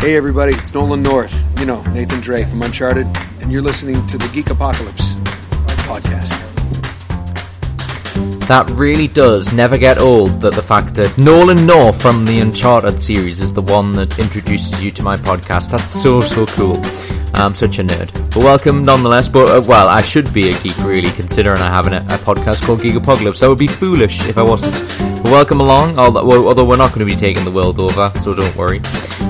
Hey everybody, it's Nolan North. You know, Nathan Drake from Uncharted, and you're listening to the Geek Apocalypse podcast. That really does never get old that the fact that Nolan North from the Uncharted series is the one that introduces you to my podcast. That's so, so cool. I'm such a nerd. But welcome nonetheless. But, uh, well, I should be a geek really, considering I have an, a podcast called Geek Apocalypse. I would be foolish if I wasn't. But welcome along, although, we're not going to be taking the world over, so don't worry.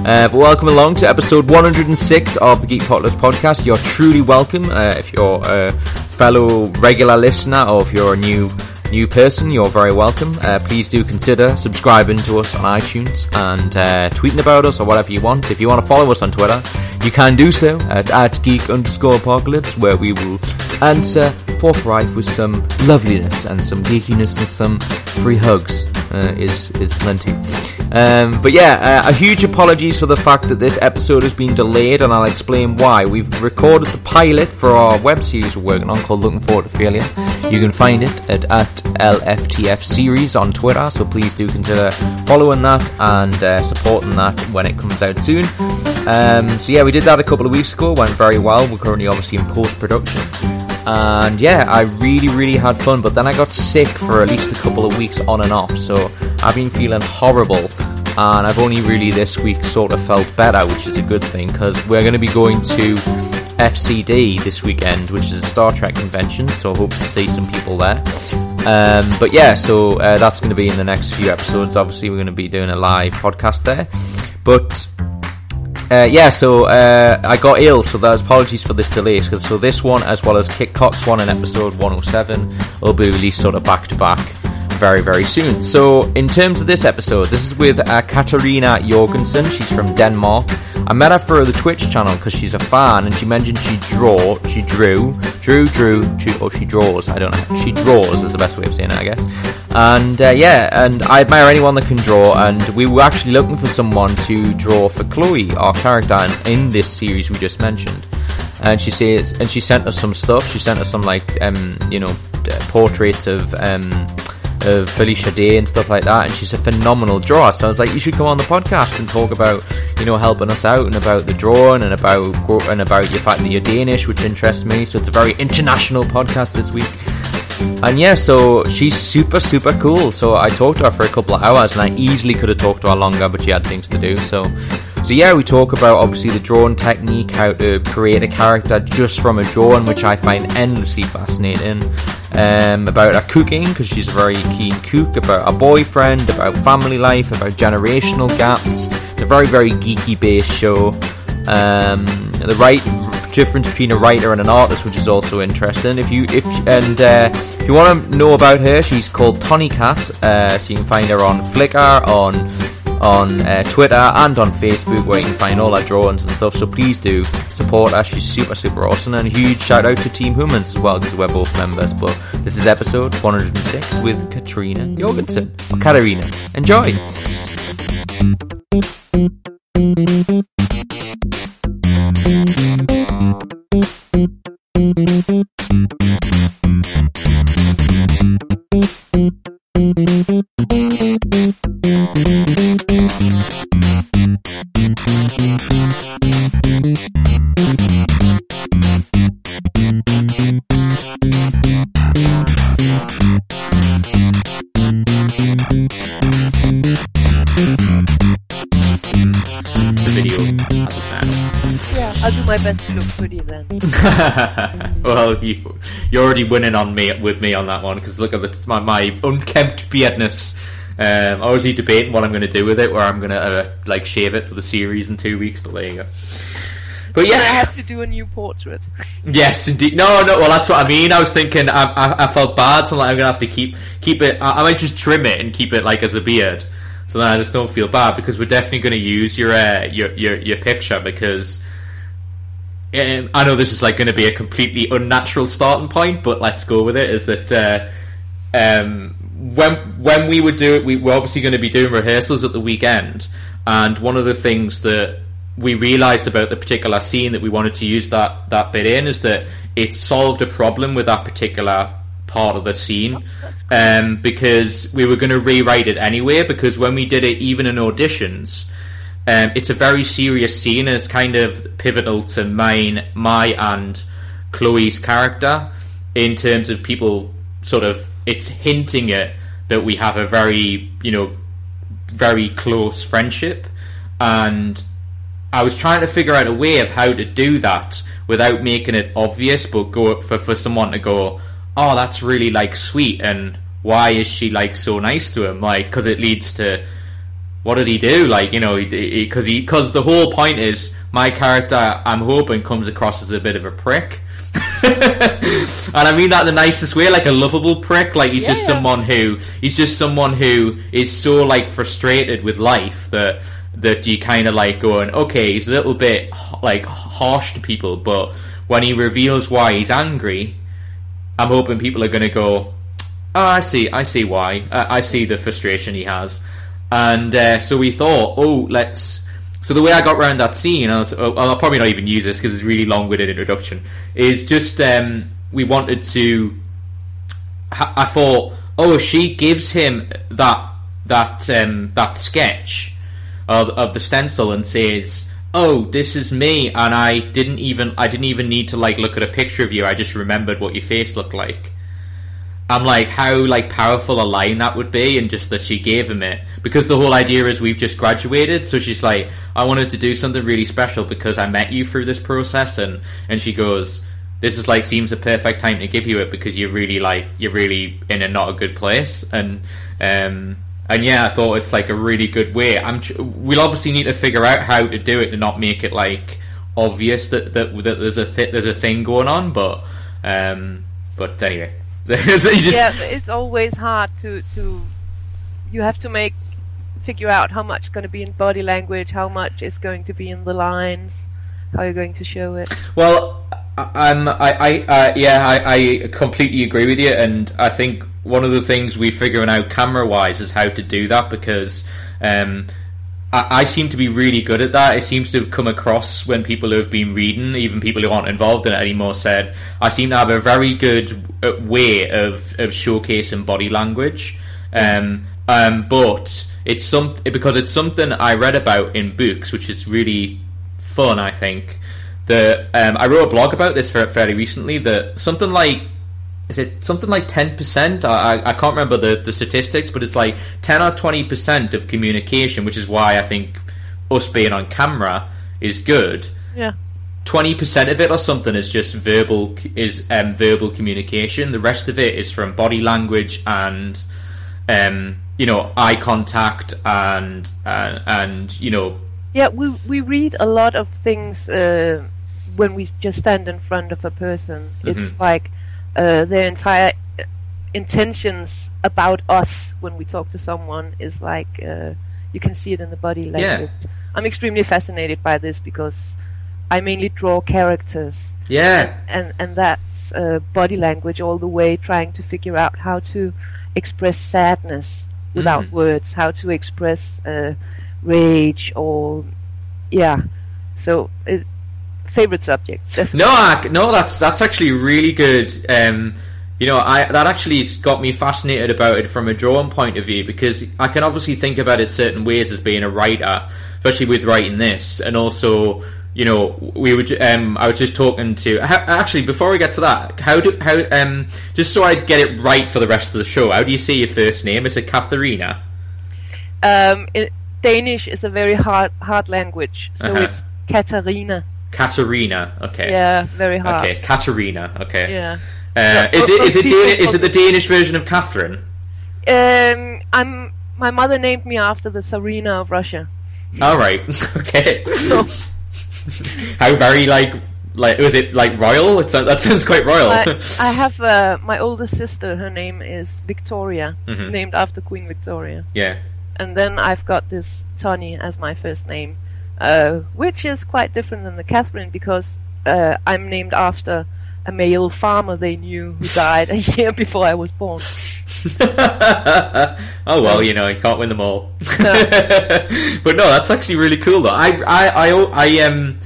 Uh, but welcome along to episode 106 of the Geek Apocalypse podcast. You're truly welcome uh, if you're a fellow regular listener or if you're a new new person, you're very welcome. Uh, please do consider subscribing to us on iTunes and uh, tweeting about us or whatever you want. If you want to follow us on Twitter, you can do so at, at geek underscore apocalypse, where we will answer forthright with some loveliness and some geekiness and some free hugs. Uh, is is plenty. Um, but yeah, uh, a huge apologies for the fact that this episode has been delayed, and I'll explain why. We've recorded the pilot for our web series we're working on called Looking Forward to Failure. You can find it at, at LFTF series on Twitter, so please do consider following that and uh, supporting that when it comes out soon. Um, so yeah, we did that a couple of weeks ago, went very well. We're currently obviously in post production. And yeah, I really, really had fun, but then I got sick for at least a couple of weeks on and off, so I've been feeling horrible. And I've only really this week sort of felt better, which is a good thing, because we're going to be going to FCD this weekend, which is a Star Trek convention, so I hope to see some people there. Um, but yeah, so uh, that's going to be in the next few episodes. Obviously, we're going to be doing a live podcast there. But uh, yeah, so uh, I got ill, so apologies for this delay. So this one, as well as Kit Cox one in episode 107, will be released sort of back to back very, very soon. So in terms of this episode, this is with uh, Katarina Jorgensen. She's from Denmark. I met her for the Twitch channel because she's a fan, and she mentioned she draw, she drew, drew, drew, she, or she draws. I don't know. She draws is the best way of saying it, I guess. And uh, yeah, and I admire anyone that can draw. And we were actually looking for someone to draw for Chloe, our character, in this series we just mentioned. And she says, and she sent us some stuff. She sent us some like, um, you know, portraits of. Um, of Felicia Day and stuff like that, and she's a phenomenal drawer. So I was like, you should come on the podcast and talk about, you know, helping us out and about the drawing and about and about your fact that you're Danish, which interests me. So it's a very international podcast this week. And yeah, so she's super, super cool. So I talked to her for a couple of hours, and I easily could have talked to her longer, but she had things to do. So, so yeah, we talk about obviously the drawing technique, how to create a character just from a drawing, which I find endlessly fascinating. Um, about her cooking because she's a very keen cook, about her boyfriend, about family life, about generational gaps. It's a very, very geeky based show. Um, the right difference between a writer and an artist, which is also interesting. If you if and uh, if you want to know about her, she's called Tony Cat. Uh, so you can find her on Flickr, on on uh, Twitter, and on Facebook, where you can find all our drawings and stuff. So please do support us. She's super super awesome, and a huge shout out to Team Humans as well because we're both members. But this is episode 106 with Katrina Jorgensen or Katarina. Enjoy. Pretty then. well, you, you're already winning on me with me on that one because look at the, my, my unkempt beardness. Um, I was debating what I'm going to do with it, where I'm going to uh, like shave it for the series in two weeks. But there you go. But yeah, I have to do a new portrait. Yes, indeed. No, no. Well, that's what I mean. I was thinking. I, I, I felt bad, so like, I'm gonna have to keep keep it. I, I, might just trim it and keep it like as a beard, so that I just don't feel bad because we're definitely going to use your uh, your your your picture because um, I know this is like going to be a completely unnatural starting point, but let's go with it. Is that uh, um, when when we would do it, we were obviously going to be doing rehearsals at the weekend, and one of the things that we realised about the particular scene that we wanted to use that that bit in is that it solved a problem with that particular part of the scene um, because we were going to rewrite it anyway because when we did it even in auditions um, it's a very serious scene and it's kind of pivotal to mine, my and Chloe's character in terms of people sort of it's hinting at that we have a very you know very close friendship. And I was trying to figure out a way of how to do that without making it obvious but go for for someone to go oh that's really like sweet and why is she like so nice to him? Like because it leads to what did he do like you know because he because the whole point is my character I'm hoping comes across as a bit of a prick and I mean that in the nicest way, like a lovable prick. Like he's Yeah, just yeah. someone who he's just someone who is so like frustrated with life that that you kind of like going, okay, he's a little bit like harsh to people, but when he reveals why he's angry, I'm hoping people are going to go, oh, I see, I see why, I, I see the frustration he has, and uh, so we thought, oh, let's. So the way I got around that scene, I was, oh, I'll probably not even use this because it's really long-winded introduction. Is just um, we wanted to. I thought, oh, if she gives him that that um, that sketch of of the stencil and says, "Oh, this is me," and I didn't even I didn't even need to like look at a picture of you. I just remembered what your face looked like. I'm like, how like powerful a line that would be, and just that she gave him it because the whole idea is we've just graduated. So she's like, I wanted to do something really special because I met you through this process, and and she goes, this is like seems a perfect time to give you it because you're really like you're really in a not a good place, and um and yeah, I thought it's like a really good way. I'm we'll obviously need to figure out how to do it to not make it like obvious that that, that there's a th- there's a thing going on, but um but anyway. You just- yeah, it's always hard to to. You have to make figure out how much is going to be in body language, how much is going to be in the lines, how you're going to show it. Well, um, I, I, uh, yeah, I, I completely agree with you, and I think one of the things we're figuring out camera-wise is how to do that because um, I, seem to be really good at that. It seems to have come across when people who have been reading, even people who aren't involved in it anymore, said I seem to have a very good way of of showcasing body language. Um, um, but it's some because it's something I read about in books, which is really fun. I think that um, I wrote a blog about this fa- fairly recently. That something like is it something like ten percent? I, I can't remember the, the statistics, but it's like ten or twenty percent of communication, which is why I think us being on camera is good. Yeah. Twenty percent of it or something is just verbal is um, verbal communication. The rest of it is from body language and um, you know eye contact and and, and you know Yeah, we we read a lot of things uh, when we just stand in front of a person. It's Mhm. like uh, their entire intentions about us when we talk to someone is like uh, you can see it in the body language. I'm extremely fascinated by this because I mainly draw characters, yeah and and that's uh, body language all the way, trying to figure out how to express sadness without Mhm. words, how to express uh, rage or yeah. So it, favorite subject. No, I, no, that's that's actually really good. Um, you know, I that actually got me fascinated about it from a drawing point of view because I can obviously think about it certain ways as being a writer, especially with writing this, and also. You know, we ju- Um, I was just talking to. How, actually, before we get to that, how do how um, just so I get it right for the rest of the show? How do you say your first name? Is it Katharina? Um, it, Danish is a very hard hard language, so Uh-huh. it's Katarina. Katarina. Okay. Yeah, very hard. Okay, Katarina. Okay. Yeah. Uh, is it is it Dan- is it the Danish version of Catherine? Um, I'm. My mother named me after the Tsarina of Russia. All right. Okay. So How very like like was it like royal? It's, that sounds quite royal. I, I have uh, my older sister. Her name is Victoria, Mhm. named after Queen Victoria. yeah. And then I've got this Tony as my first name, uh, which is quite different than the Catherine because uh, I'm named after a male farmer they knew who died a year before I was born. oh well, you know you can't win them all. No. but no, that's actually really cool though. I I I I um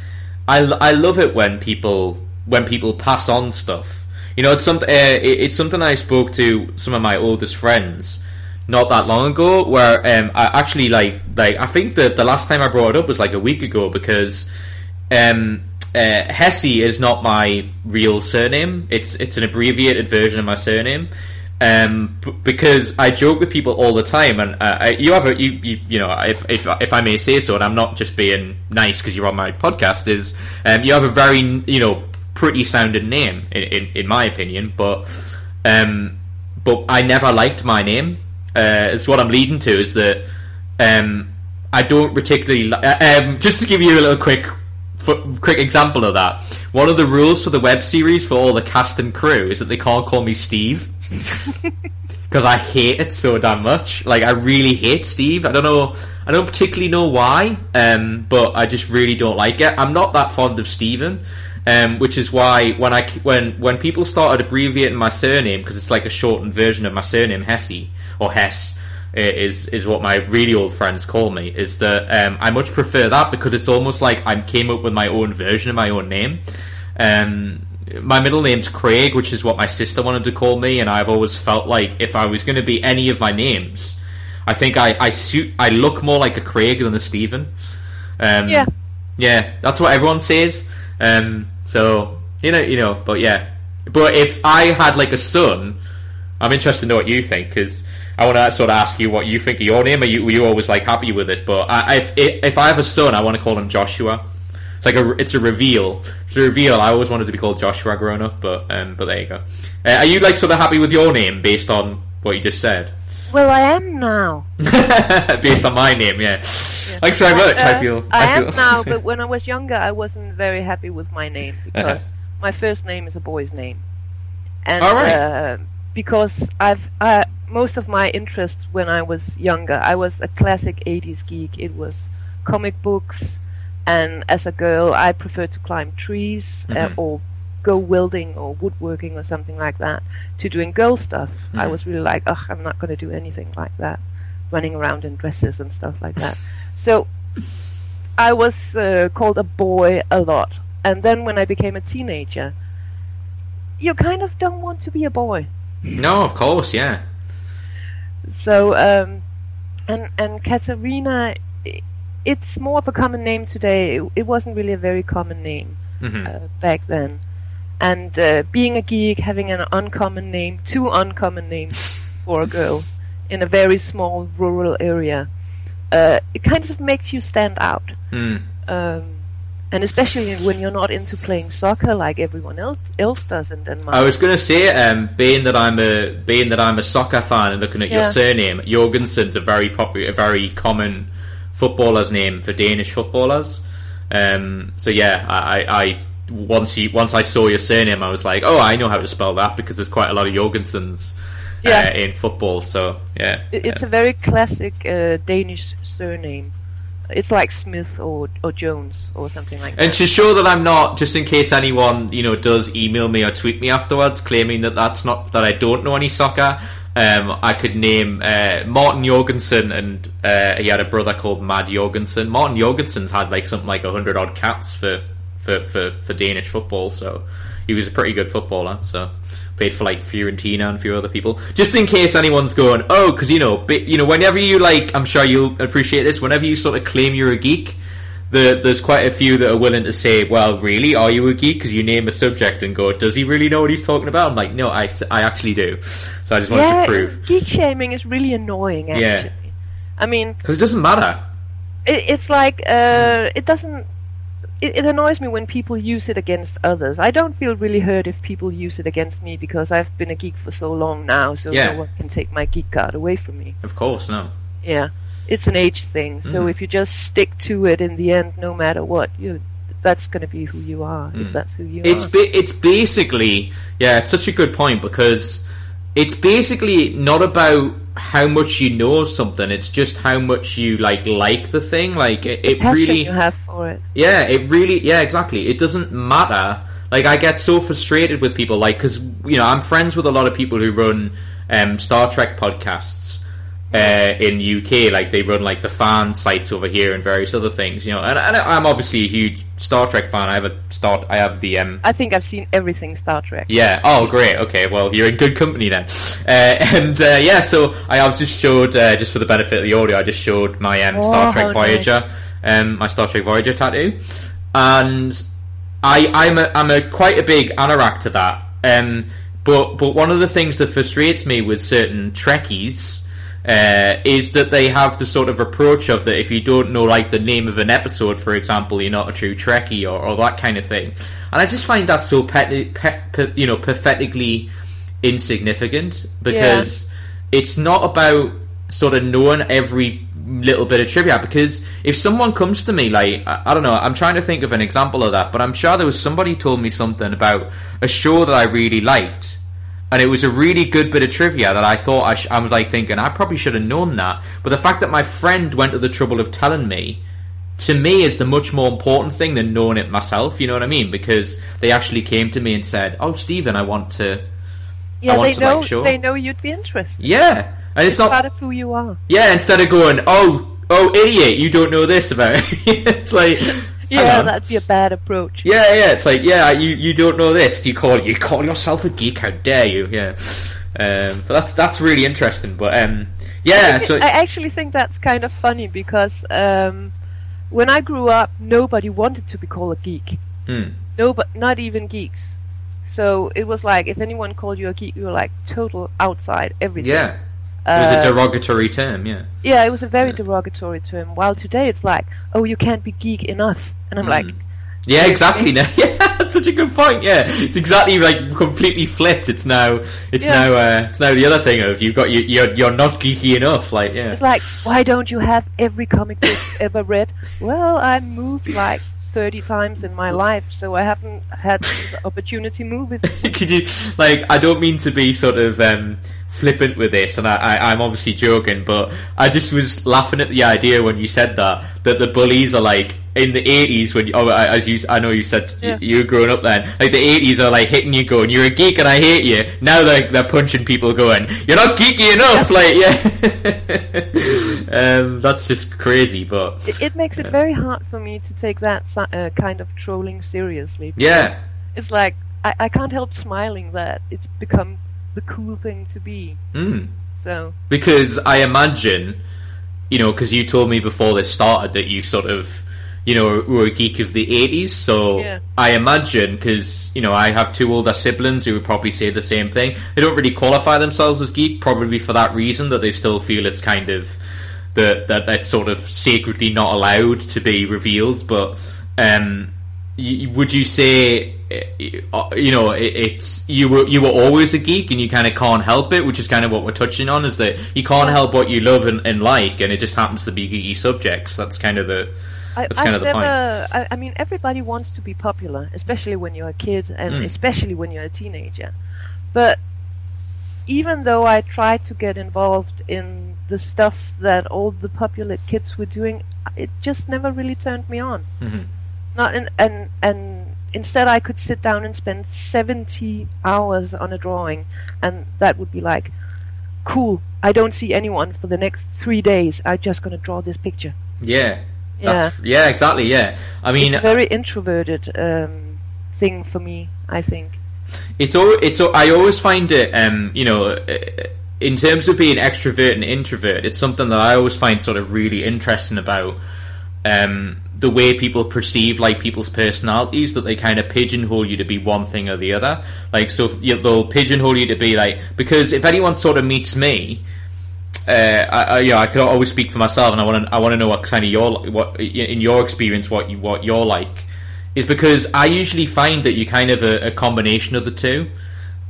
I I love it when people when people pass on stuff. You know, it's something uh, it, it's something I spoke to some of my oldest friends not that long ago where um, I actually like like I think that the last time I brought it up was like a week ago because um, uh, Hesse is not my real surname. It's it's an abbreviated version of my surname. Um, b- because I joke with people all the time, and uh, I, you have a you, you, you know if, if if I may say so, and I'm not just being nice because you're on my podcast. Is um, you have a very you know pretty sounding name in, in, in my opinion, but um, but I never liked my name. Uh, it's what I'm leading to is that um, I don't particularly. Li- uh, um, just to give you a little quick quick example of that. One of the rules for the web series for all the cast and crew is that they can't call me Steve because I hate it so damn much. Like I really hate Steve. I don't know. I don't particularly know why, um, but I just really don't like it. I'm not that fond of Stephen. Um, which is why when I when when people started abbreviating my surname because it's like a shortened version of my surname Hesse or Hess is is what my really old friends call me. Is that um, I much prefer that because it's almost like I came up with my own version of my own name. Um, my middle name's Craig, which is what my sister wanted to call me, and I've always felt like if I was going to be any of my names, I think I, I suit I look more like a Craig than a Stephen. Um, yeah, yeah, that's what everyone says. Um, so you know, you know, but yeah, but if I had like a son, I'm interested to know what you think because I want to sort of ask you what you think of your name. Are you, were you always like happy with it? But I, if if I have a son, I want to call him Joshua. It's like a it's a reveal. It's a reveal. I always wanted to be called Joshua growing up, but um, but there you go. Uh, are you like sort of happy with your name based on what you just said? Well, I am now. based on my name, yeah. Thanks very much. Uh, I feel. I, I am now, but when I was younger, I wasn't very happy with my name because uh-huh. my first name is a boy's name, and All right. uh, because I've uh, most of my interest when I was younger, I was a classic 80s geek. It was comic books, and as a girl, I preferred to climb trees uh, Mhm. or go welding or woodworking or something like that to doing girl stuff. I Mhm. was really like, ugh, I'm not going to do anything like that, running around in dresses and stuff like that. So I was uh, called a boy a lot. And then when I became a teenager, you kind of don't want to be a boy. No, of course, yeah. So, um, and and Katarina, it's more of a common name today. It, it wasn't really a very common name hmm uh, back then. And uh, being a geek, having an uncommon name, two uncommon names for a girl in a very small rural area, uh, it kind of makes you stand out. Mm. Um, and especially when you're not into playing soccer like everyone else else does in Denmark. I was going to say, um, being that I'm a being that I'm a soccer fan and looking at your surname, Jorgensen's a very popular, a very common footballer's name for Danish footballers. Um, so yeah, I, I, I once you once I saw your surname, I was like, oh, I know how to spell that because there's quite a lot of Jorgensens Yeah. uh, in football. So yeah, It- it's yeah. a very classic uh, Danish surname. It's like Smith or or Jones or something like that. And to show that I'm not, just in case anyone you know does email me or tweet me afterwards claiming that that's not that I don't know any soccer, um, I could name uh, Martin Jorgensen, and uh, he had a brother called Mads Jorgensen. Martin Jorgensen's had like something like hundred odd caps for, for for for Danish football, so he was a pretty good footballer. So played for like Fiorentina and a few other people. Just in case anyone's going, oh, because you know, you know, whenever you like, I'm sure you'll appreciate this. Whenever you sort of claim you're a geek, the, there's quite a few that are willing to say, well, really, are you a geek? Because you name a subject and go, does he really know what he's talking about? I'm like, no, I, I actually do. So I just wanted yeah, to prove. geek shaming is really annoying. Actually, Yeah. I mean, Because it doesn't matter. it, it's like uh, it doesn't. It, it annoys me when people use it against others. I don't feel really hurt if people use it against me because I've been a geek for so long now, so Yeah. no one can take my geek card away from me. Of course, no. Yeah, it's an age thing. So Mm. if you just stick to it in the end, no matter what, you that's going to be who you are. If Mm. that's who you It's are. ba- it's basically yeah, it's such a good point because it's basically not about how much you know of something. It's just how much you like like the thing. Like it, it really you have for it. Yeah, it really, yeah, exactly. It doesn't matter. Like, I get so frustrated with people, like, because, you know, I'm friends with a lot of people who run um, Star Trek podcasts, uh, in UK. Like they run like the fan sites over here and various other things, you know. And, and I'm obviously a huge Star Trek fan. I have a start. I have the. Um, I think I've seen everything Star Trek. Yeah. Oh, great. Okay. Well, you're in good company then. Uh, and uh, yeah, so I just showed uh, just for the benefit of the audio. I just showed my um, Oh, Star Trek Voyager, nice. um, my Star Trek Voyager tattoo, and I I'm a I'm a quite a big anorak to that. Um, but but one of the things that frustrates me with certain Trekkies uh, is that they have the sort of approach of that if you don't know like the name of an episode, for example, you're not a true Trekkie or, or that kind of thing. And I just find that so pet, pet, pet- you know pathetically insignificant because it's not about sort of knowing every little bit of trivia. Because if someone comes to me like I, I don't know i'm trying to think of an example of that but i'm sure there was somebody told me something about a show that i really liked and it was a really good bit of trivia that I thought I, sh- I was like thinking I probably should have known that. But the fact that my friend went to the trouble of telling me, to me, is the much more important thing than knowing it myself. You know what I mean? Because they actually came to me and said, "Oh, Stephen, I want to." Yeah, want they to, know. like, show. They know you'd be interested. Yeah, and it's Part not. of who you are. Yeah, instead of going, "Oh, oh, idiot, you don't know this about," it. it's like. Yeah, that'd be a bad approach. Yeah, yeah, it's like, yeah, you, you don't know this. You call you call yourself a geek? How dare you? Yeah, um, but that's that's really interesting. But um, yeah, so I actually think that's kind of funny because um, when I grew up, nobody wanted to be called a geek. hmm. No, but not even geeks. So it was like if anyone called you a geek, you were like total outside everything. yeah, it was a Uh, derogatory term. Yeah, yeah, it was a very Yeah. derogatory term. While today it's like, oh, you can't be geek enough, and I'm like, Mm. yeah, exactly. Now, yeah, that's such a good point. Yeah, it's exactly like completely flipped. It's now, it's Yeah. now, uh, it's now the other thing of you've got you, you're you're not geeky enough. Like, yeah, it's like, why don't you have every comic book ever read? Well, I moved like 30 times in my life, so I haven't had the opportunity movies. Could you like? I don't mean to be sort of um, flippant with this, and I, I, I'm obviously joking, but I just was laughing at the idea when you said that that the bullies are like in the 80s when you, oh, I- as you I know you said Yeah. you were growing up then like the 80s are like hitting you going you're a geek and I hate you now they're, they're punching people going you're not geeky enough like yeah um, that's just crazy but It, it makes it very hard for me to take that uh, kind of trolling seriously. yeah It's like, I, I can't help smiling that it's become the cool thing to be. mm. So, because I imagine, you know, because you told me before this started that you sort of, you know, were a geek of the 80s. So Yeah. I imagine, because, you know, I have two older siblings who would probably say the same thing. They don't really qualify themselves as geek, probably for that reason that they still feel it's kind of, that, that that's sort of sacredly not allowed to be revealed. But, um, would you say uh, you know it's you were you were always a geek and you kind of can't help it which is kind of what we're touching on is that you can't help what you love and, and like and it just happens to be geeky subjects that's kind of the I, That's I've kind of the never. point. I, I mean, everybody wants to be popular, especially when you're a kid, and Mm. especially when you're a teenager. But even though I tried to get involved in the stuff that all the popular kids were doing, it just never really turned me on. Mhm. Not and and instead, I could sit down and spend seventy hours on a drawing, and that would be like, cool. I don't see anyone for the next three days. I'm just gonna draw this picture. yeah Yeah. Yeah exactly yeah I mean it's a very introverted um, thing for me. I think. it's all. it's al- I always find it um you know uh, in terms of being extrovert and introvert it's something that I always find sort of really interesting about um the way people perceive like people's personalities that they kind of pigeonhole you to be one thing or the other like so you they'll pigeonhole you to be like because if anyone sort of meets me uh, I, I, yeah, I can always speak for myself, and I want to. I want to know what kind of your what in your experience what you what you're like is because I usually find that you kind of a, a combination of the two.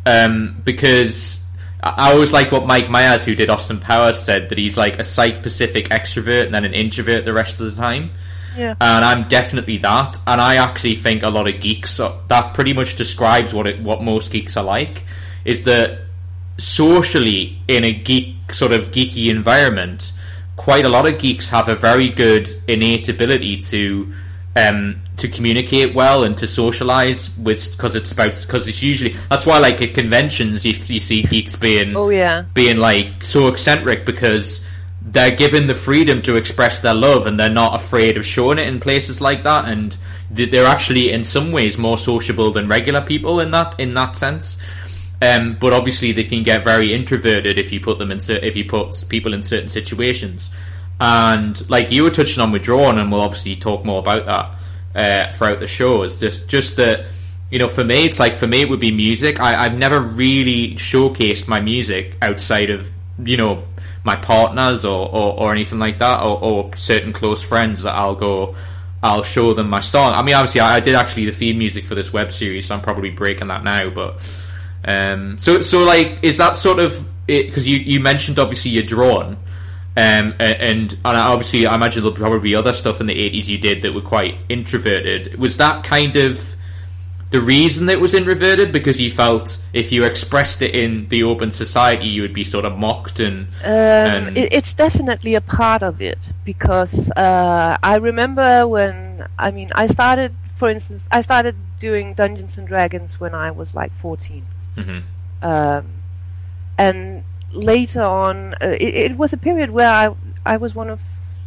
Um, because I always like what Mike Myers, who did Austin Powers, said that he's like a site-specific extrovert and then an introvert the rest of the time. Yeah. And I'm definitely that. And I actually think a lot of geeks are, that pretty much describes what it, what most geeks are like. Is that socially in a geek sort of geeky environment, quite a lot of geeks have a very good innate ability to um, to communicate well and to socialize with because it's about because it's usually that's why like at conventions you, you see geeks being Oh yeah. being like so eccentric because they're given the freedom to express their love and they're not afraid of showing it in places like that. And they're actually in some ways more sociable than regular people in that in that sense. Um, but obviously they can get very introverted if you put them in if you put people in certain situations. And like you were touching on withdrawn and we'll obviously talk more about that uh, throughout the show is just just that you know for me it's like for me it would be music. I, I've never really showcased my music outside of you know my partners or, or, or anything like that, or, or, certain close friends that I'll go, I'll show them my song. I mean, obviously, I, I did actually the theme music for this web series, so I'm probably breaking that now. But um, so so like, is that sort of it? because you you mentioned obviously you're drawn. Um, and, and obviously, I imagine there'll probably be other stuff in the 80s you did that were quite introverted. Was that kind of the reason it was introverted because you felt if you expressed it in the open society you would be sort of mocked and, um, and it, it's definitely a part of it because uh, I remember when I mean I started for instance I started doing Dungeons and Dragons when I was like 14 mm-hmm. um, and later on uh, it, it was a period where I I was one of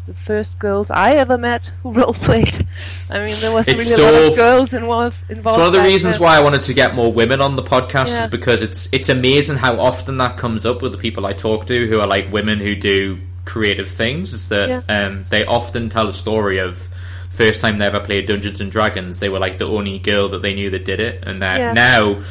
the first girls I ever met who role played. I mean, there was really so a lot of girls involved. involved it's one of the reasons why I wanted to get more women on the podcast yeah. is because it's it's amazing how often that comes up with the people I talk to who are like women who do creative things. Is that yeah. um, they often tell a story of first time they ever played Dungeons and Dragons, they were like the only girl that they knew that did it, and that yeah. now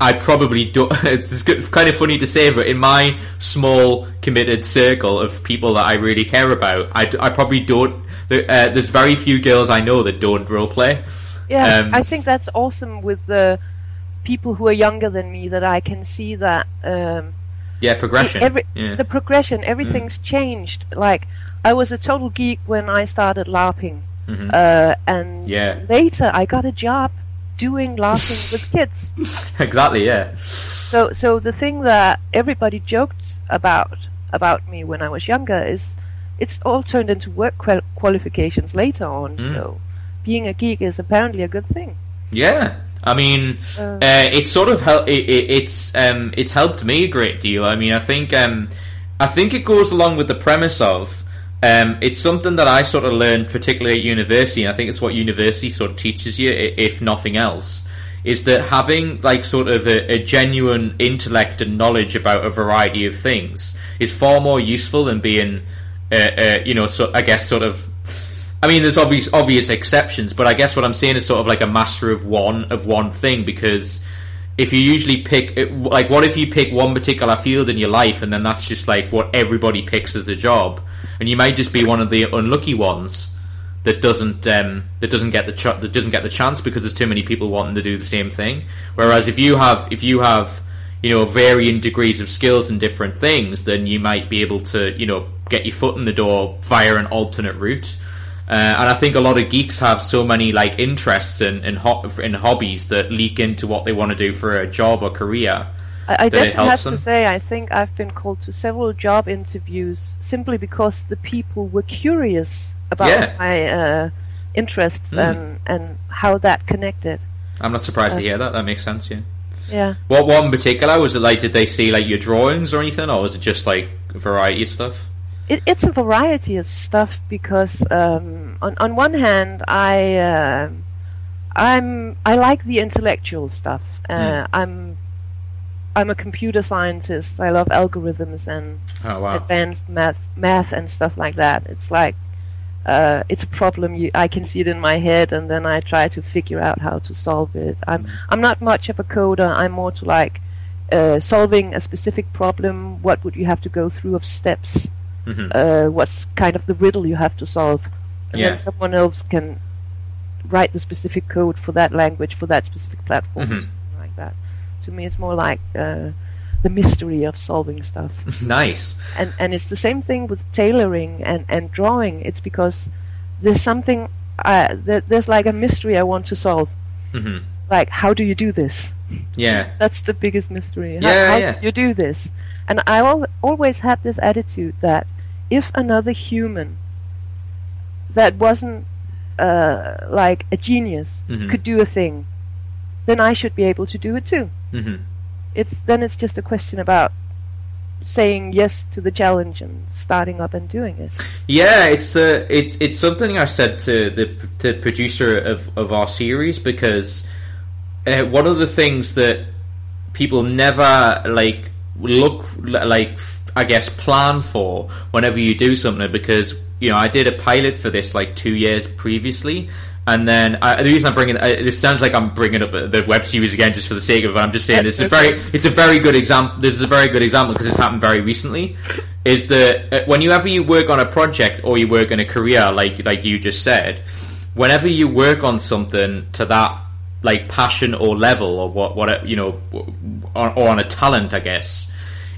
I probably don't. It's kind of funny to say, but in my small committed circle of people that I really care about, I, I probably don't. Uh, there's very few girls I know that don't roleplay. Yeah, um, I think that's awesome with the people who are younger than me that I can see that. Um, yeah, progression. Every, yeah. The progression, everything's mm. changed. Like I was a total geek when I started LARPing, mm-hmm. uh, and yeah. later I got a job doing LARPing with kids. exactly, yeah. So, so the thing that everybody joked about about me when I was younger is it's all turned into work qual- qualifications later on. Mm. So, being a geek is apparently a good thing. Yeah, I mean, uh, uh, it's sort of hel- it, it, it's um, it's helped me a great deal. I mean, I think um, I think it goes along with the premise of um, it's something that I sort of learned, particularly at university, and I think it's what university sort of teaches you, if nothing else, is that having like sort of a, a genuine intellect and knowledge about a variety of things is far more useful than being, uh, uh, you know, so I guess sort of. I mean, there's obvious obvious exceptions, but I guess what I'm saying is sort of like a master of one of one thing because if you usually pick like what if you pick one particular field in your life and then that's just like what everybody picks as a job and you may just be one of the unlucky ones that doesn't um, that doesn't get the ch- that doesn't get the chance because there's too many people wanting to do the same thing whereas if you have if you have you know varying degrees of skills in different things then you might be able to you know get your foot in the door via an alternate route uh, and I think a lot of geeks have so many like interests in in, ho- in hobbies that leak into what they want to do for a job or career. I, I definitely have them. to say, I think I've been called to several job interviews simply because the people were curious about yeah. my uh, interests mm. and and how that connected. I'm not surprised uh, to hear that. That makes sense. Yeah. Yeah. What one in particular was it like? Did they see like your drawings or anything, or was it just like variety of stuff? it, it's a variety of stuff because um, on on one hand I uh, I'm I like the intellectual stuff. Uh, mm. I'm I'm a computer scientist. I love algorithms and oh, wow. advanced math math and stuff like that. It's like uh, it's a problem. You, I can see it in my head, and then I try to figure out how to solve it. I'm mm. I'm not much of a coder. I'm more to like uh, solving a specific problem. What would you have to go through of steps? mm-hmm. uh, what's kind of the riddle you have to solve, and yeah. then someone else can write the specific code for that language for that specific platform, mm-hmm. Something like that. To me, it's more like uh, the mystery of solving stuff. nice. And and it's the same thing with tailoring and and drawing. It's because there's something uh, there's like a mystery I want to solve. Mm-hmm. Like, how do you do this? Yeah. That's the biggest mystery. How, yeah, how yeah. do you do this? And I al- always had this attitude that if another human that wasn't uh, like a genius mm-hmm. could do a thing, then I should be able to do it too. Mm-hmm. It's then it's just a question about saying yes to the challenge and starting up and doing it. Yeah, it's the it's it's something I said to the to the producer of of our series because uh, one of the things that people never like look like I guess plan for whenever you do something because you know I did a pilot for this like two years previously and then uh, the reason I'm bringing uh, this sounds like I'm bringing up the web series again just for the sake of it. I'm just saying it's a very it's a very good example. This is a very good example because it's happened very recently. Is that uh, whenever you work on a project or you work in a career, like like you just said, whenever you work on something to that like passion or level or what what you know or, or on a talent, I guess,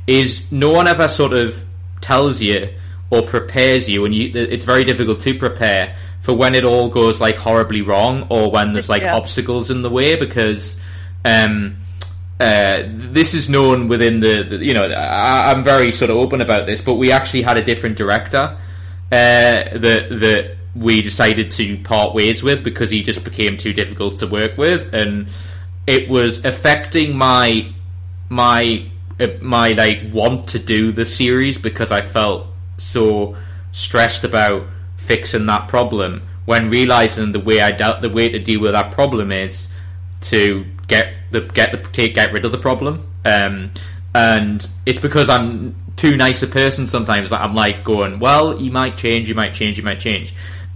is no one ever sort of tells you or prepares you, and you it's very difficult to prepare for when it all goes like horribly wrong or when there's like yeah. obstacles in the way because um, uh, this is known within the, the you know I, am very sort of open about this, but we actually had a different director uh, that that we decided to part ways with because he just became too difficult to work with, and it was affecting my my uh, my like want to do the series because I felt so stressed about fixing that problem when realizing the way I the way to deal with that problem is to get the get the take get rid of the problem. Um, and it's because I'm too nice a person sometimes that I'm like going, well, you might change, you might change, you might change.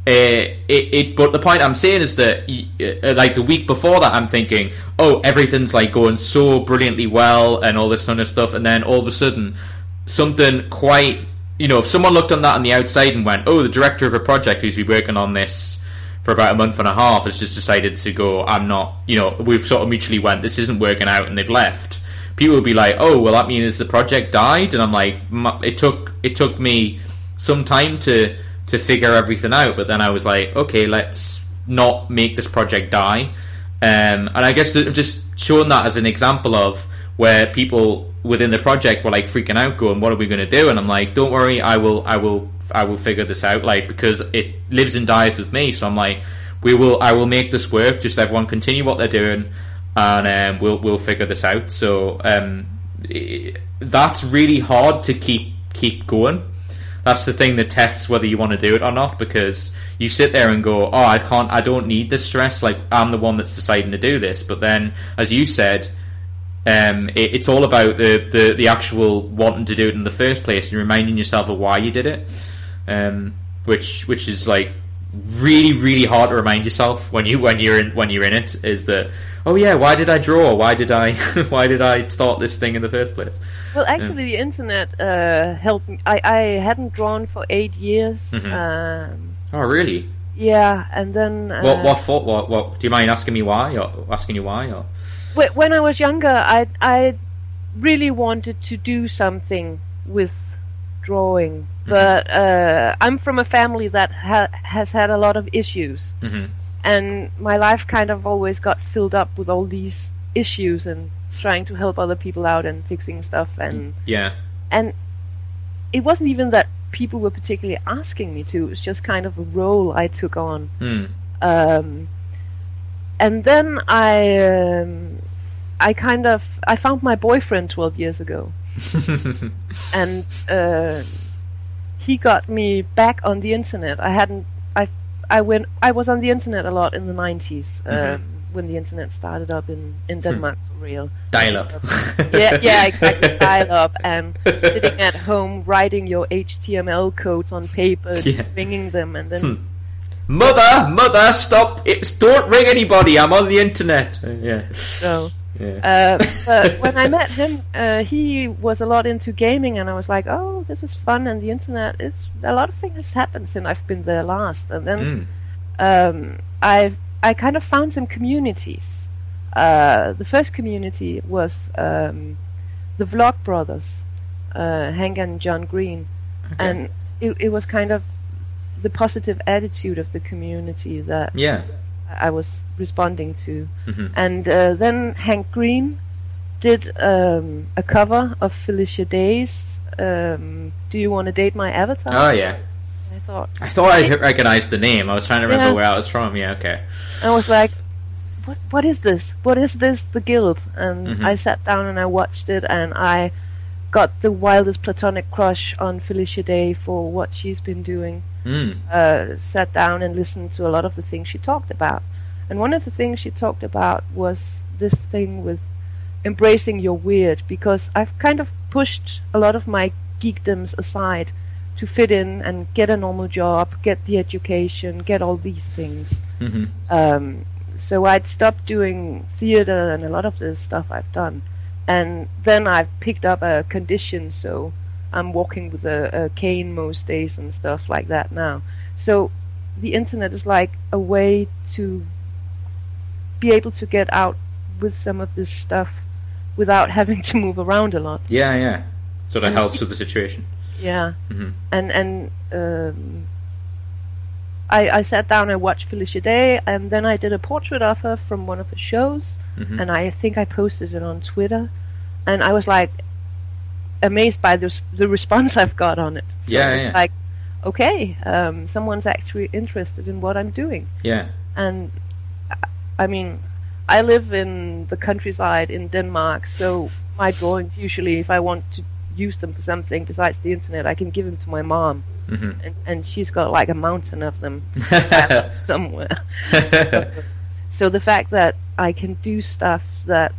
Uh, it, it, but the point I'm saying is that, uh, like the week before that, I'm thinking, oh, everything's like going so brilliantly well and all this kind of stuff, and then all of a sudden, something quite you know, if someone looked on that on the outside and went, "Oh, the director of a project who's been working on this for about a month and a half has just decided to go, I'm not," you know, we've sort of mutually went, "This isn't working out," and they've left. People would be like, "Oh, well, that means the project died," and I'm like, "It took it took me some time to to figure everything out," but then I was like, "Okay, let's not make this project die." Um, and I guess just showing that as an example of where people within the project were like freaking out, going, "What are we going to do?" And I'm like, "Don't worry, I will, I will, I will figure this out." Like because it lives and dies with me, so I'm like, "We will, I will make this work. Just everyone continue what they're doing, and um, we'll we'll figure this out." So um, that's really hard to keep keep going. That's the thing that tests whether you want to do it or not because you sit there and go, "Oh, I can't, I don't need this stress. Like I'm the one that's deciding to do this." But then, as you said um, it, it's all about the, the, the actual wanting to do it in the first place and reminding yourself of why you did it, um, which which is like really really hard to remind yourself when you when you're in when you're in it is that oh yeah why did I draw? Why did I why did I start this thing in the first place? Well actually the internet uh, helped me. I, I hadn't drawn for eight years mm-hmm. um, oh really? yeah and then uh, what what for what what do you mind asking me why or asking you why or when I was younger, I I really wanted to do something with drawing, mm-hmm. but uh, I'm from a family that ha- has had a lot of issues, mm-hmm. and my life kind of always got filled up with all these issues and trying to help other people out and fixing stuff and yeah, and it wasn't even that people were particularly asking me to; it was just kind of a role I took on. Mm. Um, and then I um, I kind of I found my boyfriend 12 years ago, and uh, he got me back on the internet. I hadn't I I went I was on the internet a lot in the 90s uh, mm-hmm. when the internet started up in in hmm. Denmark for real. Dial up. yeah, yeah, exactly. dial up and sitting at home writing your HTML codes on paper, yeah. ringing them, and then. Hmm Mother, mother, stop! It's don't ring anybody. I'm on the internet. Uh, yeah. So. Yeah. Uh, but when I met him, uh, he was a lot into gaming, and I was like, "Oh, this is fun!" And the internet is a lot of things have happened since I've been there last. And then mm. um, I I kind of found some communities. Uh, the first community was um, the Vlog Brothers, uh, Hank and John Green, okay. and it, it was kind of the positive attitude of the community that yeah. I was responding to. Mm-hmm. And uh, then Hank Green did um, a cover of Felicia Day's um, "Do You Want to Date My Avatar?" Oh yeah. I thought I thought I recognized the name. I was trying to remember yeah. where I was from. Yeah, okay. I was like, "What? What is this? What is this? The Guild?" And mm-hmm. I sat down and I watched it, and I got the wildest platonic crush on Felicia Day for what she's been doing. Mm. Uh, sat down and listened to a lot of the things she talked about. And one of the things she talked about was this thing with embracing your weird, because I've kind of pushed a lot of my geekdoms aside to fit in and get a normal job, get the education, get all these things. Mm-hmm. Um, so I'd stopped doing theater and a lot of the stuff I've done. And then I've picked up a condition, so I'm walking with a, a cane most days and stuff like that now. So the internet is like a way to be able to get out with some of this stuff without having to move around a lot. Yeah, yeah. Sort of And helps with the situation. Yeah, hmm and and um, I I sat down and watched Felicia Day, and then I did a portrait of her from one of her shows, hmm and I think I posted it on Twitter, and I was like amazed by the the response I've got on it. So Yeah, it's yeah. like okay, um, someone's actually interested in what I'm doing, Yeah. and I- mean. I live in the countryside in Denmark, so my drawings usually, if I want to use them for something besides the internet, I can give them to my mom, hmm and, and she's got like a mountain of them somewhere. so the fact that I can do stuff that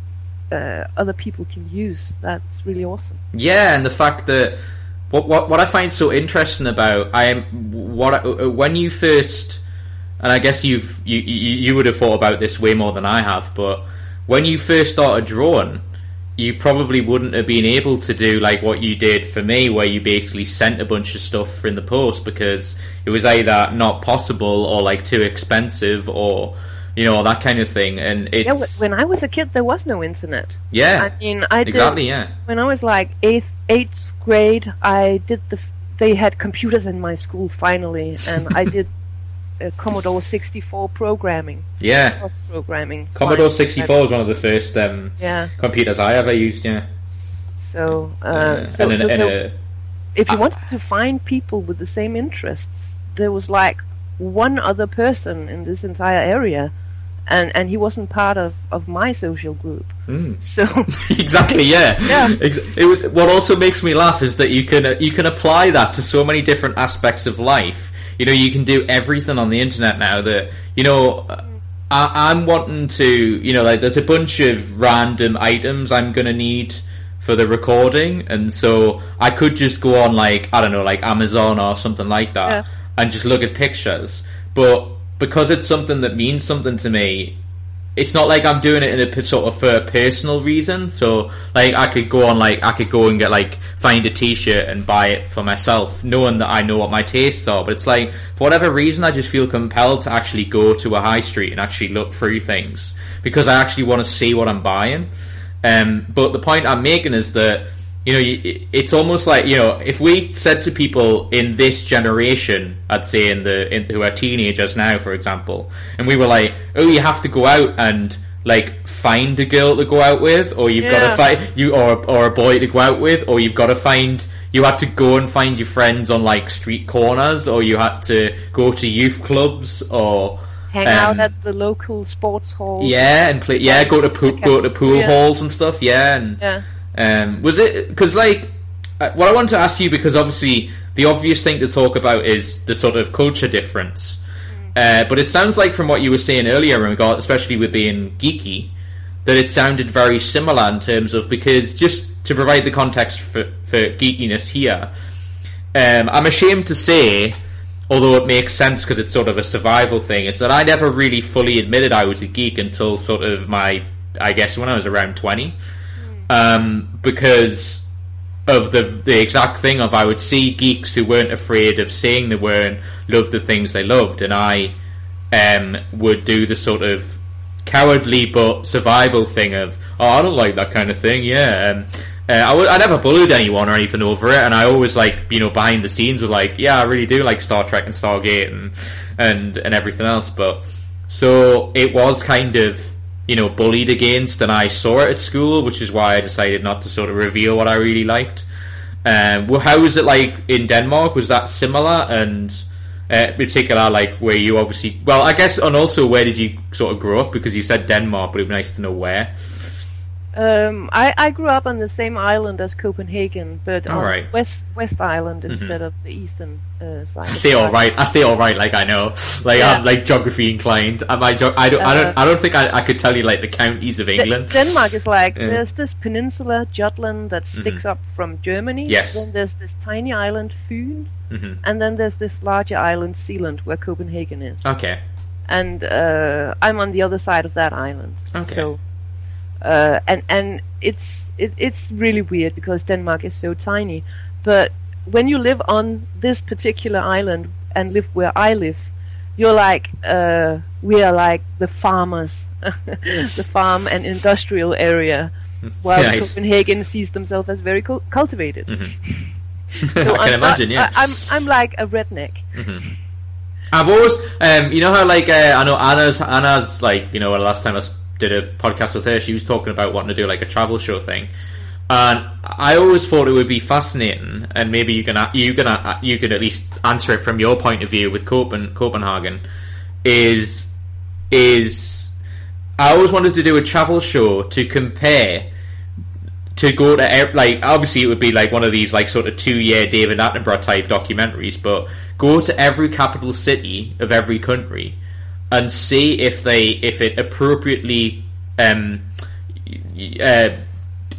uh, other people can use, that's really awesome. Yeah, and the fact that what what what I find so interesting about I am what I, uh, when you first and I guess you've you, you you would have thought about this way more than I have, but when you first started drawing, you probably wouldn't have been able to do like what you did for me, where you basically sent a bunch of stuff in the post because it was either not possible or like too expensive or you know that kind of thing. And it's Yeah, when I was a kid, there was no internet. yeah, I mean, I did exactly, yeah. when I was like eighth eighth grade. I did the. They had computers in my school finally, and I did uh, Commodore 64 programming, Yeah, programming. Commodore 64 was one of the first um, Yeah. computers I ever used. Yeah, So, uh, Uh, so, and, so there- if you wanted to find people with the same interests, there was like one other person in this entire area, and and he wasn't part of of my social group. mm. So exactly, yeah. Yeah. It was. What also makes me laugh is that you can uh, you can apply that to so many different aspects of life. You know, you can do everything on the internet now. That you know. uh, I, I'm wanting to, you know, like there's a bunch of random items I'm gonna need for the recording, and so I could just go on like I don't know, like Amazon or something like that, Yeah. and just look at pictures. But because it's something that means something to me, it's not like I'm doing it in a sort of for a personal reason. So like I could go on like I could go and get like find a T-shirt and buy it for myself, knowing that I know what my tastes are. But it's like for whatever reason, I just feel compelled to actually go to a high street and actually look through things because I actually want to see what I'm buying. Um, but the point I'm making is that you know you- it's almost like you know if we said to people in this generation, I'd say in the in, who are teenagers now, for example, and we were like, oh, you have to go out and like find a girl to go out with, or you've got to find you or or a boy to go out with, or you've got to find you had to go and find your friends on like street corners, or you had to go to youth clubs, or hang um, out at the local sports hall. yeah, and play. Yeah, go to pool, go to pool Yeah. halls and stuff. Yeah, and Yeah. Um, was it because like uh, what I want to ask you because obviously the obvious thing to talk about is the sort of culture difference. Uh, but it sounds like from what you were saying earlier, in regard, especially with being geeky, that it sounded very similar in terms of because just to provide the context for, for geekiness here, um, I'm ashamed to say, although it makes sense because it's sort of a survival thing, is that I never really fully admitted I was a geek until sort of my, I guess, when I was around 20. Um, because of the the exact thing of I would see geeks who weren't afraid of saying they were and loved the things they loved, and I um, would do the sort of cowardly but survival thing of oh I don't like that kind of thing. Yeah, um, uh, I w- I never bullied anyone or anything over it, and I always like you know behind the scenes were like yeah I really do like Star Trek and Stargate and and and everything else, but so it was kind of you know bullied against, and I saw it at school, which is why I decided not to sort of reveal what I really liked. Um, well, how was it like in Denmark? Was that similar? And uh, in particular, like where you obviously, well, I guess, and also where did you sort of grow up? Because you said Denmark, but it'd be nice to know where. Um, I, I grew up on the same island as Copenhagen, but All on right. West West Island instead of the eastern. I say all right. I say all right, like I know, like Yeah. I'm like geography inclined. I? Jo- I don't. I don't. I don't think I, I could tell you like the counties of England. Denmark is like Yeah. there's this peninsula Jutland that sticks up from Germany. Yes. Then there's this tiny island Fyn, Mhm. and then there's this larger island Sealand where Copenhagen is. Okay. And uh, I'm on the other side of that island. Okay. So, uh, and and it's it, it's really weird because Denmark is so tiny, but when you live on this particular island and live where I live, you're like uh, we are like the farmers, the farm and industrial area, while Nice. Copenhagen sees themselves as very cul- cultivated. So I can I'm imagine. not- Yeah. I, I'm I'm like a redneck. I've always, um, you know how like uh, I know Anna's Anna's like you know last time I did a podcast with her, she was talking about wanting to do like a travel show thing, and I always thought it would be fascinating, and maybe you can you can you can at least answer it from your point of view with Copen- Copenhagen, is is I always wanted to do a travel show to compare to go to like obviously it would be like one of these like sort of two year David Attenborough type documentaries, but go to every capital city of every country and see if they if it appropriately um, y-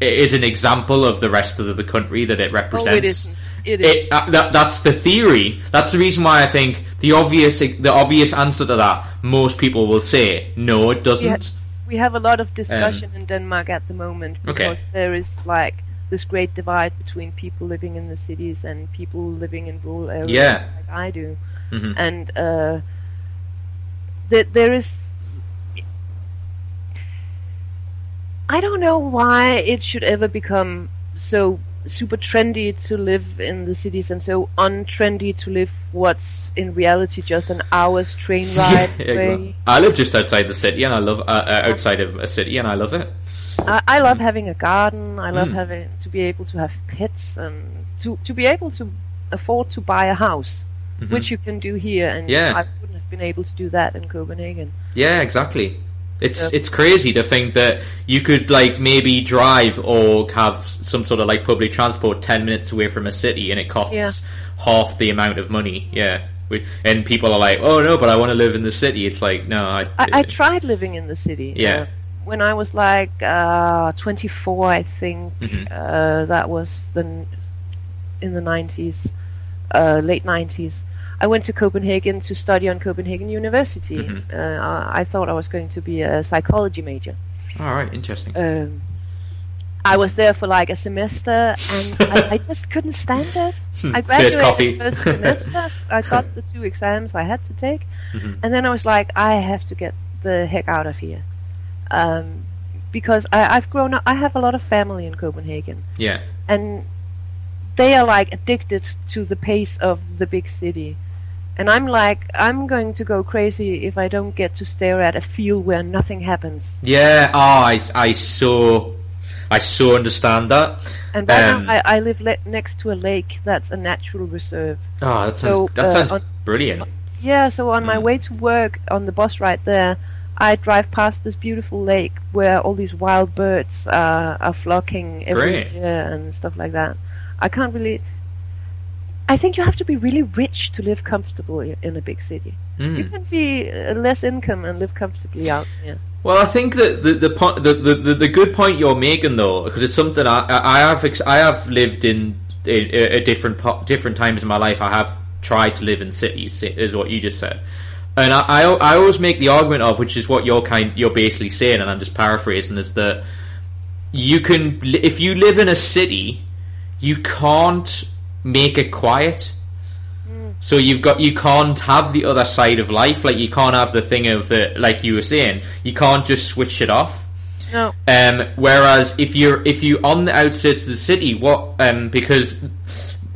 uh, is an example of the rest of the country that it represents. Oh, it isn't. It is. It, uh, that, that's the theory. That's the reason why I think the obvious the obvious answer to that most people will say no, it doesn't. we have a lot of discussion in Denmark at the moment Um, Okay. because there is like this great divide between people living in the cities and people living in rural areas Yeah. like I do. Mhm. And uh, th- there is. I don't know why it should ever become so super trendy to live in the cities and so untrendy to live what's in reality just an hour's train ride Yeah, away. exactly. I live just outside the city, and I love uh, uh, outside of a city, and I love it. I, I love having a garden. I love Mm. having to be able to have pets and to to be able to afford to buy a house, which you can do here. And Mm-hmm. Yeah. I wouldn't have been able to do that in Copenhagen. Yeah, exactly. It's Yeah. it's crazy to think that you could like maybe drive or have some sort of like public transport ten minutes away from a city, and it costs Yeah. half the amount of money. Yeah, We- and people are like, "Oh no, but I want to live in the city." It's like, no, I. I, I tried living in the city. Yeah. Uh, when I was like uh, 24, I think Mhm. uh, that was the in the 90s, uh, late 90s. I went to Copenhagen to study on Copenhagen University. Mhm. Uh, I, I thought I was going to be a psychology major. All right, interesting. um, I was there for like a semester, and I, I just couldn't stand it. I First graduated copy. first semester. I got the two exams I had to take, Mhm. and then I was like, I have to get the heck out of here, um, because I, I've grown up. I have a lot of family in Copenhagen, Yeah, and they are like addicted to the pace of the big city. And I'm like, I'm going to go crazy if I don't get to stare at a field where nothing happens. yeah. Oh, I I so I so understand that. And right Um, now, I, I live le- next to a lake that's a natural reserve. Oh, that sounds So, that uh, sounds on- brilliant. Yeah, so on my Mm. way to work on the bus right there, I drive past this beautiful lake where all these wild birds are, are flocking every Great. year and stuff like that. I can't really. I think you have to be really rich to live comfortably in a big city. You Mm. can be uh, less income and live comfortably out here. Well, I think that the the, point, the, the the good point you're making though, because it's something I I have ex- I have lived in a, a different po- different times in my life. I have tried to live in cities, is what you just said, and I, I I always make the argument of which is what you're kind you're basically saying, and I'm just paraphrasing, is that you can if you live in a city, you can't make it quiet. So you've got you can't have the other side of life, like you can't have the thing of the like you were saying, you can't just switch it off. No, Um, whereas if you're if you on the outskirts of the city, what um, because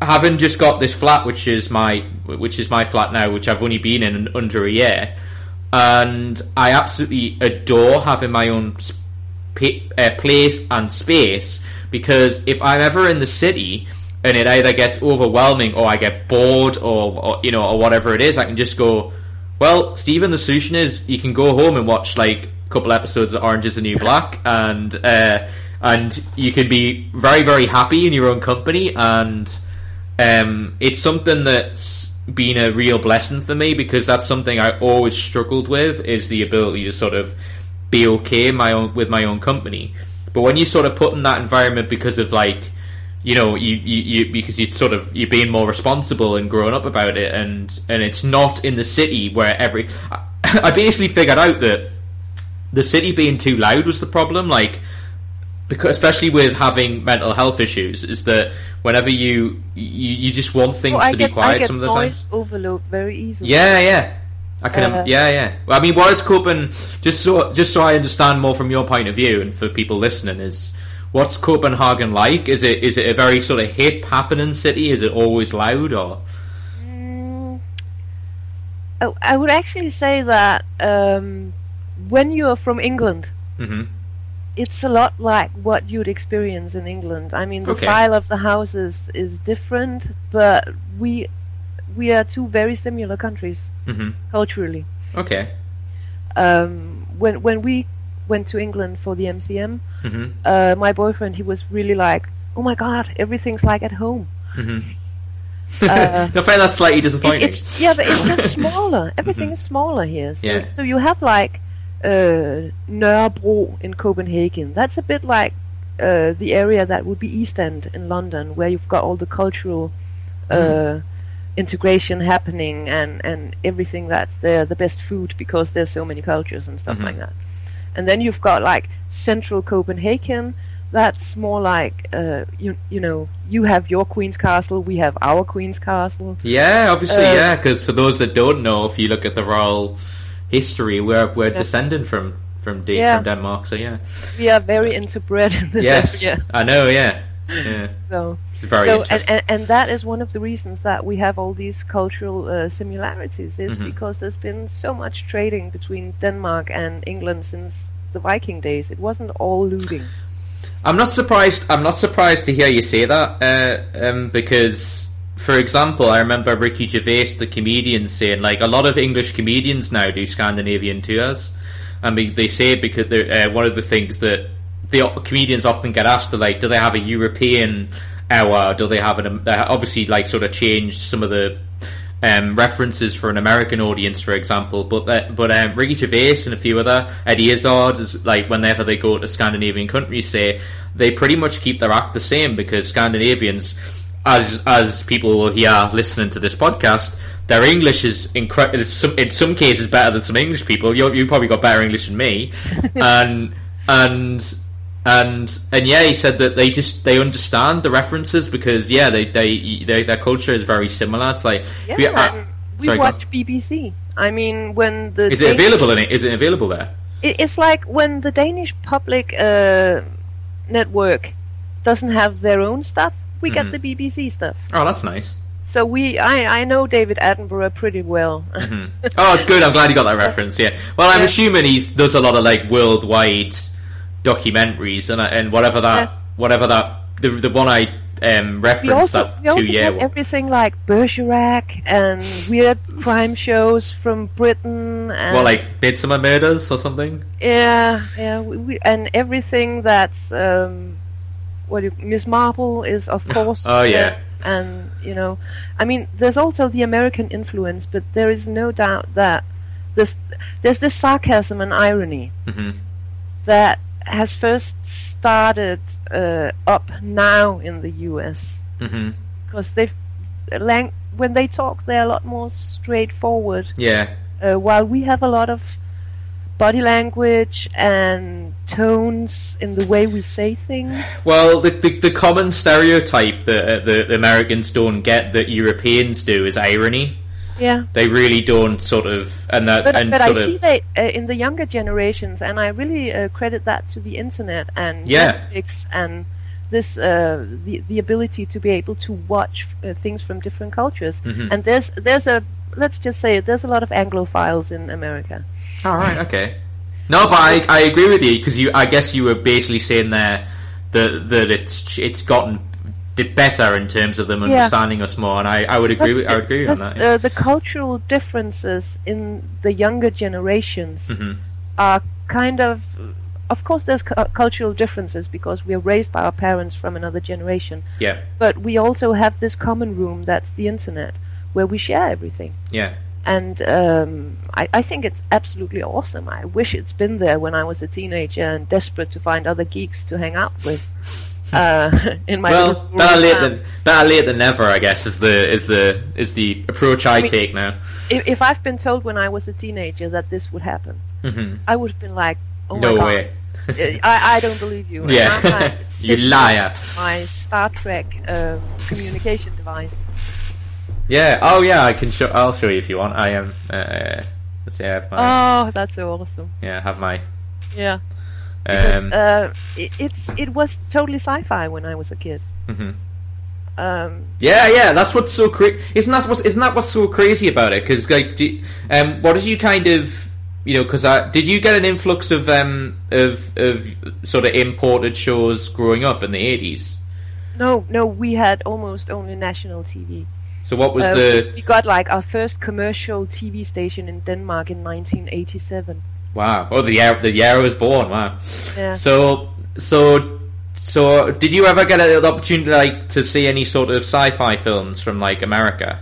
having just got this flat, which is my which is my flat now, which I've only been in under a year, and I absolutely adore having my own sp- uh, place and space because if I'm ever in the city and it either gets overwhelming or I get bored or, or you know or whatever it is, I can just go. Well, Stephen, the solution is you can go home and watch like a couple episodes of Orange Is the New Black, and uh, and you can be very very happy in your own company, and um, it's something that's been a real blessing for me because that's something I always struggled with is the ability to sort of be okay my own with my own company. But when you sort of put in that environment because of like you know you, you, you because you sort of you're being more responsible and growing up about it and and it's not in the city where every I, I basically figured out that the city being too loud was the problem like because especially with having mental health issues is that whenever you you, you just want things well, to get, be quiet some of the time overload very easily yeah yeah I can, uh, yeah, yeah. Well, I mean, what is Copen? Just so, just so I understand more from your point of view, and for people listening, is what's Copenhagen like? Is it is it a very sort of hip happening city? Is it always loud or? Mm, oh, I would actually say that um, when you are from England, mm-hmm. it's a lot like what you'd experience in England. I mean, the okay. style of the houses is different, but we we are two very similar countries mm-hmm. culturally. Okay. Um, when when we went to England for the MCM, mm-hmm. uh, my boyfriend he was really like, "Oh my God, everything's like at home." Mm-hmm. uh, I find that slightly disappointing. It, yeah, but it's just smaller. Everything mm-hmm. is smaller here. So, yeah. so you have like uh, Nørrebro in Copenhagen. That's a bit like uh, the area that would be East End in London, where you've got all the cultural uh, mm-hmm. integration happening and, and everything that's there, the best food because there's so many cultures and stuff mm-hmm. like that. And then you've got like central Copenhagen. That's more like uh, you you know you have your Queen's Castle, we have our Queen's Castle. Yeah, obviously, uh, yeah. Because for those that don't know, if you look at the royal history, we're we're yeah. descended from from, De- yeah. from Denmark. So yeah, we are very interbred in this yes, area. I know. Yeah, yeah. So very so and, and, and that is one of the reasons that we have all these cultural uh, similarities is mm-hmm. because there's been so much trading between Denmark and England since the Viking days. It wasn't all looting. I'm not surprised. I'm not surprised to hear you say that uh, um, because for example, I remember Ricky Gervais, the comedian, saying like a lot of English comedians now do Scandinavian tours, and they, they say because uh, one of the things that the comedians often get asked like, do they have a European hour? Do they have an obviously like sort of changed some of the um, references for an American audience, for example. But uh, but um, Ricky Gervais and a few other Eddie Izzard is like whenever they go to Scandinavian countries, say they pretty much keep their act the same because Scandinavians as as people will hear listening to this podcast, their English is incredible. In some cases, better than some English people. You you probably got better English than me, and and and and yeah, he said that they just they understand the references because yeah, they they, they their culture is very similar. It's like yeah, we, uh, we sorry, watch BBC. I mean, when the is it available in it? Is it available there? It, it's like when the Danish public uh, network doesn't have their own stuff we mm-hmm. get the BBC stuff. Oh, that's nice. So we, I, I know David Attenborough pretty well. Mm-hmm. Oh, it's good. I'm glad you got that reference. Yeah. Well, I'm yeah. assuming he does a lot of like worldwide documentaries and and whatever that, yeah. whatever that, the the one I um, referenced also, that two year one. Everything like Bergerac and weird crime shows from Britain. And well, like Midsomer Murders or something. Yeah, yeah, we, we, and everything that's. Um, what Miss Marple is of course. oh yeah. And you know, I mean, there's also the American influence, but there is no doubt that there's there's this sarcasm and irony mm-hmm. that has first started uh, up now in the U.S. Mm-hmm. because they lang- when they talk, they're a lot more straightforward. Yeah. Uh, while we have a lot of body language and tones in the way we say things? Well, the the, the common stereotype that uh, the, the Americans don't get that Europeans do is irony. Yeah, they really don't sort of, and that, but, and but sort I of, see that uh, in the younger generations, and I really uh, credit that to the internet and yeah. Netflix and this uh, the the ability to be able to watch uh, things from different cultures. Mm-hmm. And there's there's a let's just say there's a lot of Anglophiles in America. All right. Okay. No, but I, I agree with you because you. I guess you were basically saying there that that it's it's gotten better in terms of them understanding yeah. us more, and I, I would agree. With, I would agree on that. Yeah. Uh, the cultural differences in the younger generations mm-hmm. are kind of of course, there's cu- cultural differences because we are raised by our parents from another generation. Yeah. But we also have this common room that's the internet, where we share everything. Yeah. And um, I, I think it's absolutely awesome. I wish it's been there when I was a teenager and desperate to find other geeks to hang out with. Uh, in my Well, better late than better late than never, I guess, is the is the is the approach I, mean- take now. if, if I've been told when I was a teenager that this would happen, hmm I would have been like, "Oh no my god, way. I, I don't believe you." Yeah, like, you liar. My Star Trek um, communication device. Yeah. Oh yeah, I can show. I'll show you if you want. I am. Uh, let's see. I have my. Oh, that's so awesome! Yeah, I have my. Yeah, Um, uh, it, it it was totally sci-fi when I was a kid. mhm. Um, Yeah, yeah, that's what's so crazy. Isn't that what's isn't that what's so crazy about it? Because like, do, um, what did you kind of, you know, because did you get an influx of um of of sort of imported shows growing up in the eighties? no, no, we had almost only national TV. So what was Uh, the we got like our first commercial TV station in Denmark in 1987. Wow? Oh, the year the year I was born. Wow. Yeah. So so so did you ever get an opportunity like to see any sort of sci-fi films from like America?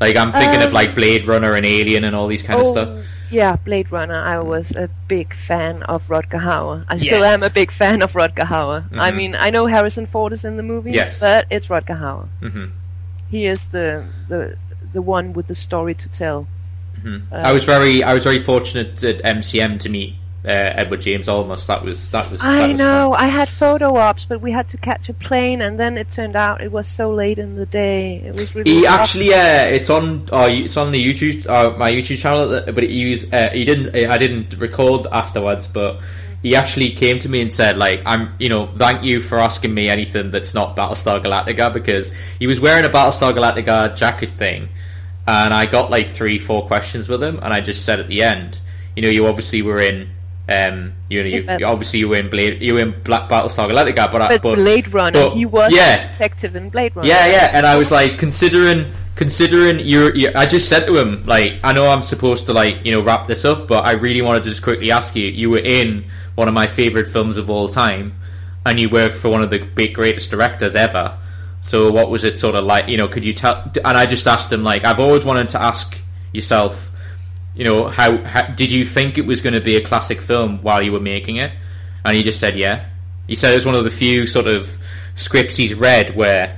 Like I'm thinking of Um, like Blade Runner and Alien and all these kind of oh, stuff. yeah, Blade Runner. I was a big fan of Rutger Hauer. I Yeah. still am a big fan of Rutger Hauer. I Mhm. mean, I know Harrison Ford is in the movie, Yes. but it's Rutger Hauer. hmm He is the the the one with the story to tell. Mhm. Uh, I was very, I was very fortunate at MCM to meet uh, Edward James Olmos. That was, that was. that I was know. fun. I had photo ops, but we had to catch a plane, and then it turned out it was so late in the day. It was really. He actually, uh, it's on, uh, it's on the YouTube, uh, my YouTube channel. uh, But he was, uh, he didn't, I didn't record afterwards, but he actually came to me and said, like, I'm, you know, thank you for asking me anything that's not Battlestar Galactica because he was wearing a Battlestar Galactica jacket thing, and I got like three, four questions with him, and I just said at the end, you know, you obviously were in. Um, you know, you, Yeah. you obviously you were in Blade, you were in Black Battlestar Galactica, but, But, but Blade Runner, but- he was yeah, detective in Blade Runner. yeah, yeah, and I was like, considering, considering you're, you I just said to him, like, I know I'm supposed to like, you know, wrap this up, but I really wanted to just quickly ask you. You were in one of my favorite films of all time, and you worked for one of the big, greatest directors ever. So, what was it sort of like? You know, could you tell? And I just asked him, like, I've always wanted to ask yourself, you know, how, how did you think it was going to be a classic film while you were making it? And he just said, yeah. He said it was one of the few sort of scripts he's read where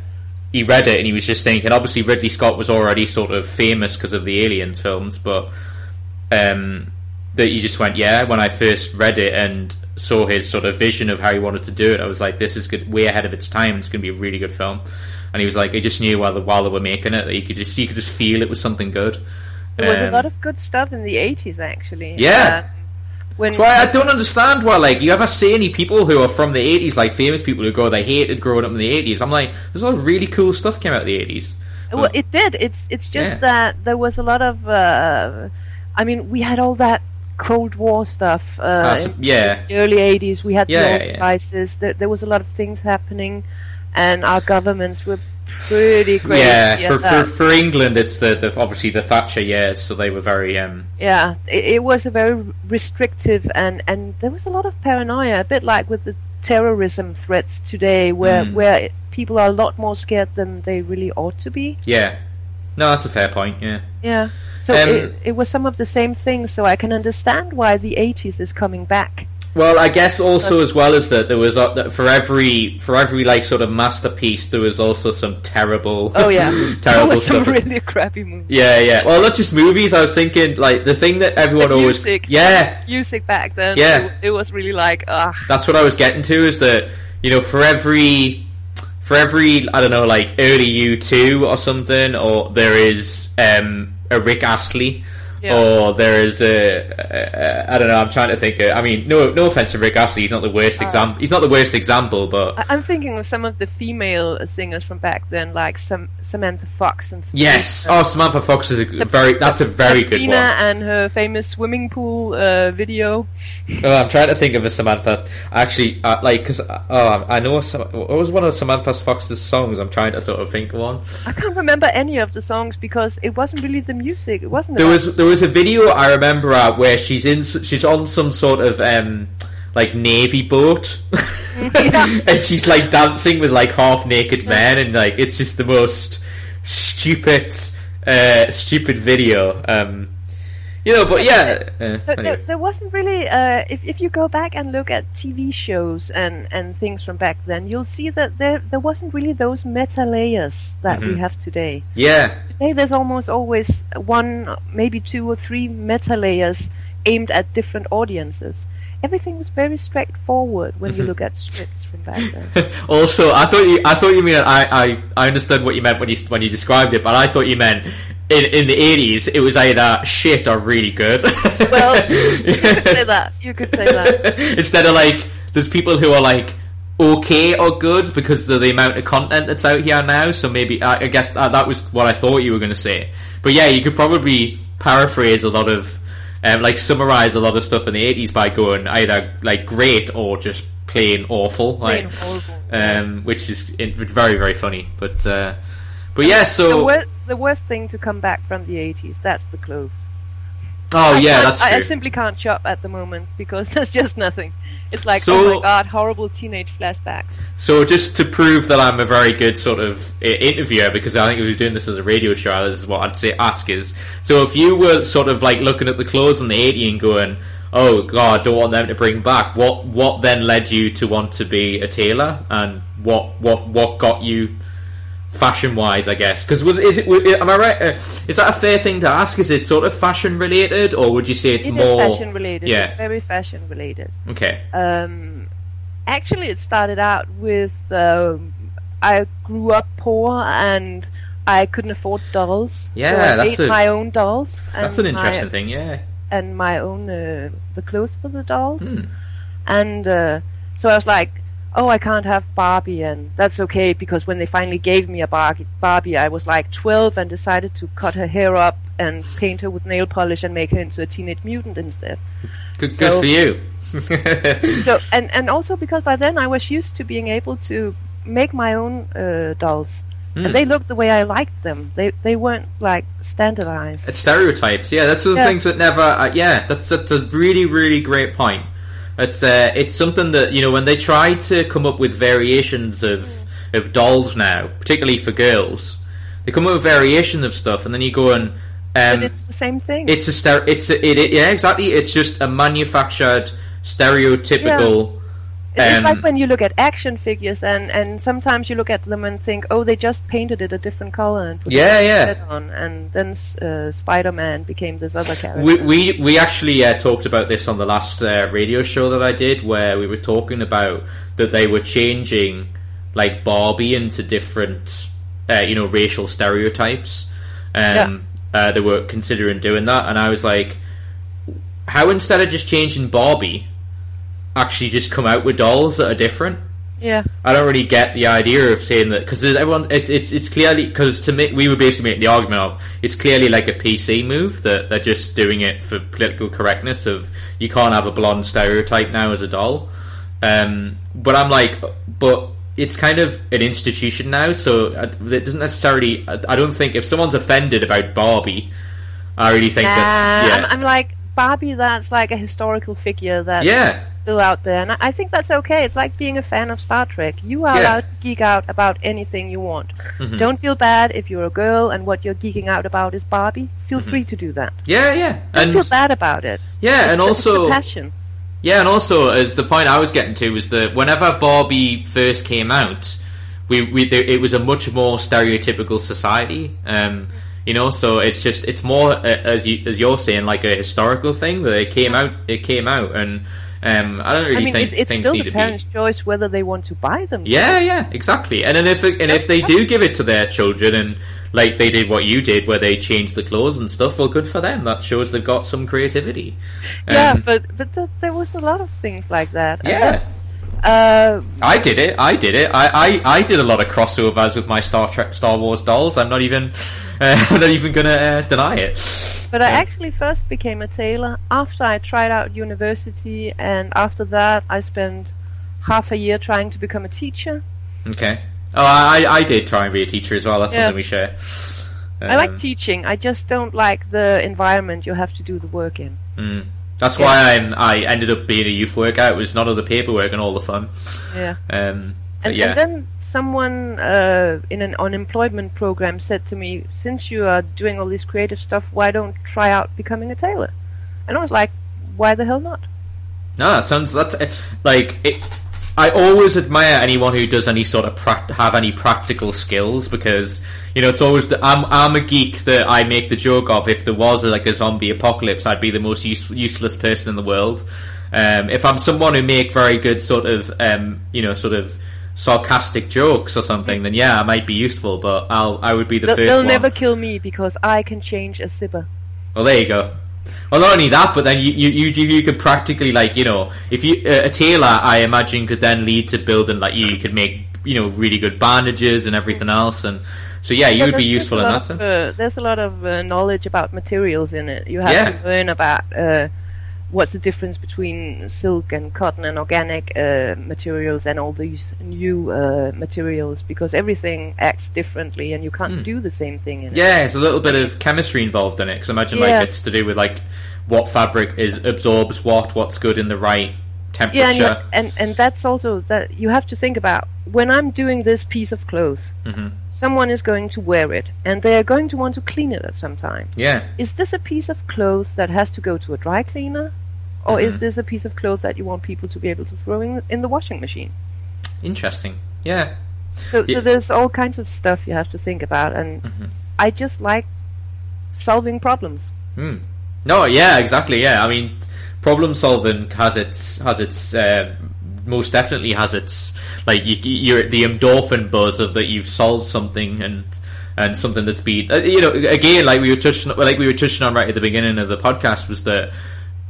he read it and he was just thinking. Obviously, Ridley Scott was already sort of famous because of the Aliens films, but um, that he just went, yeah. When I first read it and saw his sort of vision of how he wanted to do it, I was like, this is good, way ahead of its time. It's going to be a really good film. And he was like, he just knew while the, while they were making it that you could just you could just feel it was something good. There was a Um, lot of good stuff in the 80s, actually. Yeah. Um, when That's why I don't understand why, like, you ever see any people who are from the 80s, like famous people who go, they hated growing up in the 80s. I'm like, there's a lot of really cool stuff came out of the 80s. Well, it did. It's it's just Yeah. that there was a lot of. Uh, I mean, we had all that Cold War stuff. Uh, Ah, so- yeah. the early '80s, we had Yeah, the oil yeah. crisis. There, there was a lot of things happening, and our governments were pretty crazy. yeah, for, for, for England, it's the, the obviously the Thatcher years, so they were very, um, yeah, it, it was a very restrictive, and and there was a lot of paranoia, a bit like with the terrorism threats today, where Mm. where people are a lot more scared than they really ought to be. yeah. No, that's a fair point, yeah. Yeah. So Um, it, it was some of the same things, so I can understand why the 80s is coming back. Well, I guess also as well as that there was uh, that for every for every like sort of masterpiece there was also some terrible Oh yeah, there terrible some really crappy movies. Yeah, yeah. Well, not just movies. I was thinking like the thing that everyone The always music, yeah music back then. Yeah. it, it was really like ah. that's what I was getting to is that you know for every for every I don't know like early U two or something or there is um, a Rick Astley Yeah. or there is a, a, a I don't know I'm trying to think of, I mean no no offense to Rick Astley he's not the worst uh. example he's not the worst example but I'm thinking of some of the female singers from back then, like some Samantha Fox and yes oh Samantha Fox is a g- very that's a very good Sabrina one and her famous swimming pool uh, video. Oh, I'm trying to think of a Samantha. Actually, uh, like, because uh, I know some, what was one of Samantha Fox's songs. I'm trying to sort of think of one. I can't remember any of the songs because it wasn't really the music. It wasn't. There about- was there was a video I remember uh, where she's in she's on some sort of um like navy boat, and she's like dancing with like half naked men, and like it's just the most stupid, uh, stupid video. Um, you know, but yeah. Uh, so there, there, wasn't really. Uh, if if you go back and look at TV shows and, and things from back then, you'll see that there there wasn't really those meta layers that mm-hmm. we have today. Yeah. Today there's almost always one, maybe two or three meta layers aimed at different audiences. Everything was very straightforward when you mm-hmm. look at scripts from back then. also, I thought you I thought you mean I, I I understood what you meant when you when you described it, but I thought you meant in in the eighties, it was either shit or really good. well, you could say that. You could say that instead of like there's people who are like okay or good because of the amount of content that's out here now. So maybe I, I guess that, that, was what I thought you were going to say. But yeah, you could probably paraphrase a lot of um, like summarize a lot of stuff in the eighties by going either like great or just plain awful, plain like, awful. Um, which is very very funny. But uh, but yeah, so the worst, the worst thing to come back from the 80s, that's the clothes. Oh I yeah, that's I. I simply can't shop at the moment because there's just nothing. It's like, so, oh my god, horrible teenage flashbacks. So just to prove that I'm a very good sort of uh, interviewer, because I think if are doing this as a radio show, this is what I'd say ask is, so if you were sort of like looking at the clothes in the 80s and going, oh god, don't want them to bring back, what what then led you to want to be a tailor, and what what what got you fashion wise, I guess. Because was is it? Am I right? Uh, is that a fair thing to ask? Is it sort of fashion related, or would you say it's it more fashion related? Yeah, it's very fashion related. Okay. Um, actually, it started out with um, I grew up poor and I couldn't afford dolls. Yeah, so I that's made a, my own dolls. That's an interesting my, thing. Yeah. And my own uh, the clothes for the dolls, hmm. and uh, so I was like oh, I can't have Barbie, and that's okay because when they finally gave me a Barbie, I was like 12 and decided to cut her hair up and paint her with nail polish and make her into a teenage mutant instead. Good, so, good for you. so, and and also because by then I was used to being able to make my own uh, dolls. Mm. And hmm. they looked the way I liked them. They they weren't like standardized. It's stereotypes, yeah. That's the yeah. things that never. Uh, yeah, that's, that's a really really great point. It's uh, it's something that you know when they try to come up with variations of of dolls now, particularly for girls, they come up with variations of stuff, and then you go and. Um, it's the same thing. It's a stere- It's a, it, it, yeah, exactly. It's just a manufactured, stereotypical. It's um, like when you look at action figures, and, and sometimes you look at them and think, oh, they just painted it a different color and put yeah, yeah. on, and then uh, Spider-Man became this other character. We we, we actually uh, talked about this on the last uh, radio show that I did, where we were talking about that they were changing like Barbie into different, uh, you know, racial stereotypes. Um, yeah. Uh, they were considering doing that, and I was like, how instead of just changing Barbie actually just come out with dolls that are different. Yeah, I don't really get the idea of saying that because everyone, it's it's it's clearly because to me we were basically making the argument of it's clearly like a PC move that they're just doing it for political correctness of you can't have a blonde stereotype now as a doll. Um, but I'm like, but it's kind of an institution now, so it doesn't necessarily. I don't think if someone's offended about Barbie, I really think that's yeah. I'm, I'm like Barbie. That's like a historical figure that's yeah still out there, and I think that's okay. It's like being a fan of Star Trek. You are yeah. allowed to geek out about anything you want. Mm-hmm. Don't feel bad if you're a girl and what you're geeking out about is Barbie. Feel mm-hmm. free to do that. Yeah, yeah. Don't and feel bad about it. Yeah, it's and also passion. Yeah, and also as the point I was getting to was that whenever Barbie first came out, we, we it was a much more stereotypical society. Um, you know, so it's just it's more uh, as you as you're saying like a historical thing that it came out it came out and um, I don't really I mean, think it, it's still the parents' be... choice whether they want to buy them. Yeah, yeah, exactly. And then if it, and if they do give it to their children, and like they did what you did, where they changed the clothes and stuff, well, good for them. That shows they've got some creativity. Um, yeah, but but th- there was a lot of things like that. Yeah. Uh, I did it. I did it. I, I, I did a lot of crossovers with my Star Trek, Star Wars dolls. I'm not even, I'm not even gonna uh, deny it. But I actually first became a tailor after I tried out university, and after that I spent half a year trying to become a teacher. Okay. Oh, I I did try and be a teacher as well. That's yeah. something we share. Um, I like um, teaching. I just don't like the environment you have to do the work in. Mm. That's yeah. why I'm, I ended up being a youth worker. It was not all the paperwork and all the fun. Yeah. Um, and, yeah. and then someone uh, in an unemployment program said to me, "Since you are doing all this creative stuff, why don't try out becoming a tailor?" And I was like, "Why the hell not?" No, that sounds that's like it. I always admire anyone who does any sort of pra- have any practical skills because you know it's always the, I'm I'm a geek that I make the joke of if there was a, like a zombie apocalypse I'd be the most use, useless person in the world. Um, if I'm someone who make very good sort of um, you know sort of sarcastic jokes or something, then yeah, I might be useful. But I'll I would be the they'll, 1st they'll one. never kill me because I can change a zipper. Well, there you go. Well, not only that, but then you you, you, you could practically like you know if you uh, a tailor, I imagine could then lead to building like you, you could make you know really good bandages and everything else, and so yeah, you yeah, would be useful in that of, sense. Uh, there's a lot of uh, knowledge about materials in it. You have Yeah. to learn about uh, what's the difference between silk and cotton and organic uh, materials and all these new uh, materials because everything acts differently and you can't Hmm. do the same thing in it. Yeah, there's a little bit of chemistry involved in it because imagine Yeah. like it's to do with like what fabric is absorbs what, what's good in the right temperature. Yeah, and, and and that's also that you have to think about when I'm doing this piece of clothes. Mhm. Someone is going to wear it, and they are going to want to clean it at some time. Yeah, Is this a piece of clothes that has to go to a dry cleaner, or Mhm. is this a piece of clothes that you want people to be able to throw in in the washing machine? interesting. Yeah, So, Yeah. so there's all kinds of stuff you have to think about, and Mhm. I just like solving problems. Hmm. No, yeah, exactly. Yeah, I mean, problem solving has its has its uh, most definitely has its like you, you're the endorphin buzz of that you've solved something and and something that's been uh, you know again like we were touching like we were touching on right at the beginning of the podcast was that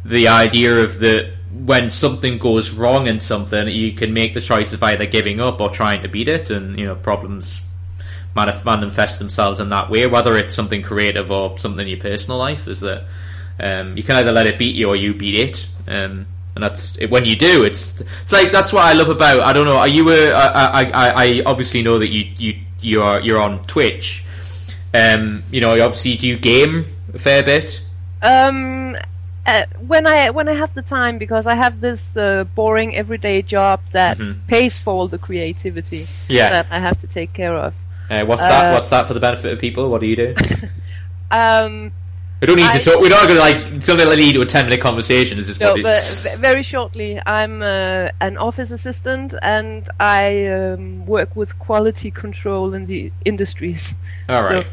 the idea of the when something goes wrong in something you can make the choice of either giving up or trying to beat it and you know problems manifest themselves in that way whether it's something creative or something in your personal life is that um, you can either let it beat you or you beat it. Um, and that's it, when you do it's it's like that's what I love about I don't know are you a, I, I, I obviously know that you you you are you're on Twitch um, you know obviously do you game a fair bit Um, uh, when I when I have the time, because I have this uh, boring everyday job that Mhm. pays for all the creativity Yeah. that I have to take care of. Uh, what's that? Uh, What's that for the benefit of people? What do you do? Um, We don't need I- to talk. We're not going to like something that lead to a ten minute conversation. Is this no, but very shortly, I'm uh, an office assistant and I um, work with quality control in the industries. All right. so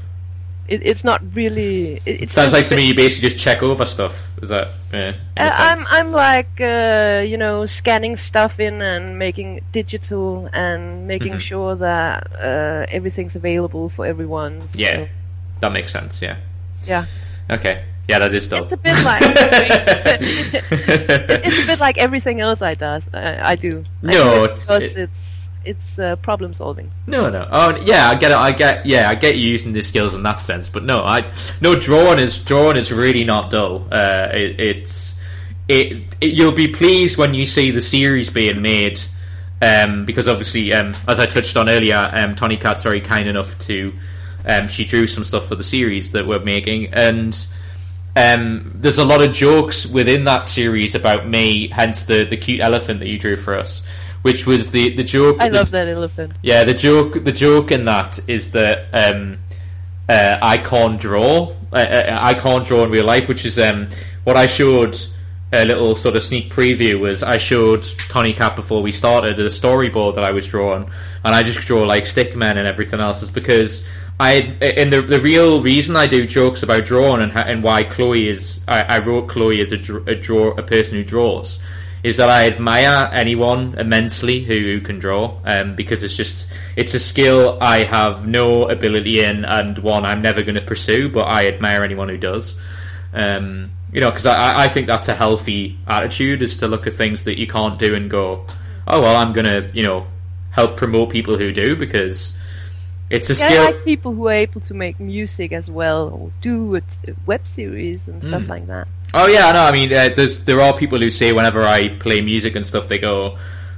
It, it's not really. It, it Sounds like to me you basically just check over stuff. Is that? Yeah. Uh, I'm. I'm like uh, you know scanning stuff in and making digital and making Mhm. sure that uh, everything's available for everyone. so, Yeah. That makes sense. Yeah. yeah. Okay. Yeah, that is dull. It's a bit like it's a bit like everything else I does I do. I No, do it it's- because it- it's it's uh, problem solving. No, no. Oh, yeah, I get it. I get. Yeah, I get you using the skills in that sense. But no, I no drawing is drawing is really not dull. Uh, it, it's it, it. You'll be pleased when you see the series being made. Um, because obviously, um, as I touched on earlier, um, Tony Cat's very kind enough to. Um, she drew some stuff for the series that we're making, and um, there's a lot of jokes within that series about me. Hence the the cute elephant that you drew for us, which was the the joke. I the- love that elephant. yeah, the joke the joke in that is that um, uh, I can't draw. Uh, uh, I can't draw in real life, which is um, what I showed. A little sort of sneak preview was I showed Tony Cat before we started a storyboard that I was drawing, and I just draw like stickmen and everything else. Is because I and the the real reason I do jokes about drawing and ha- and why Chloe is I, I wrote Chloe as a a draw a person who draws is that I admire anyone immensely who, who can draw, um, because it's just it's a skill I have no ability in, and one I'm never going to pursue. But I admire anyone who does. Um, you know, because I, I think that's a healthy attitude is to look at things that you can't do and go, oh well, I'm going to you know help promote people who do because it's a Yeah, skill. I like people who are able to make music as well, or do a, web series and stuff Mm. like that. Oh yeah, no, I mean, uh, there's there are people who say whenever I play music and stuff, they go,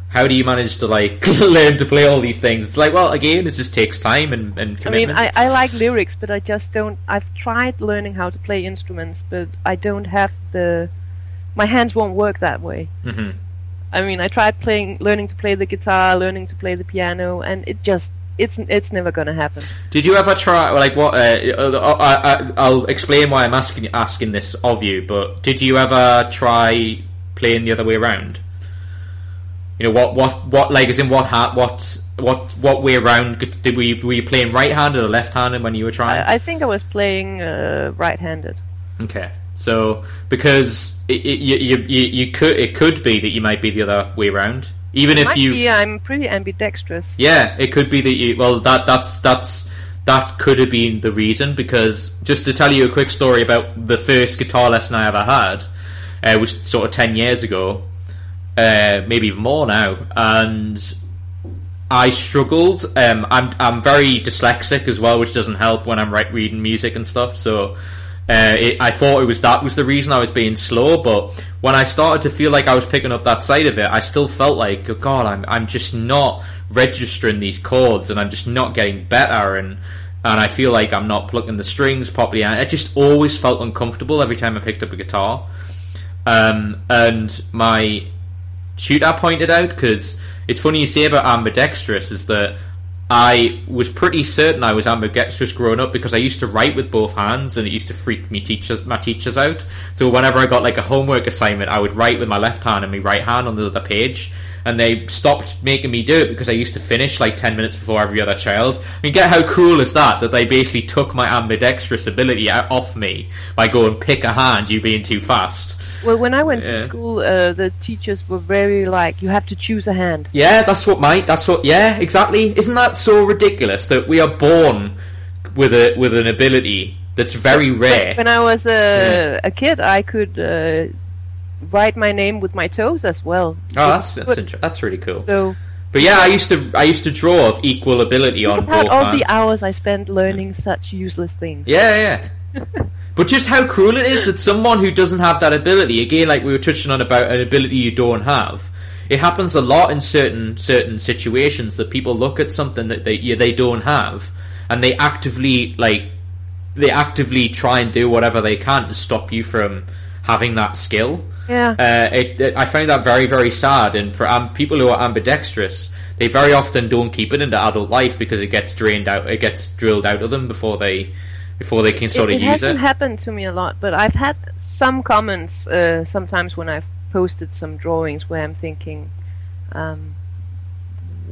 "How do you manage to like learn to play all these things?" It's like, well, again, it just takes time and, and I mean, commitment. I, I like lyrics, but I just don't. I've tried learning how to play instruments, but I don't have the my hands won't work that way. Mm-hmm. I mean, I tried playing, learning to play the guitar, learning to play the piano, and it just it's it's never going to happen. Did you ever try like what? Uh, uh I, will explain why I'm asking asking this of you. But did you ever try playing the other way around? You know what? What? What? Like, as in what? hat what? What? What way around? Did were you, were you playing right-handed or left-handed when you were trying? I, I think I was playing uh, right-handed. Okay. So because it, it, you, you, you could it could be that you might be the other way around. Even it if you, be, I'm pretty ambidextrous. Yeah, it could be that you. Well, that that's that's that could have been the reason. Because just to tell you a quick story about the first guitar lesson I ever had, uh, was sort of ten years ago, uh, maybe even more now, and I struggled. Um, I'm I'm very dyslexic as well, which doesn't help when I'm right reading music and stuff. So uh, it, I thought it was that was the reason I was being slow, but when I started to feel like I was picking up that side of it, I still felt like, oh God, I'm I'm just not registering these chords, and I'm just not getting better, and and I feel like I'm not plucking the strings properly. And I just always felt uncomfortable every time I picked up a guitar. Um, and my tutor pointed out because it's funny you say about ambidextrous is that I was pretty certain I was ambidextrous growing up because I used to write with both hands and it used to freak me teachers my teachers out. So whenever I got like a homework assignment, I would write with my left hand and my right hand on the other page. And they stopped making me do it because I used to finish like ten minutes before every other child. I mean, get how cool is that? That they basically took my ambidextrous ability off me by going pick a hand, you being too fast. Well, when I went yeah. to school, uh, the teachers were very like, you have to choose a hand. Yeah, that's what my that's what. Yeah, exactly. Isn't that so ridiculous that we are born with a with an ability that's very rare? When I was a, yeah. a kid, I could uh, write my name with my toes as well. Oh, that's that's, inter- that's really cool. So. But yeah, I used to I used to draw of equal ability on both all hands. the hours I spent learning such useless things. Yeah, yeah. But just how cruel it is that someone who doesn't have that ability, again, like we were touching on about an ability you don't have, it happens a lot in certain certain situations that people look at something that they yeah, they don't have, and they actively like they actively try and do whatever they can to stop you from having that skill. Yeah. Uh, it, it, I find that very very sad, and for um, people who are ambidextrous, they very often don't keep it into adult life because it gets drained out, it gets drilled out of them before they before they can sort it, of it use it. It hasn't happened to me a lot, but I've had some comments uh, sometimes when I've posted some drawings where I'm thinking, um,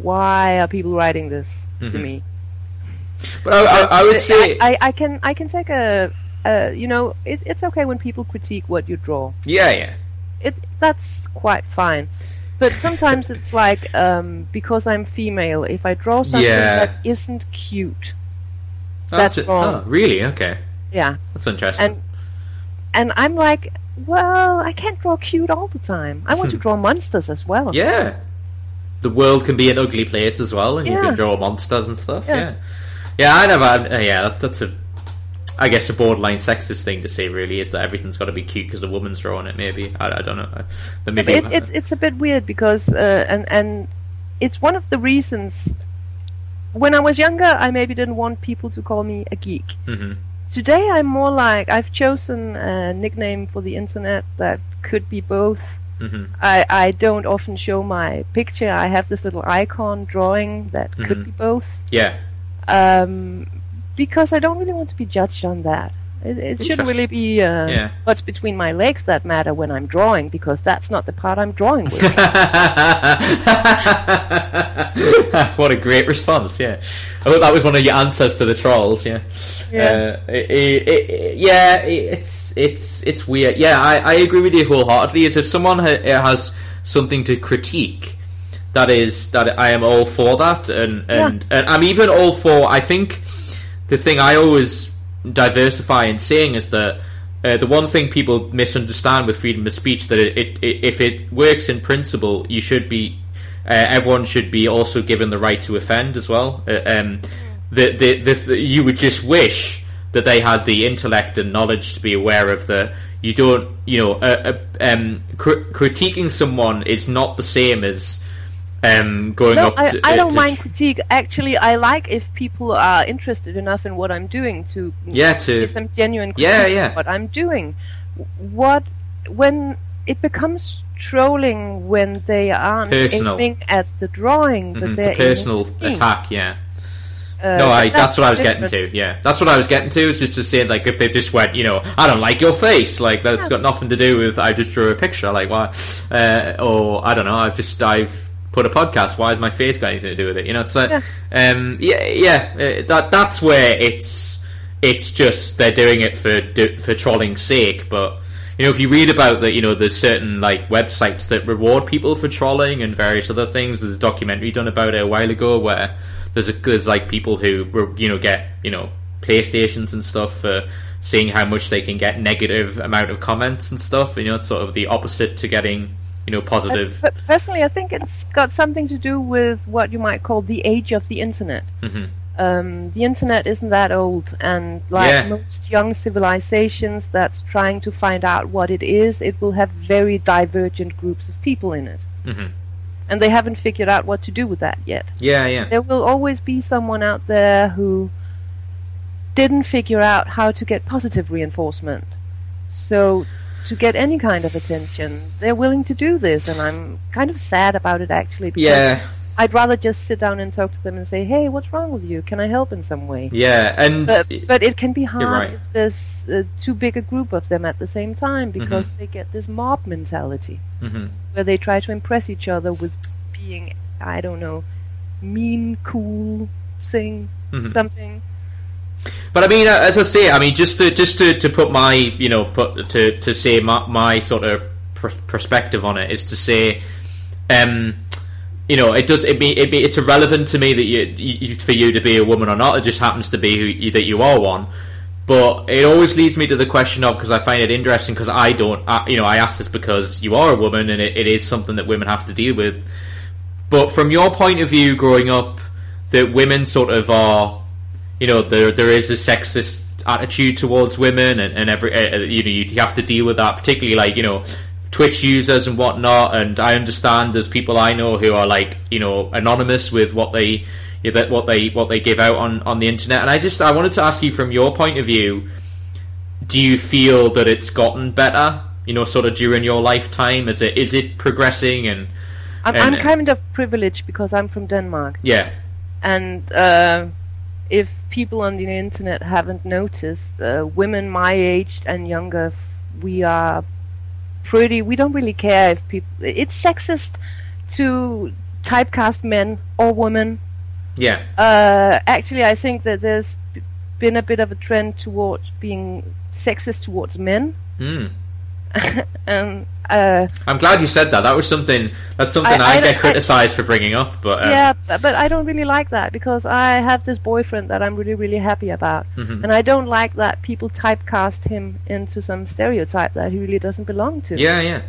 why are people writing this mm-hmm. to me? But I, I, I would say I, I, can I can take a, a you know it, it's okay when people critique what you draw. Yeah, yeah. It that's quite fine. But sometimes it's like um, because I'm female, if I draw something yeah. that isn't cute, that's, that's wrong. Oh, really? Okay. Yeah. That's interesting. And and I'm like, well, I can't draw cute all the time. I want to draw monsters as well. Yeah. The world can be an ugly place as well, and yeah. you can draw monsters and stuff. Yeah. Yeah, yeah I never. Uh, yeah, that, that's a. I guess a borderline sexist thing to say really is that everything's got to be cute because a woman's drawing it. Maybe I, I don't know. But maybe it, it's it's a bit weird because uh, and and it's one of the reasons when I was younger, I maybe didn't want people to call me a geek. Mm-hmm. Today, I'm more like I've chosen a nickname for the internet that could be both. Mm-hmm. I, I don't often show my picture. I have this little icon drawing that mm-hmm. could be both. Yeah. Um, because I don't really want to be judged on that. It, it shouldn't really be uh, yeah. what's between my legs that matter when I'm drawing, because that's not the part I'm drawing with. what a great response! Yeah, I thought that was one of your answers to the trolls. Yeah, yeah, uh, it, it, yeah. It's it's it's weird. Yeah, I, I agree with you wholeheartedly. As if someone ha- has something to critique, that is that I am all for that, and and, yeah. and I'm even all for. I think the thing I always diversify in saying is that uh, the one thing people misunderstand with freedom of speech that it, it, it, if it works in principle, you should be uh, everyone should be also given the right to offend as well. Uh, um, the, the, the, you would just wish that they had the intellect and knowledge to be aware of that. you don't you know uh, uh, um, cr- critiquing someone is not the same as um, going no, up. I, to, I don't mind critique. Actually, I like if people are interested enough in what I'm doing to yeah to give some genuine yeah yeah what I'm doing. What when it becomes trolling when they aren't personal. aiming at the drawing, but mm-hmm. they're it's a personal attack. Yeah. Uh, no, I, that's, that's, what I was different. getting to. Yeah, that's what I was getting to. Is just to say, like, if they just went, you know, I don't like your face, like that's yeah. got nothing to do with I just drew a picture, like why, uh, or I don't know, I've just I've put a podcast. Why has my face got anything to do with it? You know, it's like, yeah, um, yeah, yeah uh, that that's where it's it's just they're doing it for for trolling's sake, but you know, if you read about that, you know, there's certain like websites that reward people for trolling and various other things. There's a documentary done about it a while ago where there's a, there's like people who you know get you know PlayStations and stuff for seeing how much they can get negative amount of comments and stuff. You know, it's sort of the opposite to getting you know positive. But personally, I think it's got something to do with what you might call the age of the internet. Mm-hmm um, the internet isn't that old, and like yeah. most young civilizations that's trying to find out what it is, it will have very divergent groups of people in it. Mm-hmm. And they haven't figured out what to do with that yet. Yeah, yeah. There will always be someone out there who didn't figure out how to get positive reinforcement. So, to get any kind of attention, they're willing to do this, and I'm kind of sad about it actually. yeah I'd rather just sit down and talk to them and say, "Hey, what's wrong with you? Can I help in some way?" Yeah, and but, but it can be hard right. if there's uh, too big a group of them at the same time because mm-hmm. they get this mob mentality mm-hmm. where they try to impress each other with being, I don't know, mean, cool, thing, mm-hmm. something. But I mean, as I say, I mean, just to just to, to put my you know put to to say my, my sort of pr- perspective on it is to say. Um, you know, it does. It be, it be, it's irrelevant to me that you, you, for you to be a woman or not. It just happens to be who you, that you are one. But it always leads me to the question of because I find it interesting because I don't, I, you know, I ask this because you are a woman and it, it is something that women have to deal with. But from your point of view, growing up, that women sort of are, you know, there there is a sexist attitude towards women, and, and every uh, you know you have to deal with that, particularly like you know Twitch users and whatnot. And I understand there's people I know who are like you know anonymous with what they what they what they give out on on the internet. And I just I wanted to ask you from your point of view, do you feel that it's gotten better? You know, sort of during your lifetime, is it is it progressing and? I'm, and, I'm kind of privileged because I'm from Denmark. Yeah. And uh, if people on the internet haven't noticed, uh, women my age and younger, we are pretty. We don't really care if people. It's sexist to typecast men or women. Yeah. Uh, actually, I think that there's been a bit of a trend towards being sexist towards men. Mm. And uh, I'm glad you said that. That was something. That's something I, I, I get criticised for bringing up. But um, yeah, but I don't really like that because I have this boyfriend that I'm really, really happy about, mm-hmm. and I don't like that people typecast him into some stereotype that he really doesn't belong to. Yeah, yeah.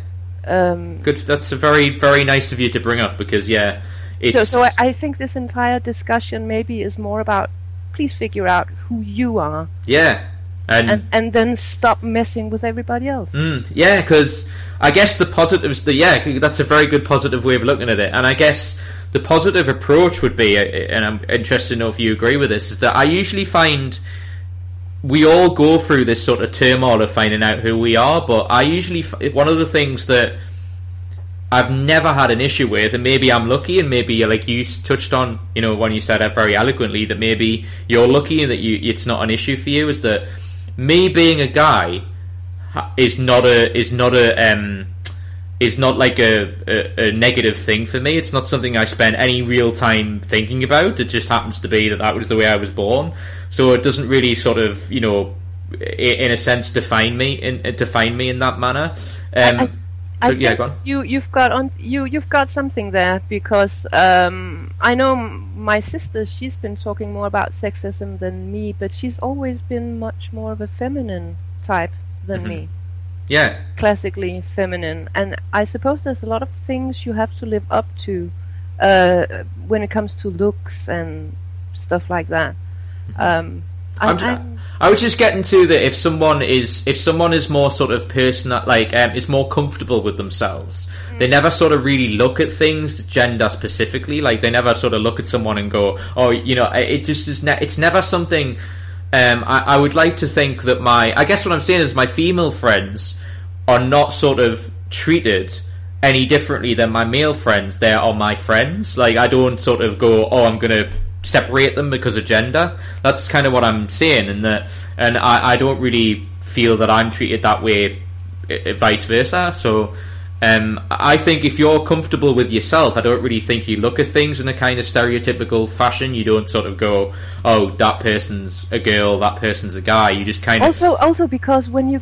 Um, Good. That's very, very nice of you to bring up because yeah, so so I, I think this entire discussion maybe is more about please figure out who you are. Yeah, and, and, and then stop messing with everybody else. Mm, yeah, because I guess the positives, the yeah, that's a very good positive way of looking at it. And I guess the positive approach would be, uh, and I'm interested to know if you agree with this, is that I usually find we all go through this sort of turmoil of finding out who we are. But I usually one of the things that I've never had an issue with, and maybe I'm lucky, and maybe like you touched on, you know, when you said it very eloquently, that maybe you're lucky and that you it's not an issue for you, is that me being a guy is not a is not a um, is not like a, a, a, negative thing for me. It's not something I spend any real time thinking about. It just happens to be that that was the way I was born. So it doesn't really sort of you know, in a sense, define me in define me in that manner. Um, I, I yeah, go on. You you've got on you you've got something there because um, I know my sister. She's been talking more about sexism than me, but she's always been much more of a feminine type than mm-hmm. me. Yeah, classically feminine, and I suppose there's a lot of things you have to live up to uh, when it comes to looks and stuff like that. Mm-hmm. Um, I'm, I'm, I was just getting to that if someone is if someone is more sort of personal, like um, is more comfortable with themselves, mm. they never sort of really look at things gender specifically. Like they never sort of look at someone and go, "Oh, you know," it just is. Ne- it's never something. Um, I, I would like to think that my, I guess what I'm saying is my female friends are not sort of treated any differently than my male friends. They are my friends. Like I don't sort of go, oh, I'm gonna separate them because of gender. That's kind of what I'm saying, and that, and I, I don't really feel that I'm treated that way, vice versa. So. Um, I think if you're comfortable with yourself, I don't really think you look at things in a kind of stereotypical fashion. You don't sort of go, "Oh, that person's a girl, that person's a guy." You just kind of also also because when you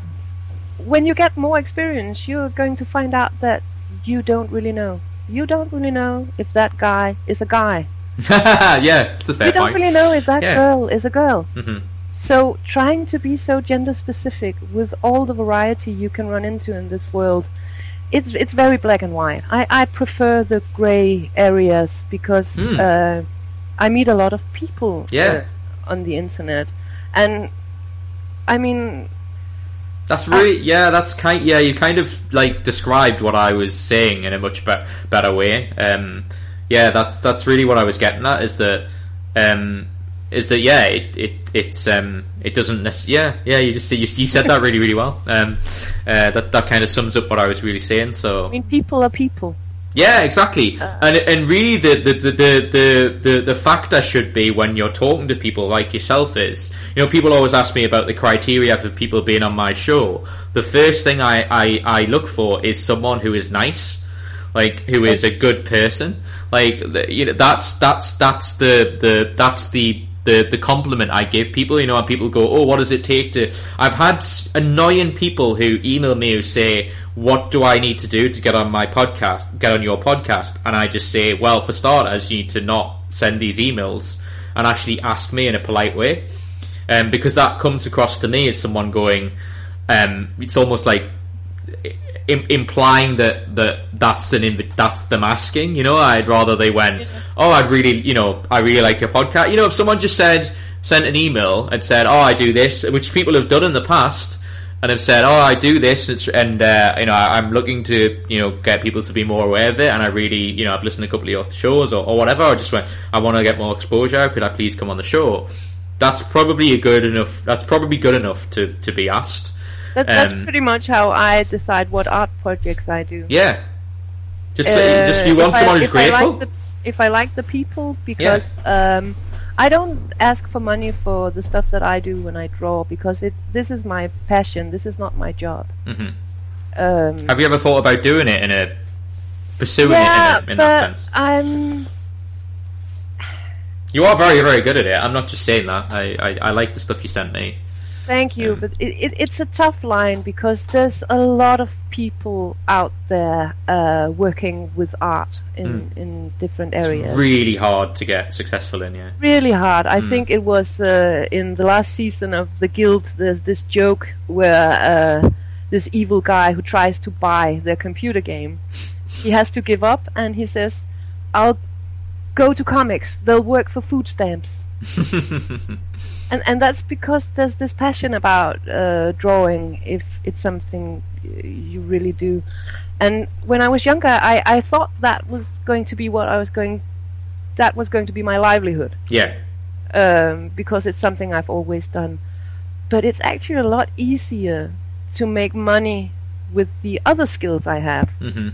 when you get more experience, you're going to find out that you don't really know. You don't really know if that guy is a guy. yeah, it's a fair You don't point. really know if that Yeah. girl is a girl. Mhm. So trying to be so gender specific with all the variety you can run into in this world, it's it's very black and white. I, I prefer the grey areas because Hmm. uh, I meet a lot of people Yeah. uh, on the internet, and I mean That's really yeah. That's kind yeah. You kind of like described what I was saying in a much be- better way. Um, yeah, that's that's really what I was getting at. Is that um, is that yeah? It it it's um, it doesn't necess- yeah yeah. You just you, you said that really really well. Um, uh, that that kind of sums up what I was really saying. So I mean people are people. yeah, exactly. and and really, the the, the, the, the, the the factor should be when you're talking to people like yourself is, you know, people always ask me about the criteria for people being on my show. The first thing I, I, I look for is someone who is nice, like who is a good person. Like you know, that's that's that's the the that's the the, the compliment I give people, you know, and people go, "Oh, what does it take to?" I've had annoying people who email me who say, "What do I need to do to get on my podcast? Get on your podcast?" And I just say, "Well, for starters, you need to not send these emails and actually ask me in a polite way, um, because that comes across to me as someone going, um, it's almost like Im- implying that, that that's an inv- that's them asking. You know, I'd rather they went, "Oh, I'd really, you know, I really like your podcast." You know, if someone just said sent an email and said, "Oh, I do this," which people have done in the past, and have said, "Oh, I do this," it's, and uh, you know, I'm looking to you know get people to be more aware of it, and I really, you know, I've listened to a couple of your shows or, or whatever. I just went, I want to get more exposure. Could I please come on the show? That's probably a good enough. That's probably good enough to, to be asked. That, that's Um, pretty much how I decide what art projects I do. Yeah. Just, Uh, just you want if I- someone who's if I grateful. like the, if I like the people, because um, I don't ask for money for the stuff that I do when I draw, because it this is my passion. This is not my job. hmm Um, Have you ever thought about doing it in a pursuing yeah, it in, a, in that sense? I'm You are very, very good at it. I'm not just saying that. I, I, I like the stuff you sent me. Thank you, but it, it, it's a tough line because there's a lot of people out there uh, working with art in, in different areas. Really hard to get successful in, yeah. really hard. I Mm. think it was uh, in the last season of The Guild. There's this joke where uh, this evil guy who tries to buy their computer game, he has to give up, and he says, "I'll go to comics. They'll work for food stamps." and and that's because there's this passion about uh, drawing if it's something you really do and when i was younger I, I thought that was going to be what i was going that was going to be my livelihood yeah. um, because it's something i've always done but it's actually a lot easier to make money with the other skills i have hmm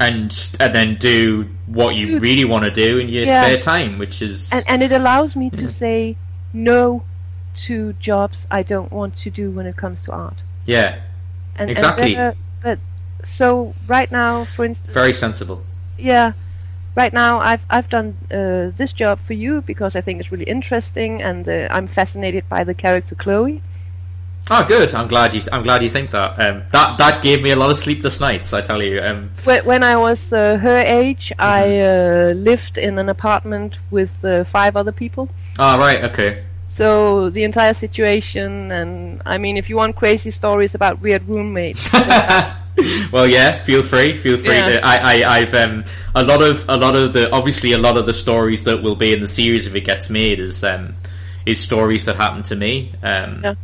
And and then do what you really want to do in your Yeah. spare time, which is and and it allows me to Mhm. say no to jobs i don't want to do when it comes to art yeah, and, Exactly. And there- but so right now, for instance, very sensible. yeah, right now I've I've done uh, this job for you because I think it's really interesting and uh, I'm fascinated by the character Chloe. Oh, good. I'm glad you. I'm glad you think that. Um, that that gave me a lot of sleepless nights. I tell you. Um, When, when I was uh, her age, I uh, lived in an apartment with uh, five other people. Oh, right. Okay. So the entire situation, and I mean, if you want crazy stories about weird roommates, well, yeah. Feel free. Feel free. Yeah. I, I, I've um, a lot of a lot of the obviously a lot of the stories that will be in the series if it gets made is um, is stories that happened to me. Um, Yeah.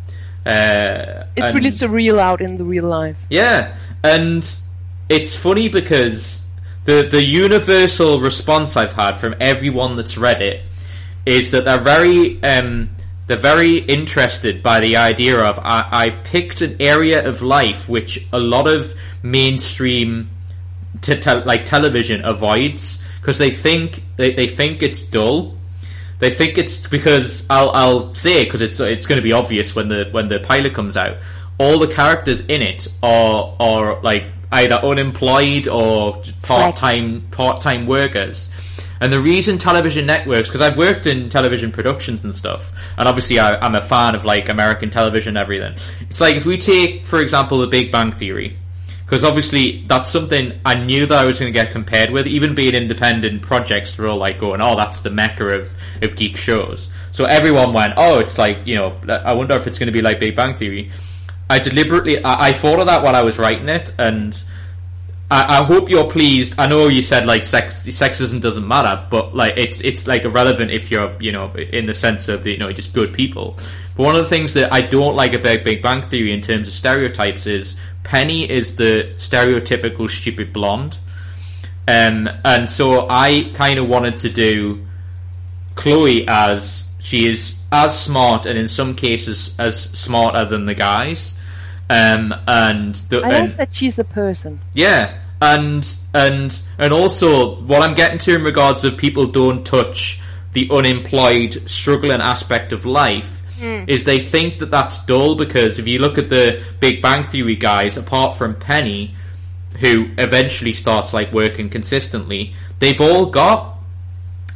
uh, it's and- really surreal out in the real life. Yeah, and it's funny because the the universal response I've had from everyone that's read it is that they're very um, they're very interested by the idea of I, have picked an area of life which a lot of mainstream te- te- like television avoids because they think they, they think it's dull. They think it's because I'll I'll say it because it's it's going to be obvious when the when the pilot comes out. All the characters in it are are like either unemployed or part time part time workers. And the reason television networks, because I've worked in television productions and stuff, and obviously I, am a fan of like American television everything. It's like if we take, for example, The Big Bang Theory, because obviously that's something I knew that I was going to get compared with. Even being independent projects were all like going, "Oh, that's the mecca of of geek shows." So everyone went, "Oh, it's like you know, I wonder if it's going to be like Big Bang Theory." I deliberately I, I thought of that while I was writing it, and I, I, hope you're pleased. I know you said like sex sexism doesn't matter, but like it's it's like irrelevant if you're you know in the sense of you know just good people. But one of the things that I don't like about Big Bang Theory in terms of stereotypes is Penny is the stereotypical stupid blonde, um, and so I kind of wanted to do Chloe as she is as smart and in some cases as smarter than the guys. Um, and the, I like that she's a person. Yeah, and and and also what I'm getting to in regards of people don't touch the unemployed, struggling aspect of life mm. is they think that that's dull because if you look at the Big Bang Theory guys, apart from Penny, who eventually starts like working consistently, they've all got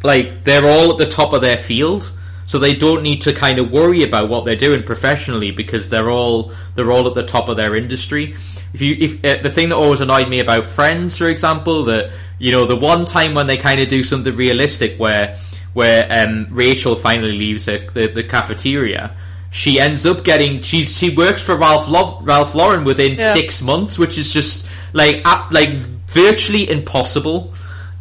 like they're all at the top of their field so they don't need to kind of worry about what they're doing professionally because they're all they're all at the top of their industry. If you if uh, the thing that always annoyed me about Friends, for example, that you know the one time when they kind of do something realistic where where um, Rachel finally leaves the, the, the, cafeteria. She ends up getting she's she works for Ralph Lo- Ralph Lauren within yeah. six months, which is just like like virtually impossible.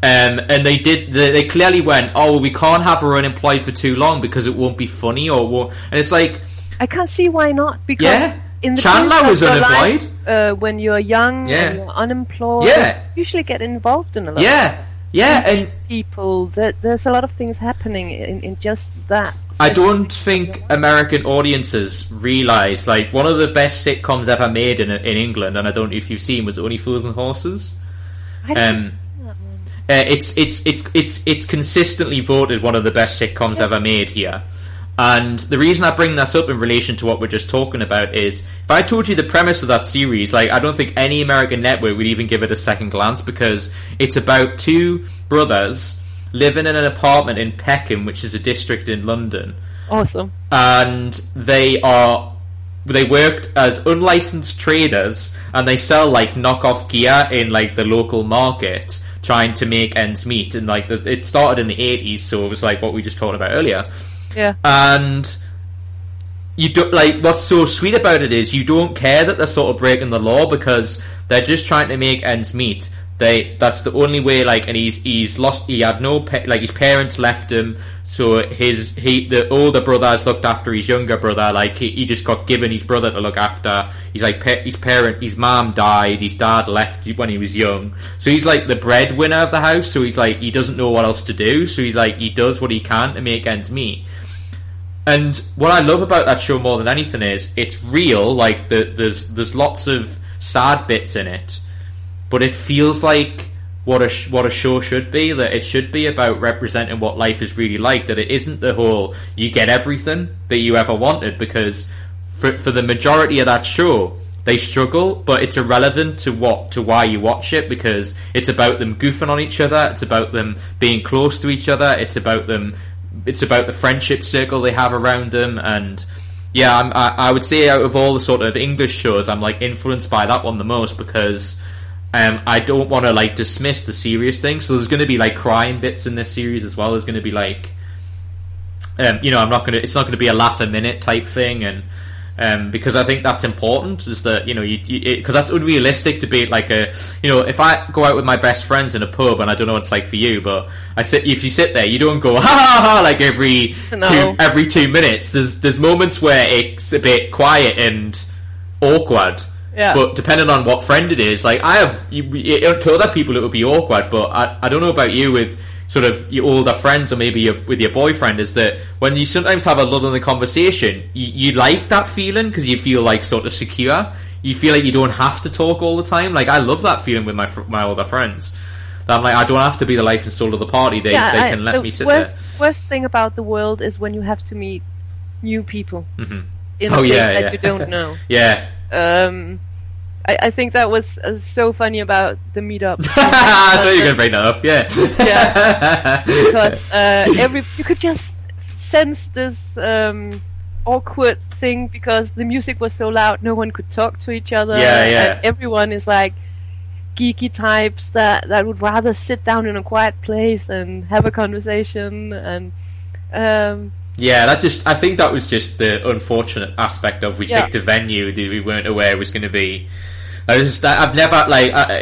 Um, and they did. They, they, clearly went, "Oh, we can't have her unemployed for too long because it won't be funny." Or won't. and it's like, I can't see why not. Because yeah, in the Chandler was unemployed. Life, uh, when you're young yeah. and you're unemployed, yeah, you usually get involved in a lot. Yeah, yeah, and people. That there's a lot of things happening in, in just that. I don't think American audiences realize like one of the best sitcoms ever made in in England, and I don't know if you've seen was Only Fools and Horses. Um, uh, it's it's it's it's it's consistently voted one of the best sitcoms ever made here. And the reason I bring this up in relation to what we're just talking about is if I told you the premise of that series, like I don't think any American network would even give it a second glance because it's about two brothers living in an apartment in Peckham, which is a district in London. Awesome. And they are they worked as unlicensed traders and they sell like knockoff gear in like the local market trying to make ends meet, and like the, it started in the eighties, so it was like what we just talked about earlier. Yeah, and you don't like what's so sweet about it is you don't care that they're sort of breaking the law because they're just trying to make ends meet. They that's the only way. Like, and he's he's lost. He had no like his parents left him. So his he the older brother has looked after his younger brother. Like he, he just got given his brother to look after. He's like his parent, his mom died. His dad left when he was young. So he's like the breadwinner of the house. So he's like he doesn't know what else to do. So he's like he does what he can to make ends meet. And what I love about that show more than anything is it's real. Like the, there's there's lots of sad bits in it, but it feels like what a sh- what a show should be. That it should be about representing what life is really like. That it isn't the whole you get everything that you ever wanted because for for the majority of that show they struggle, but it's irrelevant to what to why you watch it because it's about them goofing on each other. It's about them being close to each other. It's about them. It's about the friendship circle they have around them and. Yeah, I, I would say out of all the sort of English shows, I'm like influenced by that one the most because um, I don't want to like dismiss the serious things. So there's going to be like crime bits in this series as well. There's going to be like, um, you know, I'm not going to. It's not going to be a laugh a minute type thing, and um, because I think that's important. Is that you know, you because that's unrealistic to be like a, you know, if I go out with my best friends in a pub and I don't know what it's like for you, but I sit if you sit there, you don't go ha ha ha like every no. two every two minutes. There's there's moments where it's a bit quiet and awkward yeah. But depending on what friend it is, like I have you, to other people, it would be awkward. But I, I don't know about you with sort of your older friends or maybe your, with your boyfriend is that when you sometimes have a lull in the conversation, you, you like that feeling because you feel like sort of secure. You feel like you don't have to talk all the time. Like I love that feeling with my my older friends. That I'm like I don't have to be the life and soul of the party. They yeah, they I, can let the me sit worst, there. Worst thing about the world is when you have to meet new people hmm in Oh, yeah, that yeah. you don't know. Yeah, Um, I, I think that was uh, so funny about the meetup. I thought you were going to bring that up. Yeah, Yeah. because uh, every you could just sense this um, awkward thing because the music was so loud, no one could talk to each other. Yeah, yeah. Everyone is like geeky types that that would rather sit down in a quiet place and have a conversation and. Um, Yeah, that just I think that was just the unfortunate aspect of we Yeah. picked a venue that we weren't aware was going to be. I was just, I've never like I,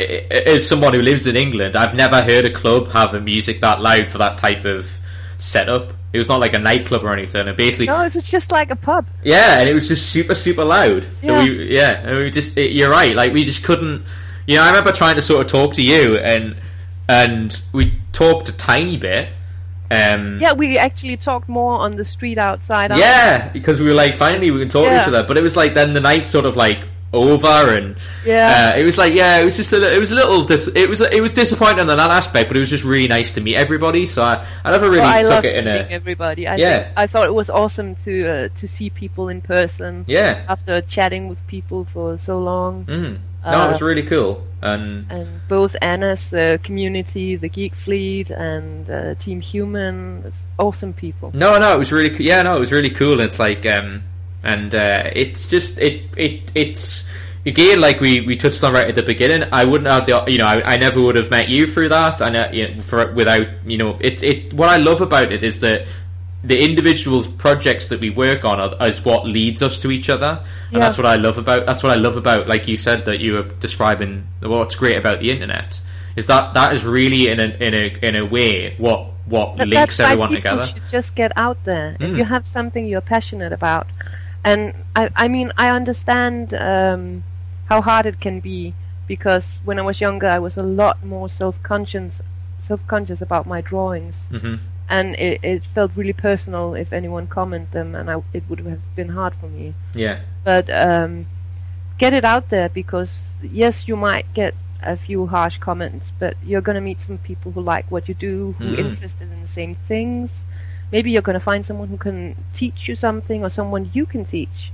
as someone who lives in England, I've never heard a club have a music that loud for that type of setup. It was not like a nightclub or anything. And basically, no, it was just like a pub. yeah, and it was just super super loud. And Yeah. we, yeah, and we just it, you're right. Like we just couldn't. You know, I remember trying to sort of talk to you, and and we talked a tiny bit. Um, Yeah, we actually talked more on the street outside. yeah, because we were like, finally we can talk to each other. But it was like then the night sort of like over, and Yeah. uh, it was like yeah, it was just a, it was a little dis- it was it was disappointing in that aspect, but it was just really nice to meet everybody. So I, I never really Well, I took it in meeting a everybody. I Yeah. I thought it was awesome to uh, to see people in person yeah. after chatting with people for so long. Mm. No, it was Uh, really cool, and And both Anna's uh, community, the Geek Fleet, and uh, Team Human, awesome people. No, no, it was really co- yeah, no, it was really cool. It's like um, and uh, it's just it it it's again like we we touched on right at the beginning. I wouldn't have the you know I, I never would have met you through that. I know you know, for without you know it it what I love about it is that. The individual projects that we work on are, is what leads us to each other, and Yeah. that's what I love about. That's what I love about, like you said, that you were describing. What's great about the internet is that that is really in a in a in a way what what That- links everyone together. should just get out there. If Mm. you have something you're passionate about, and I, I mean, I understand um, how hard it can be because when I was younger, I was a lot more self-conscious, self-conscious about my drawings, hmm and it, it felt really personal if anyone commented them, and I, it would have been hard for me. Yeah. But um, get it out there because yes, you might get a few harsh comments, but you're going to meet some people who like what you do, who are Mhm. interested in the same things. Maybe you're going to find someone who can teach you something, or someone you can teach.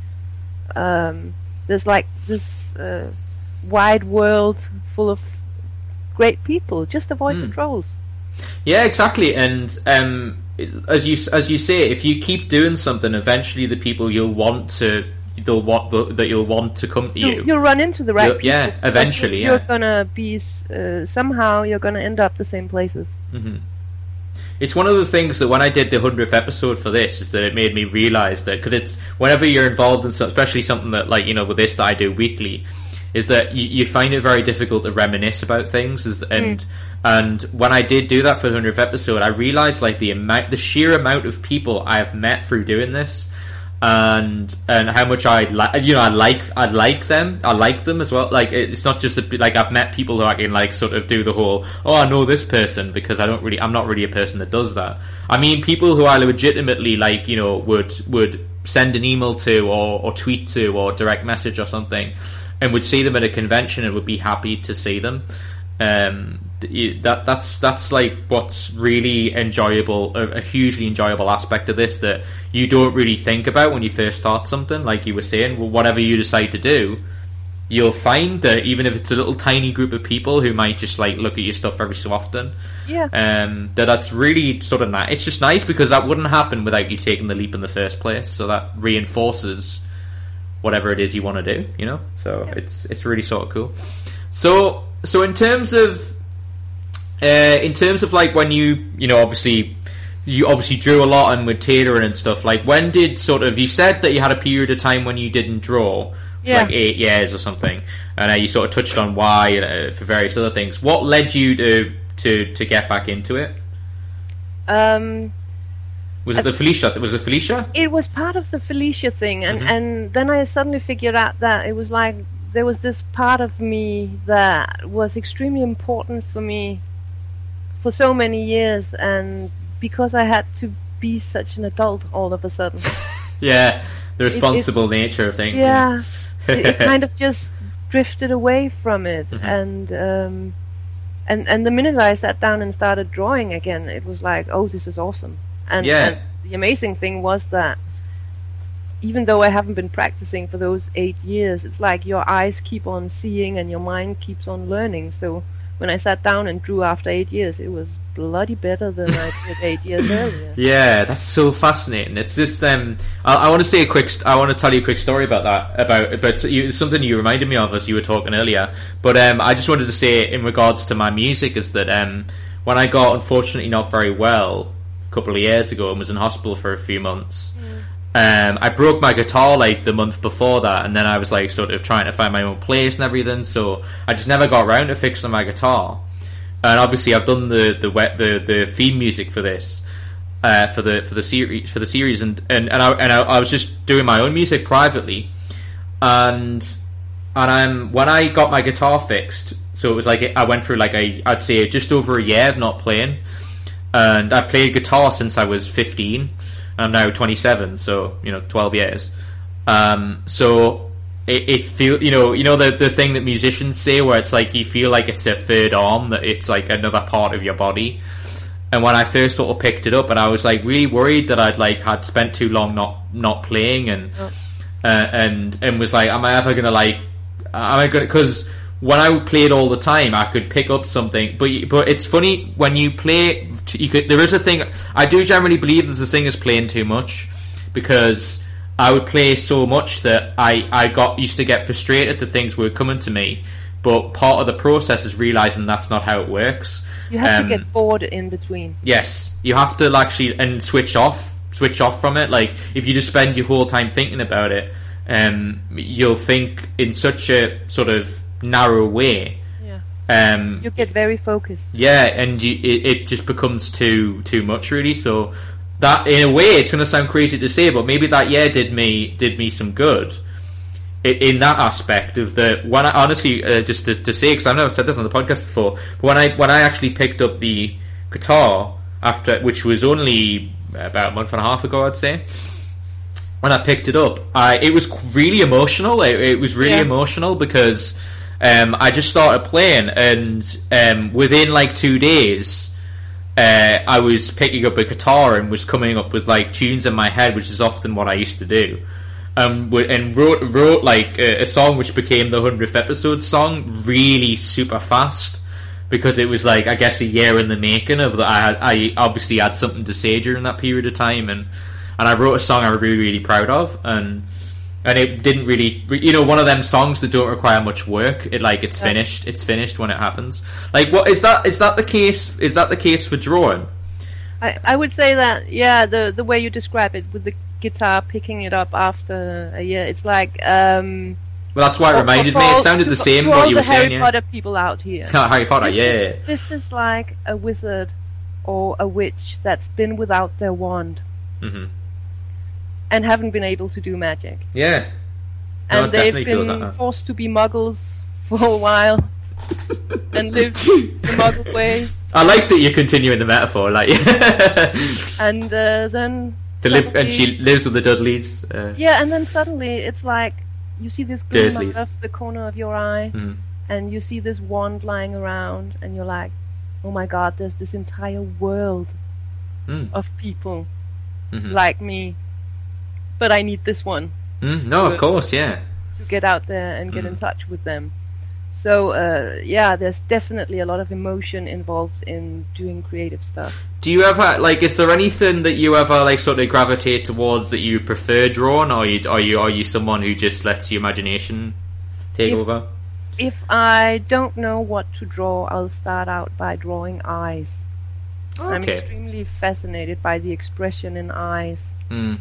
Um, there's like this uh, wide world full of great people. Just avoid the Mm. trolls. Yeah, exactly. And um, as you as you say, if you keep doing something, eventually the people you'll want to they'll want the, that you'll want to come to You, you. you'll run into the right yeah, eventually, You're yeah. gonna be uh, somehow. You're gonna end up the same places. hmm It's one of the things that when I did the hundredth episode for this is that it made me realize that because it's whenever you're involved in, some, especially something that like you know with this that I do weekly, is that you, you find it very difficult to reminisce about things. Is, and mm. and when I did do that for the hundredth episode, I realized like the amount, the sheer amount of people I have met through doing this. And and how much I like, you know, I like I like them, I like them as well. Like it's not just a, like I've met people who I can like sort of do the whole, oh, I know this person because I don't really, I'm not really a person that does that. I mean, people who I legitimately like, you know, would would send an email to or, or tweet to or direct message or something, and would see them at a convention and would be happy to see them. Um, that that's that's like what's really enjoyable, a, a hugely enjoyable aspect of this that you don't really think about when you first start something. Like you were saying, well, whatever you decide to do, you'll find that even if it's a little tiny group of people who might just like look at your stuff every so often, Yeah. um, that that's really sort of nice. It's just nice because that wouldn't happen without you taking the leap in the first place. So that reinforces whatever it is you want to do. You know, so Yeah. it's it's really sort of cool. So so in terms of uh, in terms of like when you you know obviously you obviously drew a lot and with tailoring and stuff. Like when did sort of you said that you had a period of time when you didn't draw. Yeah. Like eight years or something, and uh, you sort of touched on why uh, for various other things. What led you to to to get back into it? Um, Was it the Felicia? Was it Felicia? it was part of the Felicia thing, and Mhm. and then I suddenly figured out that it was like there was this part of me that was extremely important for me for so many years, and because I had to be such an adult all of a sudden. yeah, the responsible it, it, nature of things. Yeah, it, it, kind of just drifted away from it, mm-hmm. and um, and and the minute I sat down and started drawing again, it was like, oh, this is awesome. And, yeah. and the amazing thing was that even though I haven't been practicing for those eight years, it's like your eyes keep on seeing and your mind keeps on learning. So when I sat down and drew after eight years, it was bloody better than I did eight years earlier. Yeah, that's so fascinating. It's just um, I, I, want to say a quick. St- I want to tell you a quick story about that. About about you, something you reminded me of as you were talking earlier. But um, I just wanted to say in regards to my music is that um, when I got unfortunately not very well couple of years ago and was in hospital for a few months. Um, I broke my guitar like the month before that, and then I was like sort of trying to find my own place and everything. So I just never got around to fixing my guitar. And obviously, I've done the the the, the theme music for this, uh, for the for the series for the series, and and and, I, and I, I was just doing my own music privately, and and I'm when I got my guitar fixed, so it was like I went through like a I'd say just over a year of not playing, and I played guitar since I was 15 I'm now 27, so you know, 12 years. Um, so it, it feel you know you know the the thing that musicians say where it's like you feel like it's a third arm that it's like another part of your body. And when I first sort of picked it up, and I was like really worried that I'd like had spent too long not not playing, and oh. uh, and and was like, am I ever gonna like, am I gonna because when I played all the time, I could pick up something. But but it's funny when you play. You could, there is a thing. I do generally believe there's a thing is playing too much because I would play so much that I I got used to get frustrated that things were coming to me. But part of the process is realizing that's not how it works. You have um, to get bored in between. Yes, you have to actually and switch off, switch off from it. Like if you just spend your whole time thinking about it, um, you'll think in such a sort of narrow way. Yeah. Um, you get very focused. Yeah, and you, it, it just becomes too too much really. So that, in a way, it's going to sound crazy to say, but maybe that year did me did me some good. In, that aspect of the when I honestly uh, just to, to say because I've never said this on the podcast before, but when I when I actually picked up the guitar after which was only about a month and a half ago, I'd say when I picked it up, I it was really emotional. It, it was really yeah. emotional because um, I just started playing, and um, within like two days, uh, I was picking up a guitar and was coming up with like tunes in my head, which is often what I used to do. Um, and wrote wrote like a, a song which became the hundredth episode song really super fast because it was like I guess a year in the making of that. I, I obviously had something to say during that period of time, and and I wrote a song I was really really proud of, and and it didn't really you know one of them songs that don't require much work it like it's finished it's finished when it happens like what is that is that the case is that the case for drawing i i would say that yeah the the way you describe it with the guitar picking it up after a year it's like um well, that's why it reminded me. It sounded the same. What you were saying, Harry Potter people out here. Harry Potter, this yeah. Is, this is like a wizard or a witch that's been without their wand. Mm-hmm and haven't been able to do magic. Yeah. No, and they've been forced to be muggles for a while and live the muggle way. I like that you're continuing the metaphor, like. and uh, then. To live, and she lives with the Dudleys. Uh, yeah, and then suddenly it's like you see this gleam out of the corner of your eye, mm. and you see this wand lying around, and you're like, "Oh my God! There's this entire world mm. of people mm-hmm. like me but I need this one. Mm, no, to, of course, yeah. To get out there and get mm. in touch with them. So uh, yeah, there's definitely a lot of emotion involved in doing creative stuff. Do you ever like? Is there anything that you ever like sort of gravitate towards that you prefer drawing, or are you are you are you someone who just lets your imagination take if, over? If I don't know what to draw, I'll start out by drawing eyes. Okay. I'm extremely fascinated by the expression in eyes. Mm.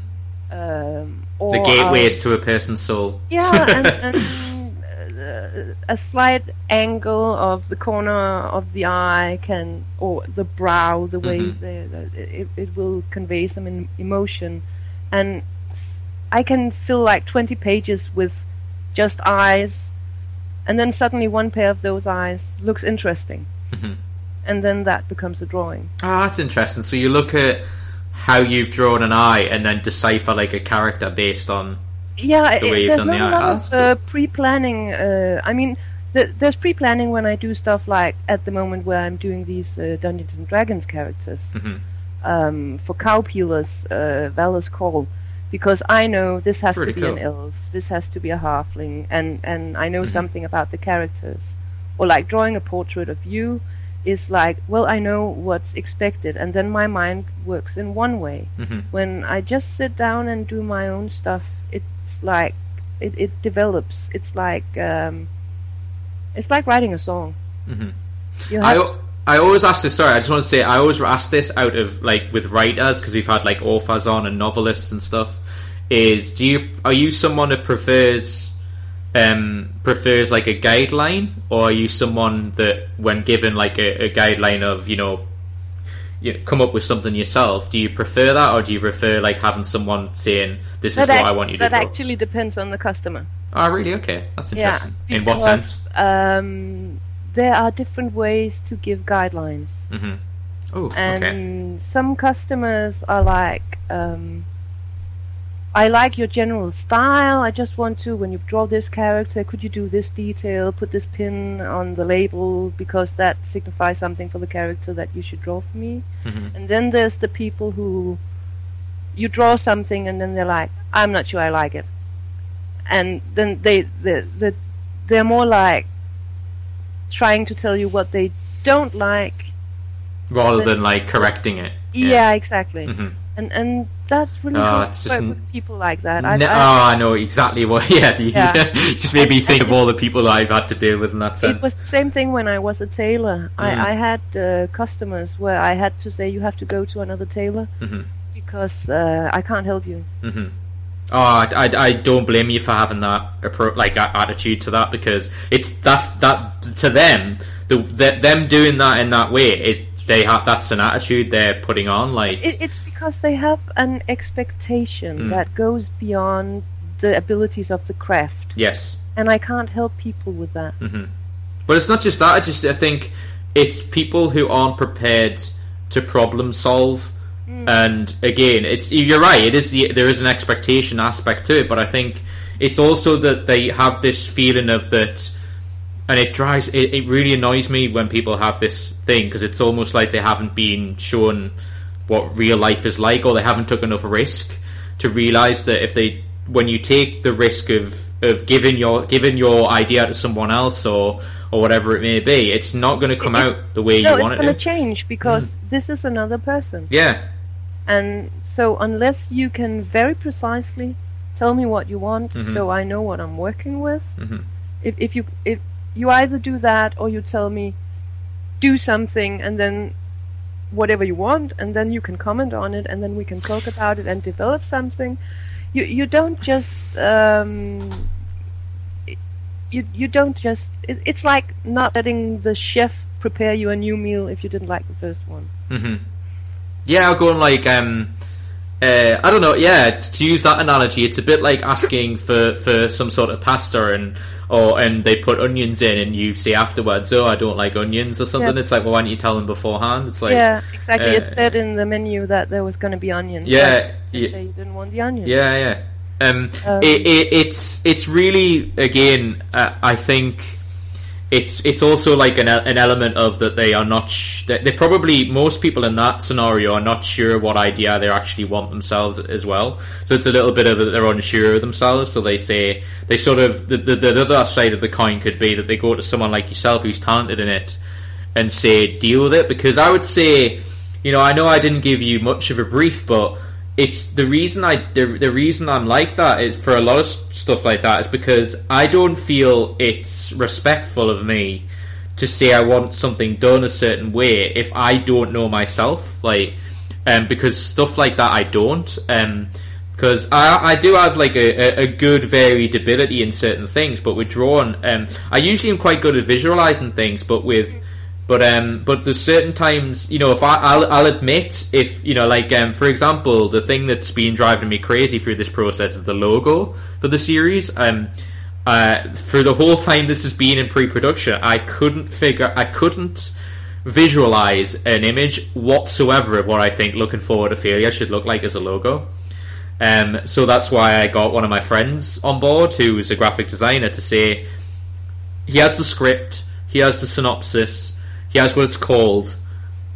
Um, the gateways to a person's soul. Yeah, and, and uh, a slight angle of the corner of the eye can, or the brow, the way mm-hmm. they, it, it will convey some emotion, and I can fill like twenty pages with just eyes, and then suddenly one pair of those eyes looks interesting. Mm-hmm. and then that becomes a drawing. Ah, that's interesting. So you look at how you've drawn an eye and then decipher like a character based on yeah, the way it, you've done the not eye. a lot of uh, pre-planning. Uh, I mean, th- there's pre-planning when I do stuff like at the moment where I'm doing these uh, Dungeons and Dragons characters hmm um, for Cowpeelers, uh, Valor's Call, because I know this has Pretty to be an elf, this has to be a halfling, and and I know Mhm. something about the characters, or like drawing a portrait of you is like, well, I know what's expected, and then my mind works in one way. hmm When I just sit down and do my own stuff, it's like it, it develops. It's like um, it's like writing a song. hmm I, I always ask this. Sorry, I just want to say I always ask this out of like with writers because we've had like authors on and novelists and stuff. Is do you are you someone that prefers um prefers like a guideline or are you someone that when given like a, a guideline of you know you know, come up with something yourself do you prefer that or do you prefer like having someone saying this is that what I want you to do? that actually depends on the customer. oh really? Okay. That's Yeah, interesting. In what sense? Um, there are different ways to give guidelines, hmm oh and okay some customers are like, um, "I like your general style. I just want to, when you draw this character, could you do this detail, put this pin on the label because that signifies something for the character that you should draw for me." hmm And then there's the people who you draw something and then they're like, I'm not sure I like it. And then they they they they're more like trying to tell you what they don't like. rather than like correcting it Yeah, exactly. hmm And and that's really Oh, hard to work with people like that. I, I, oh, I know exactly what. Yeah, Yeah. just made me think of all the people that I've had to deal with in that sense. it was the same thing when I was a tailor. Mm. I, I had uh, customers where I had to say you have to go to another tailor hmm because uh, I can't help you. hmm Oh, I, I, I don't blame you for having that appro- like a- attitude to that because it's that that to them the, the them doing that in that way is they have that's an attitude they're putting on like It, it's because they have an expectation Mm. that goes beyond the abilities of the craft, yes and I can't help people with that. hmm But it's not just that. I just I think it's people who aren't prepared to problem solve. And again, it's you're right. It is the, there is an expectation aspect to it, but I think it's also that they have this feeling of that, and it drives. It, it really annoys me when people have this thing because it's almost like they haven't been shown what real life is like, or they haven't took enough risk to realize that if they when you take the risk of of giving your giving your idea to someone else or or whatever it may be, it's not going to come It- out the way no, you want it. to. it's going to. change because this is another person, Yeah, and so unless you can very precisely tell me what you want, Mhm. so I know what I'm working with. Mhm. If if you if you either do that or you tell me do something and then whatever you want and then you can comment on it and then we can talk about it and develop something. You you don't just um you you don't just it, it's like not letting the chef prepare you a new meal if you didn't like the first one. Hmm Yeah, I'll go on like um, uh, I don't know. Yeah, to use that analogy, it's a bit like asking for, for some sort of pasta and or and they put onions in, and you say afterwards, "Oh, I don't like onions" or something. Yeah. It's like, well, why don't you tell them beforehand? It's like, yeah exactly it uh, said in the menu that there was going to be onions Yeah, yeah. say you didn't want the onions Yeah, yeah. Um, Um, it, it, it's it's really again. Uh, I think it's it's also like an an element of that they are not. Sh- they probably most people in that scenario are not sure what idea they actually want themselves as well. So it's a little bit of a, they're unsure of themselves. So they say they sort of the, the the other side of the coin could be that they go to someone like yourself who's talented in it and say deal with it because I would say you know I know I didn't give you much of a brief but it's the reason I the, the reason I'm like that is for a lot of stuff like that is because I don't feel it's respectful of me to say I want something done a certain way if I don't know myself like um because stuff like that I don't um because I, I do have like a, a, good varied ability in certain things, but with drawing, um, I usually am quite good at visualizing things, but with but um, but there's certain times, you know, if I, I'll, I'll admit if you know, like um, for example, the thing that's been driving me crazy through this process is the logo for the series. Um, uh, for the whole time this has been in pre-production, I couldn't figure, I couldn't visualize an image whatsoever of what I think looking forward to failure should look like as a logo. Um, so that's why I got one of my friends on board, who's a graphic designer, to say he has the script, he has the synopsis, he has what it's called.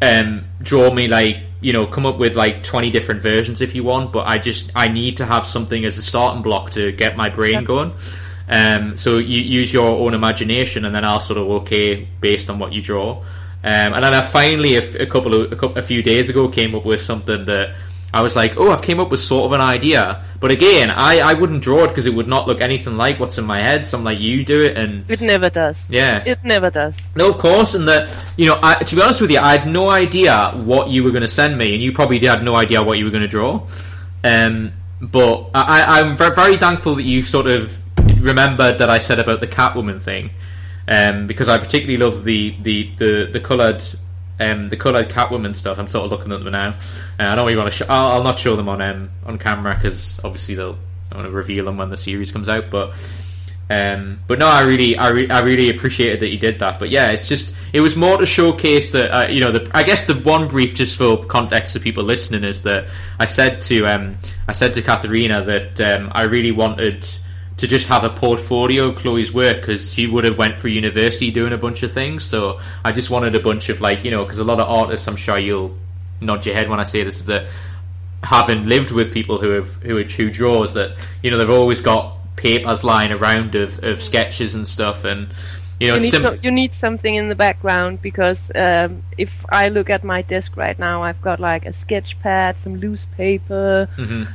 Um, draw me like you know, come up with like twenty different versions if you want, but I just I need to have something as a starting block to get my brain yeah. going. Um, so you use your own imagination, and then I'll sort of okay based on what you draw. Um, and then I finally, a, a couple of a, couple, a few days ago, came up with something that I was like, oh, I've came up with sort of an idea. But again, I, I wouldn't draw it because it would not look anything like what's in my head. So I'm like, you do it, and it never does. Yeah, it never does. No, of course, and that you know, I, to be honest with you, I had no idea what you were going to send me, and you probably did had no idea what you were going to draw. Um, but I, I'm very thankful that you sort of remembered that I said about the Catwoman thing. Um, because I particularly love the the the, the coloured um, the coloured Catwoman stuff. I'm sort of looking at them now. Uh, I don't really want to. Sh- I'll, I'll, not show them on um, on camera because obviously they'll. I want to reveal them when the series comes out, but. Um, but no, I really, I, re- I really appreciated that you did that. But yeah, it's just, it was more to showcase that, uh, you know, the, I guess the one brief, just for context to people listening, is that I said to, um, I said to Katharina that um, I really wanted to just have a portfolio of Chloe's work because she would have went through university doing a bunch of things. So I just wanted a bunch of like you know because a lot of artists, I'm sure you'll nod your head when I say this, that having lived with people who have who are who draws that you know they've always got papers lying around of, of sketches and stuff and. You, know, you, need sim- so, you need something in the background because um, if I look at my desk right now, I've got like a sketch pad, some loose paper, mm-hmm.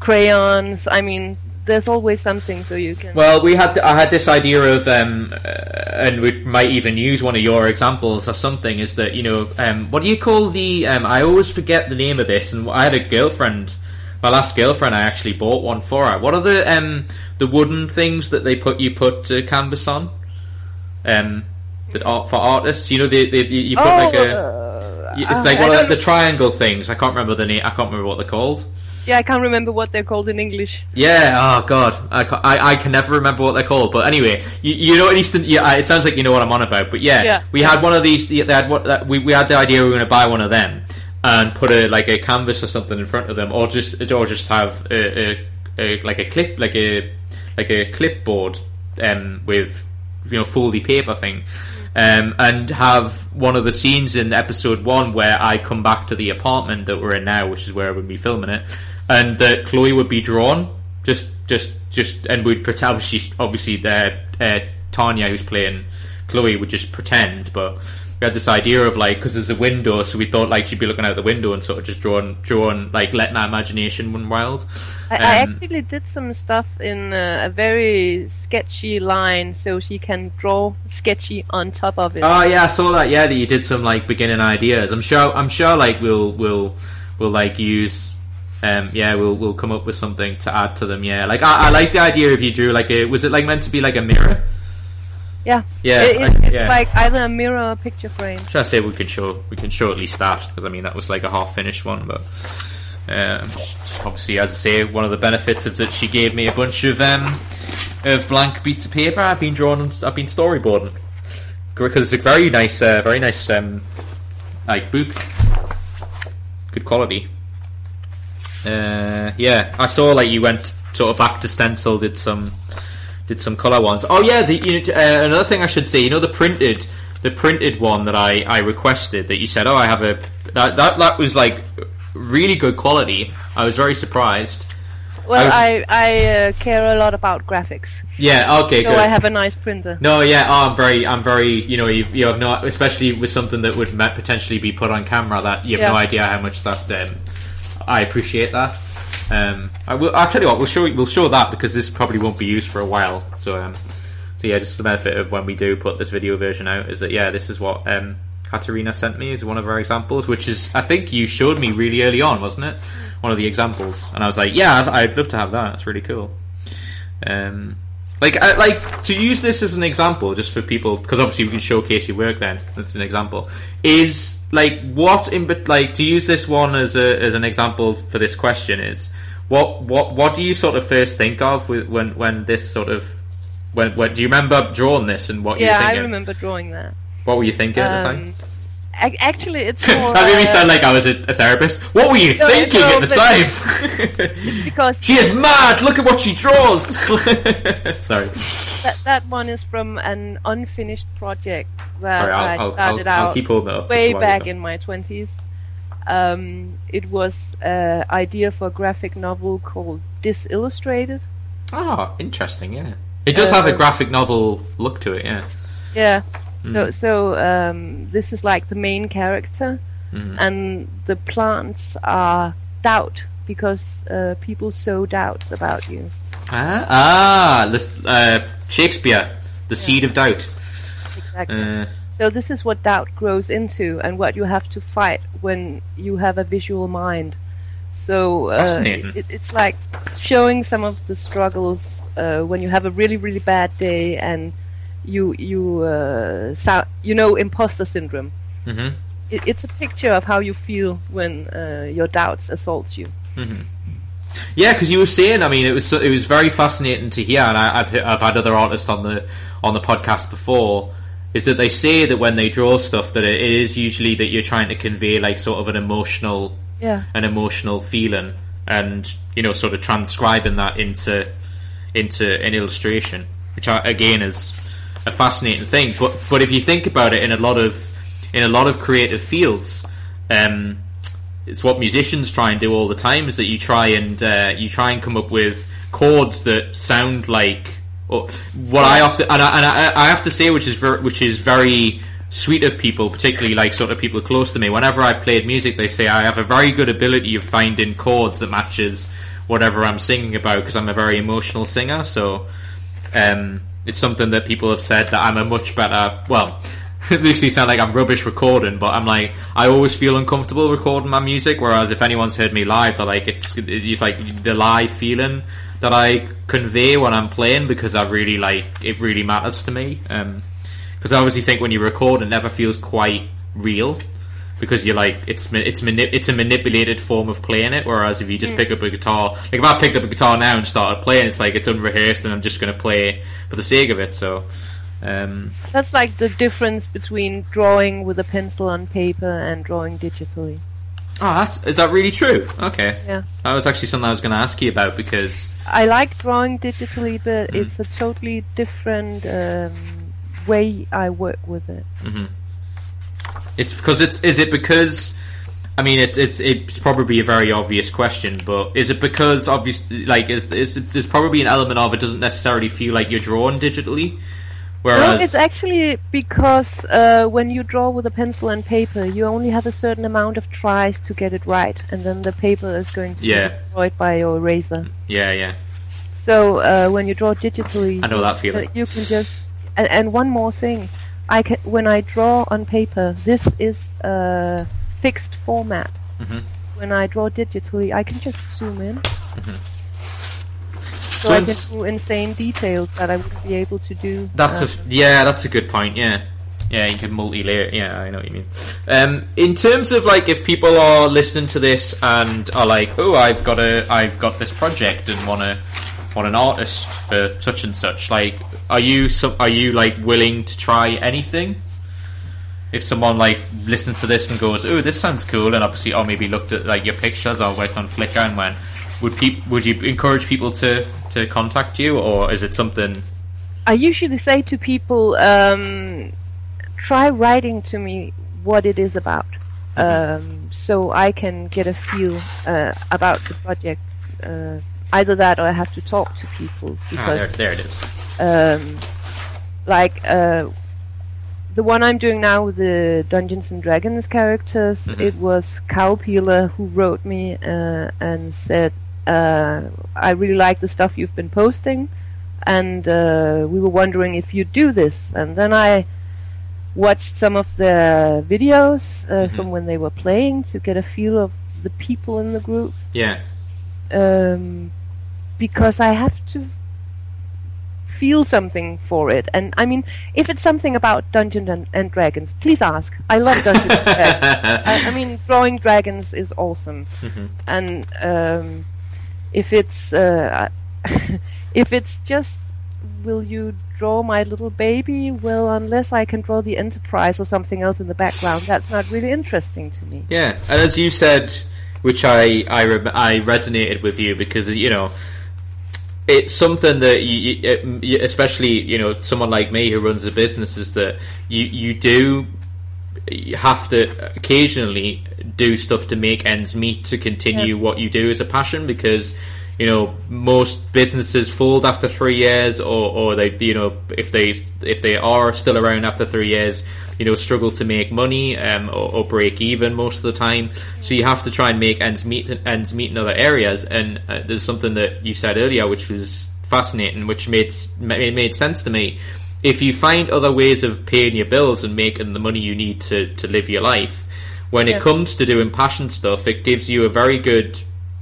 crayons. I mean, there's always something so you can. Well, we had I had this idea of, um, uh, and we might even use one of your examples or something. Is that you know um, what do you call the? Um, I always forget the name of this, and I had a girlfriend. My last girlfriend, I actually bought one for her. What are the um, the wooden things that they put you put uh, canvas on? Um, that art for artists, you know, they, they you put oh, like a. Uh, it's like one of the, the triangle things. I can't remember the name. I can't remember what they're called. Yeah, I can't remember what they're called in English. Yeah, oh god, I, I, I, can never remember what they're called. But anyway, you, you know at least yeah, it sounds like you know what I'm on about. But yeah, yeah. we had one of these. They had what we we had the idea we were going to buy one of them and put a like a canvas or something in front of them, or just or just have a, a, a like a clip like a like a clipboard um, with you know foldy paper thing. Um, and have one of the scenes in episode one where I come back to the apartment that we're in now, which is where would be filming it, and that Chloe would be drawn. Just just just and we'd pretend obviously obviously the uh, Tanya who's playing Chloe would just pretend but we had this idea of like because there's a window so we thought like she'd be looking out the window and sort of just drawing drawing like letting our imagination run wild. I, um, I actually did some stuff in a very sketchy line so she can draw sketchy on top of it. Oh yeah I saw that. Yeah that you did some like beginning ideas. I'm sure I'm sure like we'll we'll we'll like use um, yeah, we'll we'll come up with something to add to them. Yeah, like I, I like the idea of you drew like a was it like meant to be like a mirror? Yeah, yeah, it, it's, it's yeah. like either a mirror or a picture frame. Should I say we can show we can show at least that because I mean that was like a half finished one, but um, obviously as I say, one of the benefits of that she gave me a bunch of um, of blank pieces of paper. I've been drawing, I've been storyboarding because it's a very nice, uh, very nice um, like book, good quality. Uh, yeah, I saw like you went sort of back to stencil, did some did some color ones. Oh yeah, the, you know, uh, another thing I should say, you know, the printed the printed one that I, I requested that you said, oh, I have a that that that was like really good quality. I was very surprised. Well, I I, I uh, care a lot about graphics. Yeah. Okay. So good. I have a nice printer. No. Yeah. Oh, I'm very. I'm very. You know. You, you have no. Especially with something that would potentially be put on camera. That you have yeah. no idea how much that's um, I appreciate that. Um, I will. I'll tell you what. We'll show. We'll show that because this probably won't be used for a while. So, um, so yeah, just the benefit of when we do put this video version out is that yeah, this is what um, Katerina sent me is one of our examples, which is I think you showed me really early on, wasn't it? One of the examples, and I was like, yeah, I'd love to have that. It's really cool. Um, like, I, like to use this as an example, just for people, because obviously we can showcase your work. Then that's an example. Is like what in but like to use this one as a as an example for this question is what what what do you sort of first think of when when this sort of when, when do you remember drawing this and what you thinking yeah I remember drawing that what were you thinking um, at the time um, actually, it's more. that made me sound like I was a, a therapist. What were you no, thinking no, at the time? because she is mad. Look at what she draws. Sorry. That that one is from an unfinished project that Sorry, I I'll, started I'll, out I'll way back in my twenties. Um, it was an idea for a graphic novel called Disillustrated. Oh, interesting. Yeah, it does uh, have a graphic novel look to it. Yeah. Yeah. Mm. So so um, this is like the main character, mm. and the plants are doubt because uh, people sow doubts about you. Ah, ah this, uh, Shakespeare, the yeah. seed of doubt. Exactly. Uh, so this is what doubt grows into, and what you have to fight when you have a visual mind. So uh, it, it's like showing some of the struggles uh, when you have a really really bad day and you you uh, so, you know imposter syndrome. Mm-hmm. It, it's a picture of how you feel when uh, your doubts assault you. Mm-hmm. Yeah, because you were saying, I mean, it was it was very fascinating to hear, and I, have I've had other artists on the on the podcast before. Is that they say that when they draw stuff, that it is usually that you're trying to convey like sort of an emotional, yeah. an emotional feeling, and you know, sort of transcribing that into into an illustration, which again is a fascinating thing. But but if you think about it, in a lot of in a lot of creative fields, um, it's what musicians try and do all the time. Is that you try and uh, you try and come up with chords that sound like what I often and I, and I, I have to say, which is ver- which is very sweet of people, particularly like sort of people close to me. Whenever I've played music, they say I have a very good ability of finding chords that matches whatever I'm singing about because I'm a very emotional singer. So. Um, it's something that people have said that I'm a much better. Well, it makes me sound like I'm rubbish recording, but I'm like I always feel uncomfortable recording my music. Whereas if anyone's heard me live, they're like it's it's like the live feeling that I convey when I'm playing because I really like it. Really matters to me. Because um, I obviously think when you record, it never feels quite real because you're like it's it's mani- it's a manipulated form of playing it. Whereas if you just mm. pick up a guitar, like if I picked up a guitar now and started playing, it's like it's unrehearsed and I'm just going to play for the sake of it. So. Um, That's like the difference between drawing with a pencil on paper and drawing digitally. Oh, that's is that really true? Okay. Yeah. That was actually something I was going to ask you about because I like drawing digitally, but mm. it's a totally different um, way I work with it. Mm-hmm. It's because it's. Is it because? I mean, it, it's it's probably a very obvious question, but is it because obviously, like, is, is there's probably an element of it doesn't necessarily feel like you're drawn digitally. Whereas no, it's actually because uh, when you draw with a pencil and paper, you only have a certain amount of tries to get it right, and then the paper is going to yeah. be destroyed by your eraser. Yeah, yeah. So uh, when you draw digitally, I know that feeling. You can just and, and one more thing, I can, when I draw on paper, this is a fixed format. Mm-hmm. When I draw digitally, I can just zoom in. Mm-hmm. So, so I can do insane details that I wouldn't be able to do. That's a uh, yeah, that's a good point. Yeah, yeah, you can multi-layer. Yeah, I know what you mean. Um, in terms of like, if people are listening to this and are like, "Oh, I've got a, I've got this project and want to, want an artist for such and such," like, are you are you like willing to try anything? If someone like listens to this and goes, "Oh, this sounds cool," and obviously, or maybe looked at like your pictures or went on Flickr and went, would peop- would you encourage people to to contact you, or is it something? I usually say to people, um, try writing to me what it is about, mm-hmm. um, so I can get a feel uh, about the project. Uh, either that, or I have to talk to people ah, because ah, there, there it is um, like uh, the one I'm doing now with the Dungeons and Dragons characters, mm-hmm. it was Cowpeeler who wrote me uh, and said, uh, "I really like the stuff you've been posting, and uh, we were wondering if you'd do this." And then I watched some of the videos uh, mm-hmm. from when they were playing to get a feel of the people in the group. Yeah. Um, because I have to feel something for it. And I mean, if it's something about Dungeons and, and Dragons, please ask. I love Dungeons and Dragons. I, I, mean, drawing dragons is awesome. Mm-hmm. And um, if it's uh, if it's just will you draw my little baby? Well, unless I can draw the Enterprise or something else in the background, that's not really interesting to me. Yeah, and as you said, which I I, re- I resonated with you because you know it's something that you, you, especially you know someone like me who runs a business is that you you do you have to occasionally do stuff to make ends meet to continue yeah. what you do as a passion because you know most businesses fold after three years or, or they you know if they if they are still around after three years you know struggle to make money um, or, or, break even most of the time. So you have to try and make ends meet ends meet in other areas. And uh, there's something that you said earlier which was fascinating which made made sense to me. If you find other ways of paying your bills and making the money you need to, to live your life when yeah. it comes to doing passion stuff it gives you a very good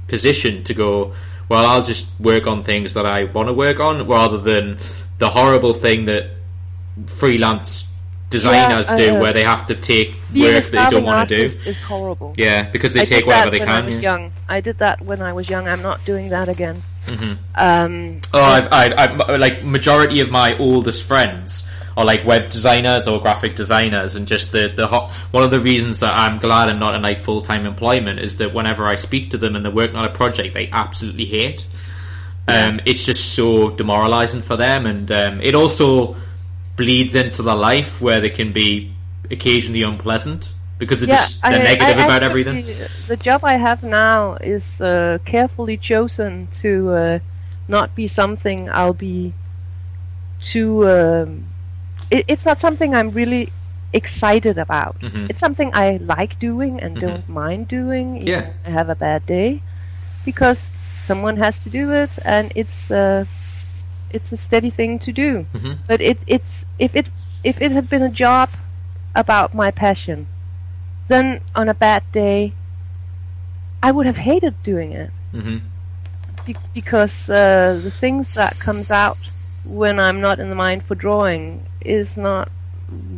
position to go well, I'll just work on things that I want to work on rather than the horrible thing that freelance designers yeah, do, where they have to take work that they don't want to do. Is horrible. Yeah, because they I take whatever they can. I yeah. young. I did that when I was young. I'm not doing that again. Mm-hmm. Um, oh, I've, I, I, like majority of my oldest friends or like web designers or graphic designers and just the the hot, one of the reasons that I'm glad I'm not in like full time employment is that whenever I speak to them and they're working on a project they absolutely hate um, it's just so demoralizing for them and um, it also bleeds into their life where they can be occasionally unpleasant because they're yeah, just they're I, negative I, about everything. The job I have now is uh, carefully chosen to uh, not be something I'll be too um, it, it's not something I'm really excited about. Mm-hmm. It's something I like doing and mm-hmm. don't mind doing. Yeah. I have a bad day because someone has to do it, and it's uh, it's a steady thing to do. Mm-hmm. But it it's if it if it had been a job about my passion, then on a bad day, I would have hated doing it. Mm-hmm. Be- because uh, the things that comes out when I'm not in the mind for drawing is not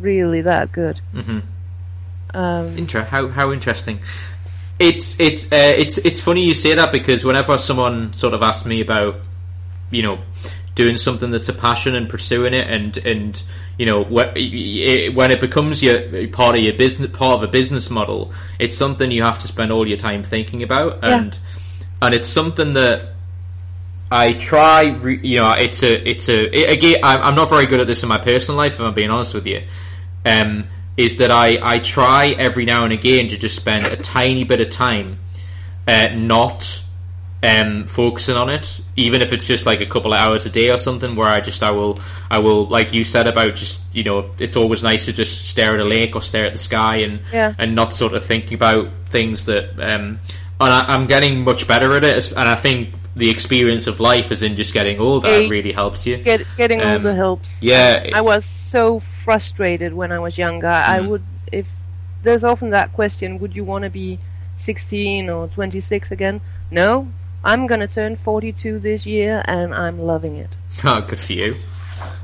really that good. Mm-hmm. Um, Inter- how how interesting. It's it's uh, it's it's funny you say that because whenever someone sort of asks me about you know doing something that's a passion and pursuing it and and you know when it becomes your part of your business part of a business model it's something you have to spend all your time thinking about and yeah. and it's something that I try, you know, it's a, it's a, it, again, I'm not very good at this in my personal life, if I'm being honest with you. Um, is that I, I try every now and again to just spend a tiny bit of time, uh, not, um, focusing on it, even if it's just like a couple of hours a day or something, where I just, I will, I will, like you said about just, you know, it's always nice to just stare at a lake or stare at the sky and, yeah. and not sort of thinking about things that, um, and I, am getting much better at it, and I think the experience of life as in just getting older Age, really helps you. Get, getting um, older helps. Yeah. I was so frustrated when I was younger. Mm. I would, if there's often that question, would you want to be 16 or 26 again? No, I'm going to turn 42 this year and I'm loving it. Oh, good for you.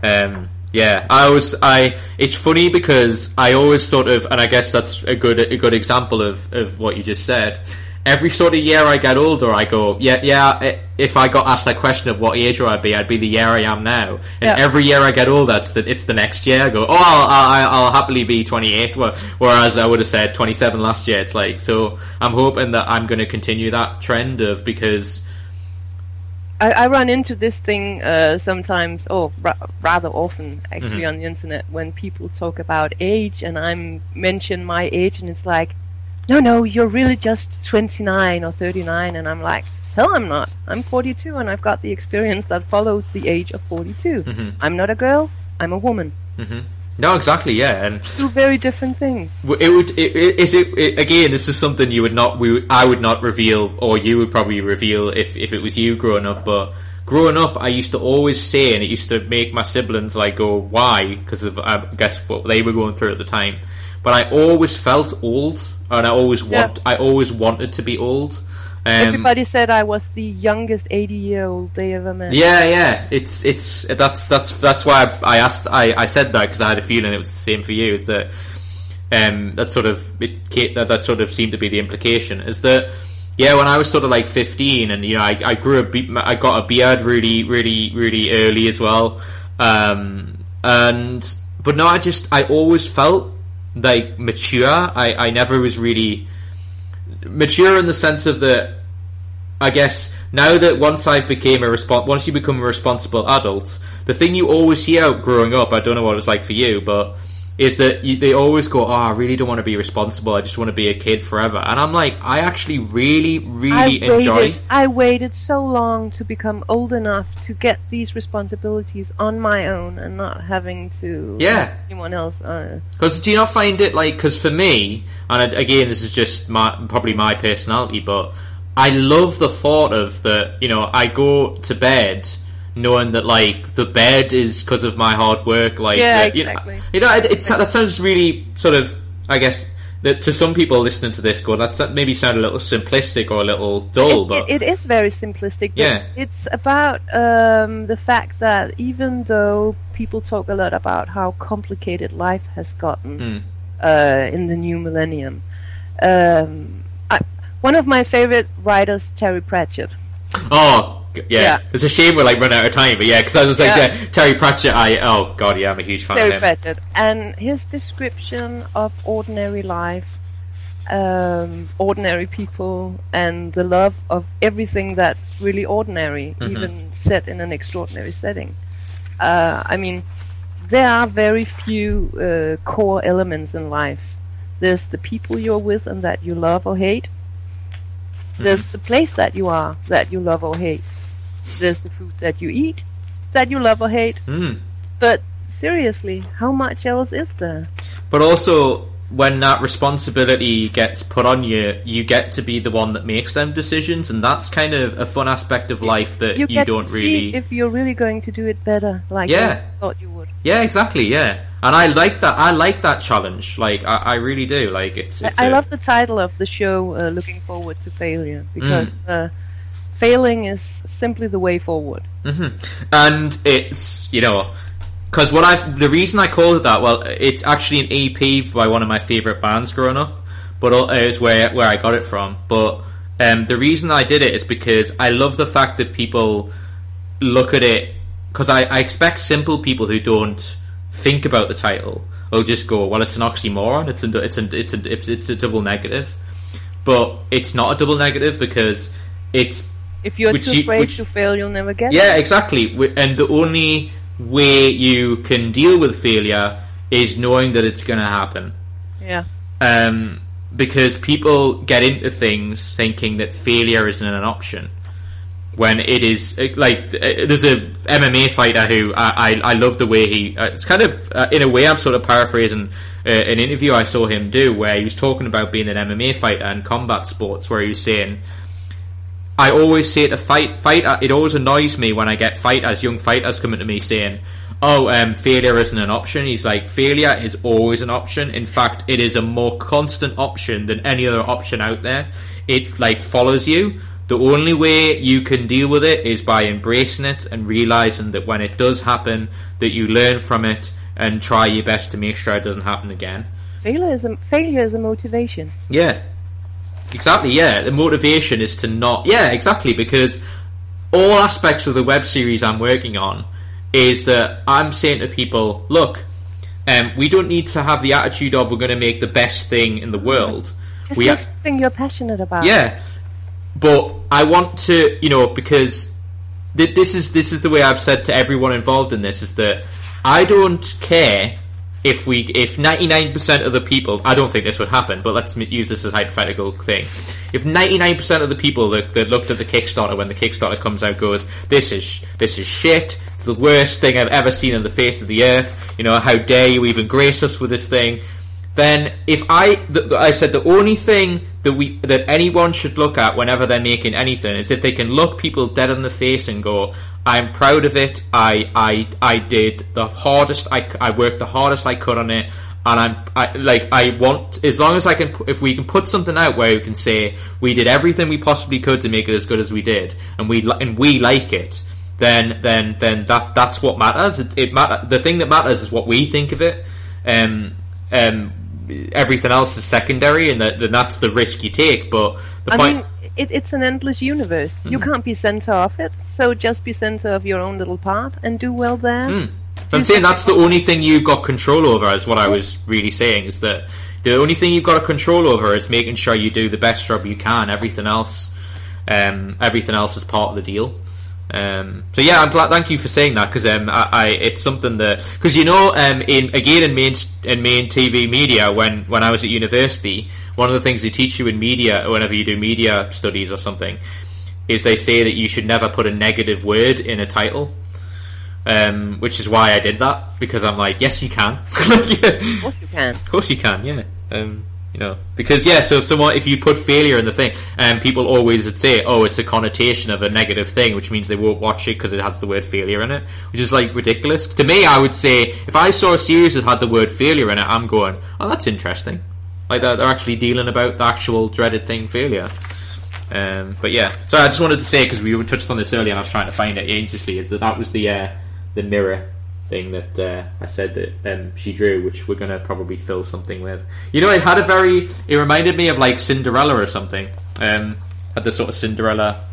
Um, yeah, I was. I. It's funny because I always sort of, and I guess that's a good a good example of of what you just said every sort of year I get older, I go, yeah, yeah. If I got asked that question of what age would I be, I'd be the year I am now. And yeah. every year I get older, it's the, it's the next year. I go, oh, I'll, I'll, I'll happily be 28. Whereas I would have said 27 last year. It's like so. I'm hoping that I'm going to continue that trend of because. I, I run into this thing uh, sometimes, or ra- rather often, actually, mm-hmm. on the internet when people talk about age, and I mention my age, and it's like, no, no, you're really just 29 or 39. And I'm like, hell, I'm not. I'm 42 and I've got the experience that follows the age of 42. Mm-hmm. I'm not a girl, I'm a woman. Mm-hmm. No, exactly, yeah, and two very different things. It would, it, it, is it, it, again? This is something you would not, we, I would not reveal, or you would probably reveal if if it was you growing up. But growing up, I used to always say, and it used to make my siblings like go, "Why?" Because of I guess what they were going through at the time. But I always felt old and I always want yeah. I always wanted to be old. Um, Everybody said I was the youngest eighty-year-old they ever met. Yeah, yeah, it's it's that's that's that's why I, I asked I, I said that because I had a feeling it was the same for you. Is that um that sort of it, that that sort of seemed to be the implication is that yeah when I was sort of like fifteen and you know I, I grew a be- I got a beard really really really early as well Um, and but no, I just I always felt like mature. I I never was really mature in the sense of that. I guess now that once I've became a respons- once you become a responsible adult, the thing you always hear growing up, I don't know what it's like for you, but is that you, they always go, "Oh, I really don't want to be responsible. I just want to be a kid forever." And I'm like, I actually really, really I enjoy. Waited, I waited so long to become old enough to get these responsibilities on my own and not having to yeah anyone else. Because uh, do you not find it like? Because for me, and again, this is just my probably my personality, but I love the thought of that. You know, I go to bed knowing that like the bed is because of my hard work. Like, yeah, exactly. You know, it, it, that sounds really sort of, I guess. That to some people listening to this, go that maybe sound a little simplistic or a little dull, it, but it, it is very simplistic. yeah, it's about um, the fact that even though people talk a lot about how complicated life has gotten mm. uh, in the new millennium, um, I, one of my favorite writers, Terry Pratchett. Oh, yeah. yeah. It's a shame we're like running out of time, but yeah, because I was like, yeah. yeah. Terry Pratchett. I oh god, yeah, I'm a huge fan Terry of him. Pratchett, and his description of ordinary life, um, ordinary people, and the love of everything that's really ordinary, mm-hmm. even set in an extraordinary setting. Uh, I mean, there are very few uh, core elements in life. There's the people you're with and that you love or hate. There's mm-hmm. the place that you are that you love or hate there's the food that you eat that you love or hate. Mm. But seriously, how much else is there? But also, when that responsibility gets put on you, you get to be the one that makes them decisions, and that's kind of a fun aspect of life that you, you don't really. if you're really going to do it better, like yeah. you thought you would. Yeah, exactly. Yeah, and I like that. I like that challenge. Like I, I really do. Like it's. it's I, love the title of the show. Uh, Looking forward to failure because. Mm. Uh, failing is simply the way forward. Mm-hmm. And it's you know because what I've the reason I called it that well it's actually an EP by one of my favorite bands growing up, but it was where where I got it from. But um, the reason I did it is because I love the fact that people look at it because I, I expect simple people who don't think about the title will just go well it's an oxymoron it's a it's a it's a it's, it's a double negative but it's not a double negative because it's if you're which too you, afraid which, to fail, you'll never get yeah, it. Yeah, exactly. And the only way you can deal with failure is knowing that it's going to happen. Yeah. Um, because people get into things thinking that failure isn't an option. When it is like uh, there's a MMA fighter who I I, I love the way he uh, it's kind of uh, in a way I'm sort of paraphrasing uh, an interview I saw him do where he was talking about being an MMA fighter and combat sports where he was saying I always say to fight fight. It always annoys me when I get fighters, young fighters, coming to me saying, "Oh, um, failure isn't an option." He's like, "Failure is always an option. In fact, it is a more constant option than any other option out there. It like follows you." The only way you can deal with it is by embracing it and realizing that when it does happen, that you learn from it and try your best to make sure it doesn't happen again. Failure is a, failure is a motivation. Yeah, Exactly, yeah. The motivation is to not. Yeah, exactly, because all aspects of the web series I'm working on is that I'm saying to people, look, um, we don't need to have the attitude of we're going to make the best thing in the world. Just we ha- thing you're passionate about. Yeah, but I want to, you know, because th- this is this is the way I've said to everyone involved in this is that I don't care if we if 99% of the people I don't think this would happen but let's use this as a hypothetical thing. If 99% of the people that, that looked at the Kickstarter when the Kickstarter comes out goes this is this is shit. It's the worst thing I've ever seen on the face of the earth. You know how dare you even grace us with this thing? Then if I I said the only thing that we that anyone should look at whenever they're making anything is if they can look people dead in the face and go I'm proud of it. I I I did the hardest. I, I worked the hardest I could on it, and I'm I, like I want as long as I can. If we can put something out where we can say we did everything we possibly could to make it as good as we did, and we and we like it, then then then that that's what matters. It, it matter. The thing that matters is what we think of it. Um um. Everything else is secondary, and that, then that's the risk you take. But the I point. Mean, it, it's an endless universe. Mm. You can't be center of it, so just be center of your own little part and do well there. Mm. I'm saying that's the only thing you've got control over. Is what I was really saying. Is that the only thing you've got control over is making sure you do the best job you can. Everything else, um, everything else is part of the deal. Um, so yeah, I'm glad. Thank you for saying that because um, I, I, it's something that because you know, um, in again in main in main TV media when when I was at university, one of the things they teach you in media whenever you do media studies or something is they say that you should never put a negative word in a title. Um, which is why I did that because I'm like, yes, you can. of course you can. Of course you can. Yeah. Um, you know, because yeah, so if someone if you put failure in the thing, and um, people always would say, oh, it's a connotation of a negative thing, which means they won't watch it because it has the word failure in it, which is like ridiculous. To me, I would say if I saw a series that had the word failure in it, I'm going, oh, that's interesting. Like they're, they're actually dealing about the actual dreaded thing, failure. Um, but yeah, so I just wanted to say because we touched on this earlier, and I was trying to find it aimlessly, is that that was the uh, the mirror thing that uh, I said that um, she drew, which we're going to probably fill something with. You know, it had a very. It reminded me of like Cinderella or something. Um, had the sort of Cinderella.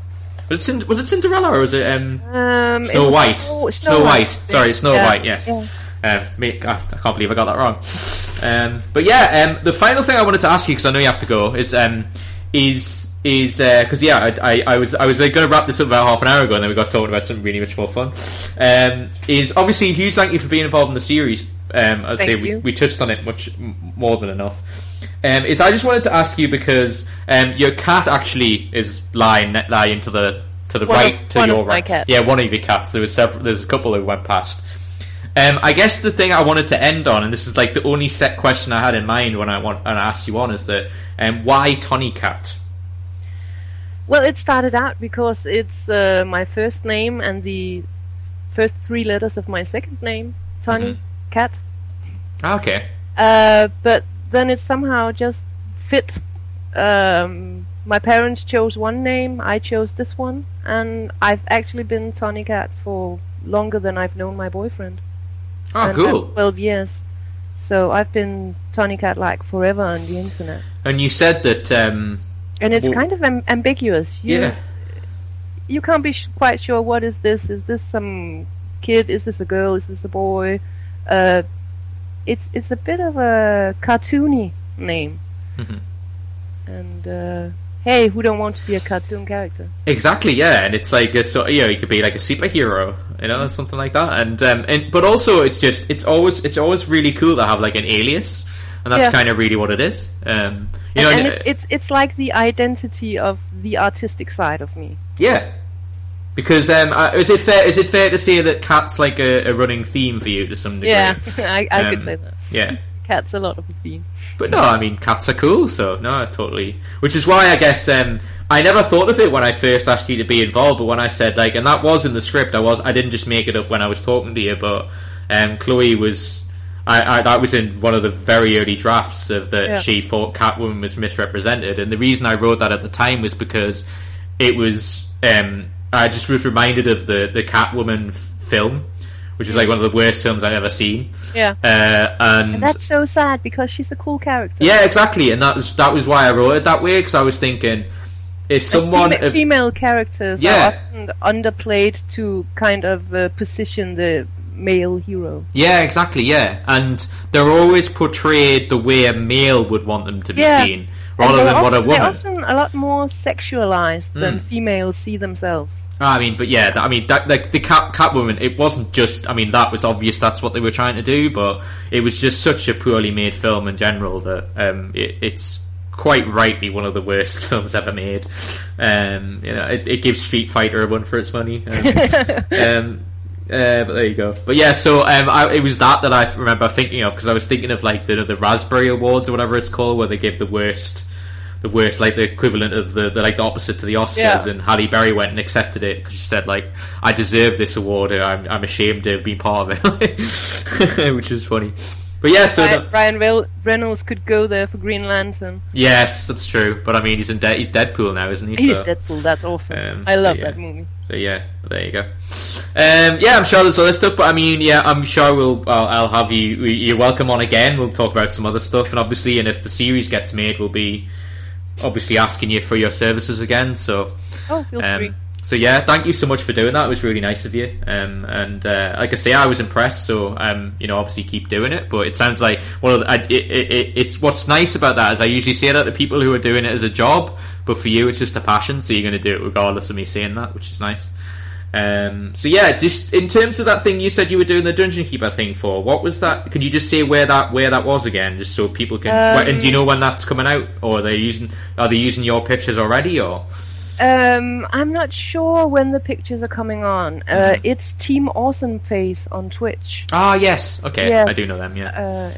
Was it, was it Cinderella or was it um, um Snow it White? Snow, Snow White. White. Sorry, Snow Yeah. White. Yes. Yeah. Um, me, I, I can't believe I got that wrong. Um, but yeah, um, the final thing I wanted to ask you because I know you have to go is um, is is because yeah, I, I, I was I was going to wrap this up about half an hour ago, and then we got talking about something really much more fun. Um, is obviously huge thank you for being involved in the series. Um, I say we, we touched on it much m- more than enough. Um, is I just wanted to ask you because um, your cat actually is lying lying to the to the One of- right to one your of right. Yeah, one of your cats. There was several. There's a couple who went past. Um, I guess the thing I wanted to end on, and this is like the only set question I had in mind when I want and I asked you on, is that um, why Tony Cat? Well, it started out because it's uh, my first name and the first three letters of my second name, Tony Mhm. Cat. Ah, Okay. Uh, but then it somehow just fit. Um, my parents chose one name, I chose this one, and I've actually been Tony Cat for longer than I've known my boyfriend. Oh, And cool. 12 years. So I've been Tony Cat like forever on the internet. And you said that. Um, And it's Well- kind of am- ambiguous. You, yeah. you can't be sh- quite sure what is this. Is this some kid? Is this a girl? Is this a boy? Uh, it's it's a bit of a cartoony name. Mhm. And uh, hey, who don't want to be a cartoon character? Exactly, yeah, and it's like a sort, you know, you could be like a superhero, you know, something like that, and um, and but also it's just it's always it's always really cool to have like an alias, and that's Yeah. kind of really what it is. Um, you know, and and, it's it's like the identity of the artistic side of me. yeah, because um, uh, is it fair is it fair to say that cat's like a, a running theme for you to some degree? Yeah, I, I could Um, say that. yeah. Cat's a lot of a theme. But no, I mean cats are cool, so no, totally. Which is why I guess um, I never thought of it when I first asked you to be involved, but when I said like, and that was in the script, I was I didn't just make it up when I was talking to you, but um, Chloe was. I, I, that was in one of the very early drafts of that Yeah. she thought Catwoman was misrepresented, and the reason I wrote that at the time was because it was um, I just was reminded of the the Catwoman f- film, which is like one of the worst films I've ever seen, Yeah. uh, and, And that's so sad because she's a cool character. yeah, exactly, and that was that was why I wrote it that way because I was thinking if someone fema- if- female characters Yeah. are often underplayed to kind of uh, position the male hero. yeah, exactly, yeah, and they're always portrayed the way a male would want them to be Yeah. seen, rather than they're what a often, They're woman. often a lot more sexualized than Mm. females see themselves. I mean, but yeah, that, I mean, that, like the cat Catwoman, it wasn't just. I mean, that was obvious. That's what they were trying to do, but it was just such a poorly made film in general that um, it, it's quite rightly one of the worst films ever made. Um, you know, it, it gives Street Fighter a run for its money. Um, um, uh, but there you go. But yeah, so um, I, it was that that I remember thinking of because I was thinking of like the the Raspberry Awards or whatever it's called, where they give the worst, the worst, like the equivalent of the, the like the opposite to the Oscars. Yeah. And Halle Berry went and accepted it because she said like, "I deserve this award. and I'm I'm ashamed to have been part of it," which is funny. But yeah, so Ryan, the- Ryan Reynolds could go there for Green Lantern. yes, that's true. But I mean, he's in De- he's Deadpool now, isn't he? He's So- Deadpool. That's awesome. Um, I so love yeah. that movie. So yeah, there you go. Um, yeah, I'm sure there's other stuff, but I mean, yeah, I'm sure we'll. I'll, I'll have you. You're welcome on again. We'll talk about some other stuff, and obviously, and if the series gets made, we'll be obviously asking you for your services again. So, Oh, feel free. Um, so yeah, thank you so much for doing that. It was really nice of you. Um, and uh, like I say, I was impressed. So um, you know, obviously keep doing it. But it sounds like well, I, it, it, it's what's nice about that is I usually say that to people who are doing it as a job, but for you, it's just a passion. So you're going to do it regardless of me saying that, which is nice. Um, so yeah, just in terms of that thing you said you were doing the dungeon keeper thing for, what was that? Can you just say where that where that was again, just so people can? Um, and do you know when that's coming out, or are they using are they using your pictures already, or? Um, I'm not sure when the pictures are coming on. Uh, Mhm. it's Team Awesome Face on Twitch. Ah, yes. Okay, Yes. I do know them. Yeah. Uh,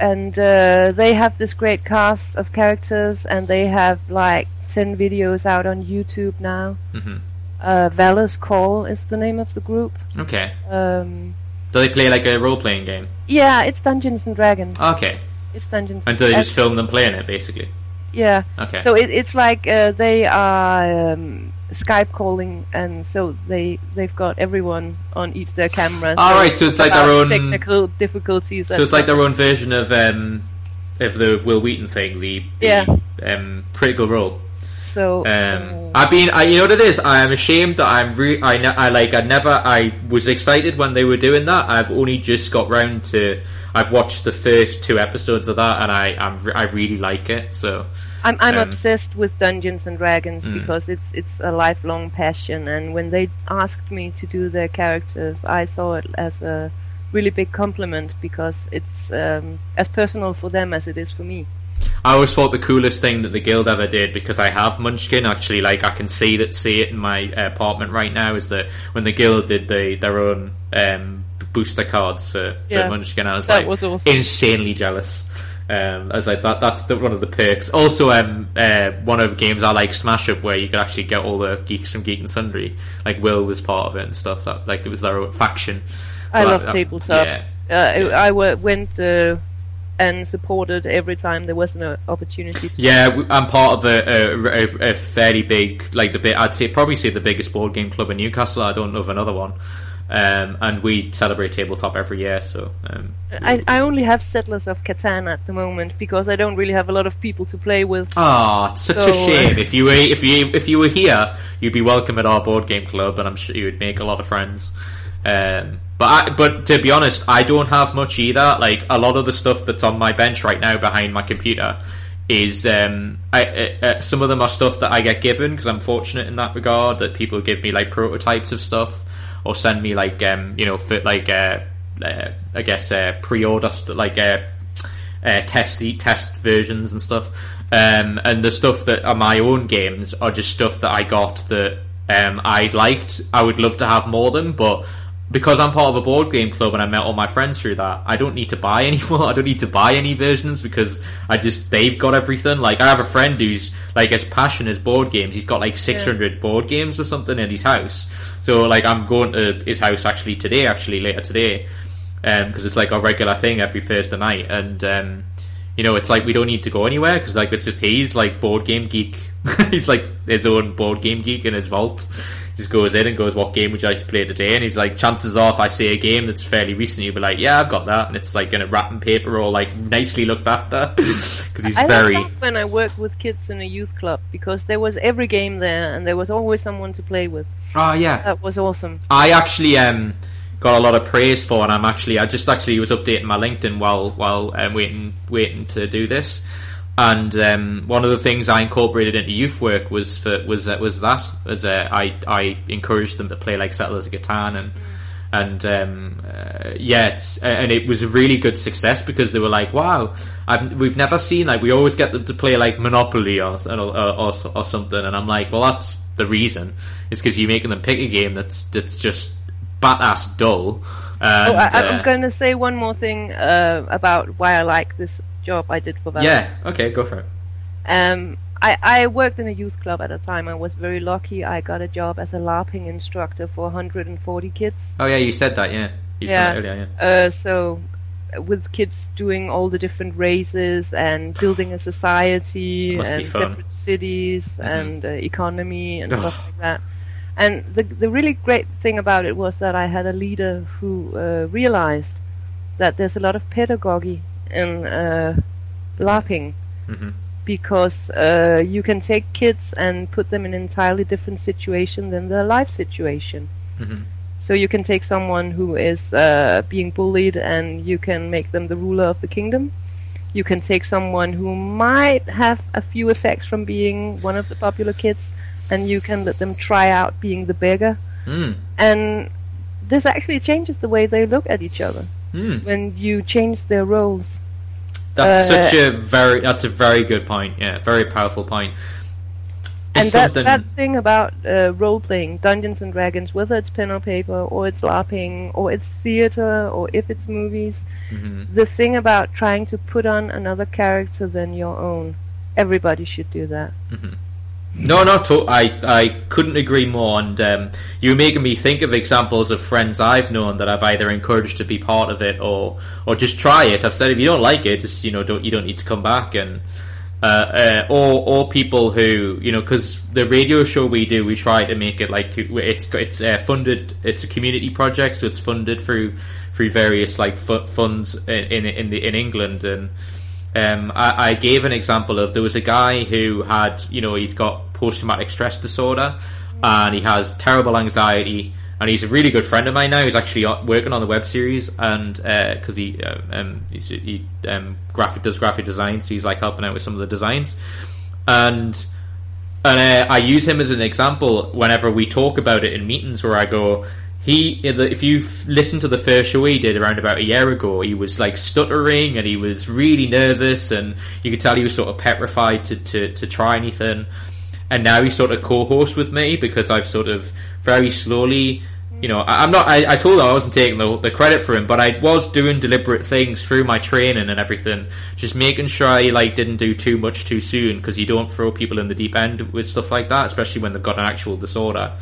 and uh, they have this great cast of characters, and they have like 10 videos out on YouTube now. hmm Uh, Valor's Call is the name of the group. Okay. Um, Do they play like a role playing game? yeah, it's Dungeons and Dragons. Okay. It's Dungeons. And do they just film them playing it, basically? Yeah. Okay. So it, it's like uh, they are um, Skype calling, and so they they've got everyone on each their camera. All right, so it's like their own- technical difficulties. so it's like their own version of um, of the Wil Wheaton thing, the, the Yeah. um, critical role. so. Um, I've been, I, you know what it is. I am ashamed that I'm, re- I, I like, I never, I was excited when they were doing that. I've only just got round to, I've watched the first two episodes of that, and I, I'm, I really like it. So, I'm I'm um, obsessed with Dungeons and Dragons Mm. because it's it's a lifelong passion. And when they asked me to do their characters, I saw it as a really big compliment because it's um, as personal for them as it is for me. I always thought the coolest thing that the guild ever did because I have Munchkin. Actually, like I can see that, see it in my uh, apartment right now. Is that when the guild did the their own um, booster cards for, Yeah. for Munchkin? I was like was insanely jealous. Um, I was like, that, that's the, one of the perks. Also, um, uh, one of the games I like, Smash Up, where you could actually get all the geeks from Geek and Sundry. Like Wil was part of it and stuff. That like it was their faction. I But love that- tabletops. yeah. Uh, Yeah. I w- went uh, and supported every time there was an opportunity. To Yeah, I'm part of a, a, a, a fairly big, like the bit. I'd say probably say the biggest board game club in Newcastle. I don't know of another one. Um, and we celebrate tabletop every year. So um, I, I only have Settlers of Catan at the moment because I don't really have a lot of people to play with. Ah, it's such So, a uh, shame. If you were if you if you were here, you'd be welcome at our board game club, and I'm sure you would make a lot of friends. Um, but I, but to be honest, I don't have much either. Like a lot of the stuff that's on my bench right now behind my computer is um, I, uh, uh, some of them are stuff that I get given because I'm fortunate in that regard that people give me like prototypes of stuff or send me like um, you know for like uh, uh, I guess uh, pre-order st- like uh, uh, test test versions and stuff. Um, and the stuff that are my own games are just stuff that I got that um, I liked. I would love to have more of them, but because I'm part of a board game club and I met all my friends through that, I don't need to buy anymore. I don't need to buy any versions because I just they've got everything. Like I have a friend who's like as passionate as board games. He's got like 600 board games or something in his house. So like I'm going to his house actually today, actually later today, because it's like a regular thing every Thursday night, and um, you know it's like we don't need to go anywhere because like it's just he's like board game geek. he's like his own board game geek in his vault. Just goes in and goes, "What game would you like to play today?" And he's like, "Chances are, if I say a game that's fairly recent, you'll be like, yeah, I've got that,' and it's like in a wrapping paper or like nicely looked after because he's I very." like when I worked with kids in a youth club because there was every game there and there was always someone to play with. Oh yeah, That was awesome. I actually um, got a lot of praise for, and I'm actually I just actually was updating my LinkedIn while while um, waiting waiting to do this. And um, one of the things I incorporated into youth work was for, was uh, was that was uh, I I encouraged them to play like Settlers of Catan and and um, uh, yeah, it's, and it was a really good success because they were like, wow, I've, we've never seen like we always get them to play like Monopoly or or, or, or something, and I'm like, well, that's the reason is because you're making them pick a game that's that's just badass dull. And, oh, I, uh, I'm going to say one more thing uh, about why I like this job I did for Valorant. yeah, okay, go for it. Um, I, I worked in a youth club at the time. I was very lucky. I got a job as a LARPing instructor for 140 kids. Oh yeah, you said that, yeah. You Yeah. said that earlier, yeah. Uh, so, with kids doing all the different races and building a society and separate cities Mhm. and uh, economy and stuff like that. And the the really great thing about it was that I had a leader who uh, realized that there's a lot of pedagogy in uh, LARPing. hmm because uh, you can take kids and put them in an entirely different situation than their life situation. Mm-hmm. So you can take someone who is uh, being bullied and you can make them the ruler of the kingdom. You can take someone who might have a few effects from being one of the popular kids and you can let them try out being the beggar. Mm. And this actually changes the way they look at each other mm. when you change their roles. That's uh, such a very that's a very good point. Yeah, very powerful point. and that that thing about uh, role playing, Dungeons and Dragons, whether it's pen or paper, or it's LARPing, or it's theater, or if it's movies, mm-hmm. the thing about trying to put on another character than your own, everybody should do that. Mm-hmm. No, no, to- I I couldn't agree more. And um, you're making me think of examples of friends I've known that I've either encouraged to be part of it or or just try it. I've said if you don't like it, just you know don't you don't need to come back and. Uh, uh, or or people who you know because the radio show we do we try to make it like it's it's uh, funded it's a community project so it's funded through through various like f- funds in in in, the, in England and um, I, I, gave an example of there was a guy who had, you know, he's got post traumatic stress disorder and he has terrible anxiety. And he's a really good friend of mine now. He's actually working on the web series, and because uh, he uh, um, he um, graphic does graphic design, so he's like helping out with some of the designs. And and uh, I use him as an example whenever we talk about it in meetings, where I go, he if you listen to the first show he did around about a year ago he was like stuttering and he was really nervous and you could tell he was sort of petrified to, to, to try anything. And now he's sort of co-host with me because I've sort of very slowly you know I, am not I, I, told him I wasn't taking the, the credit for him but I was doing deliberate things through my training and everything just making sure I like didn't do too much too soon because you don't throw people in the deep end with stuff like that especially when they've got an actual disorder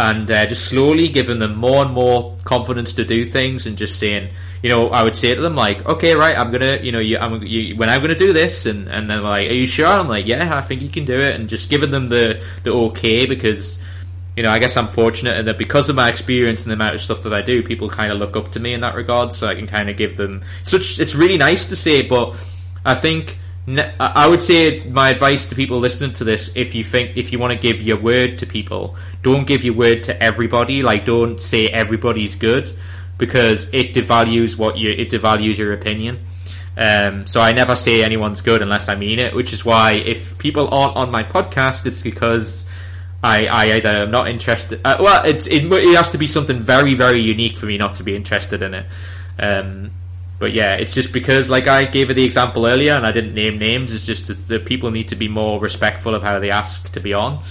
and uh, just slowly giving them more and more confidence to do things and just saying, you know, I would say to them like, okay, right, I'm gonna, you know, you, I'm, you, when I'm gonna do this, and and they're like, are you sure? I'm like, yeah, I think you can do it, and just giving them the the okay because. You know, I guess I'm fortunate that because of my experience and the amount of stuff that I do, people kind of look up to me in that regard. So I can kind of give them such. It's really nice to say, but I think I would say my advice to people listening to this: if you think if you want to give your word to people, don't give your word to everybody. Like, don't say everybody's good because it devalues what you it devalues your opinion. Um, so I never say anyone's good unless I mean it, which is why if people aren't on my podcast, it's because I, I either am not interested. Uh, well, it, it, it has to be something very very unique for me not to be interested in it. Um, but yeah, it's just because, like I gave her the example earlier, and I didn't name names. It's just that people need to be more respectful of how they ask to be on,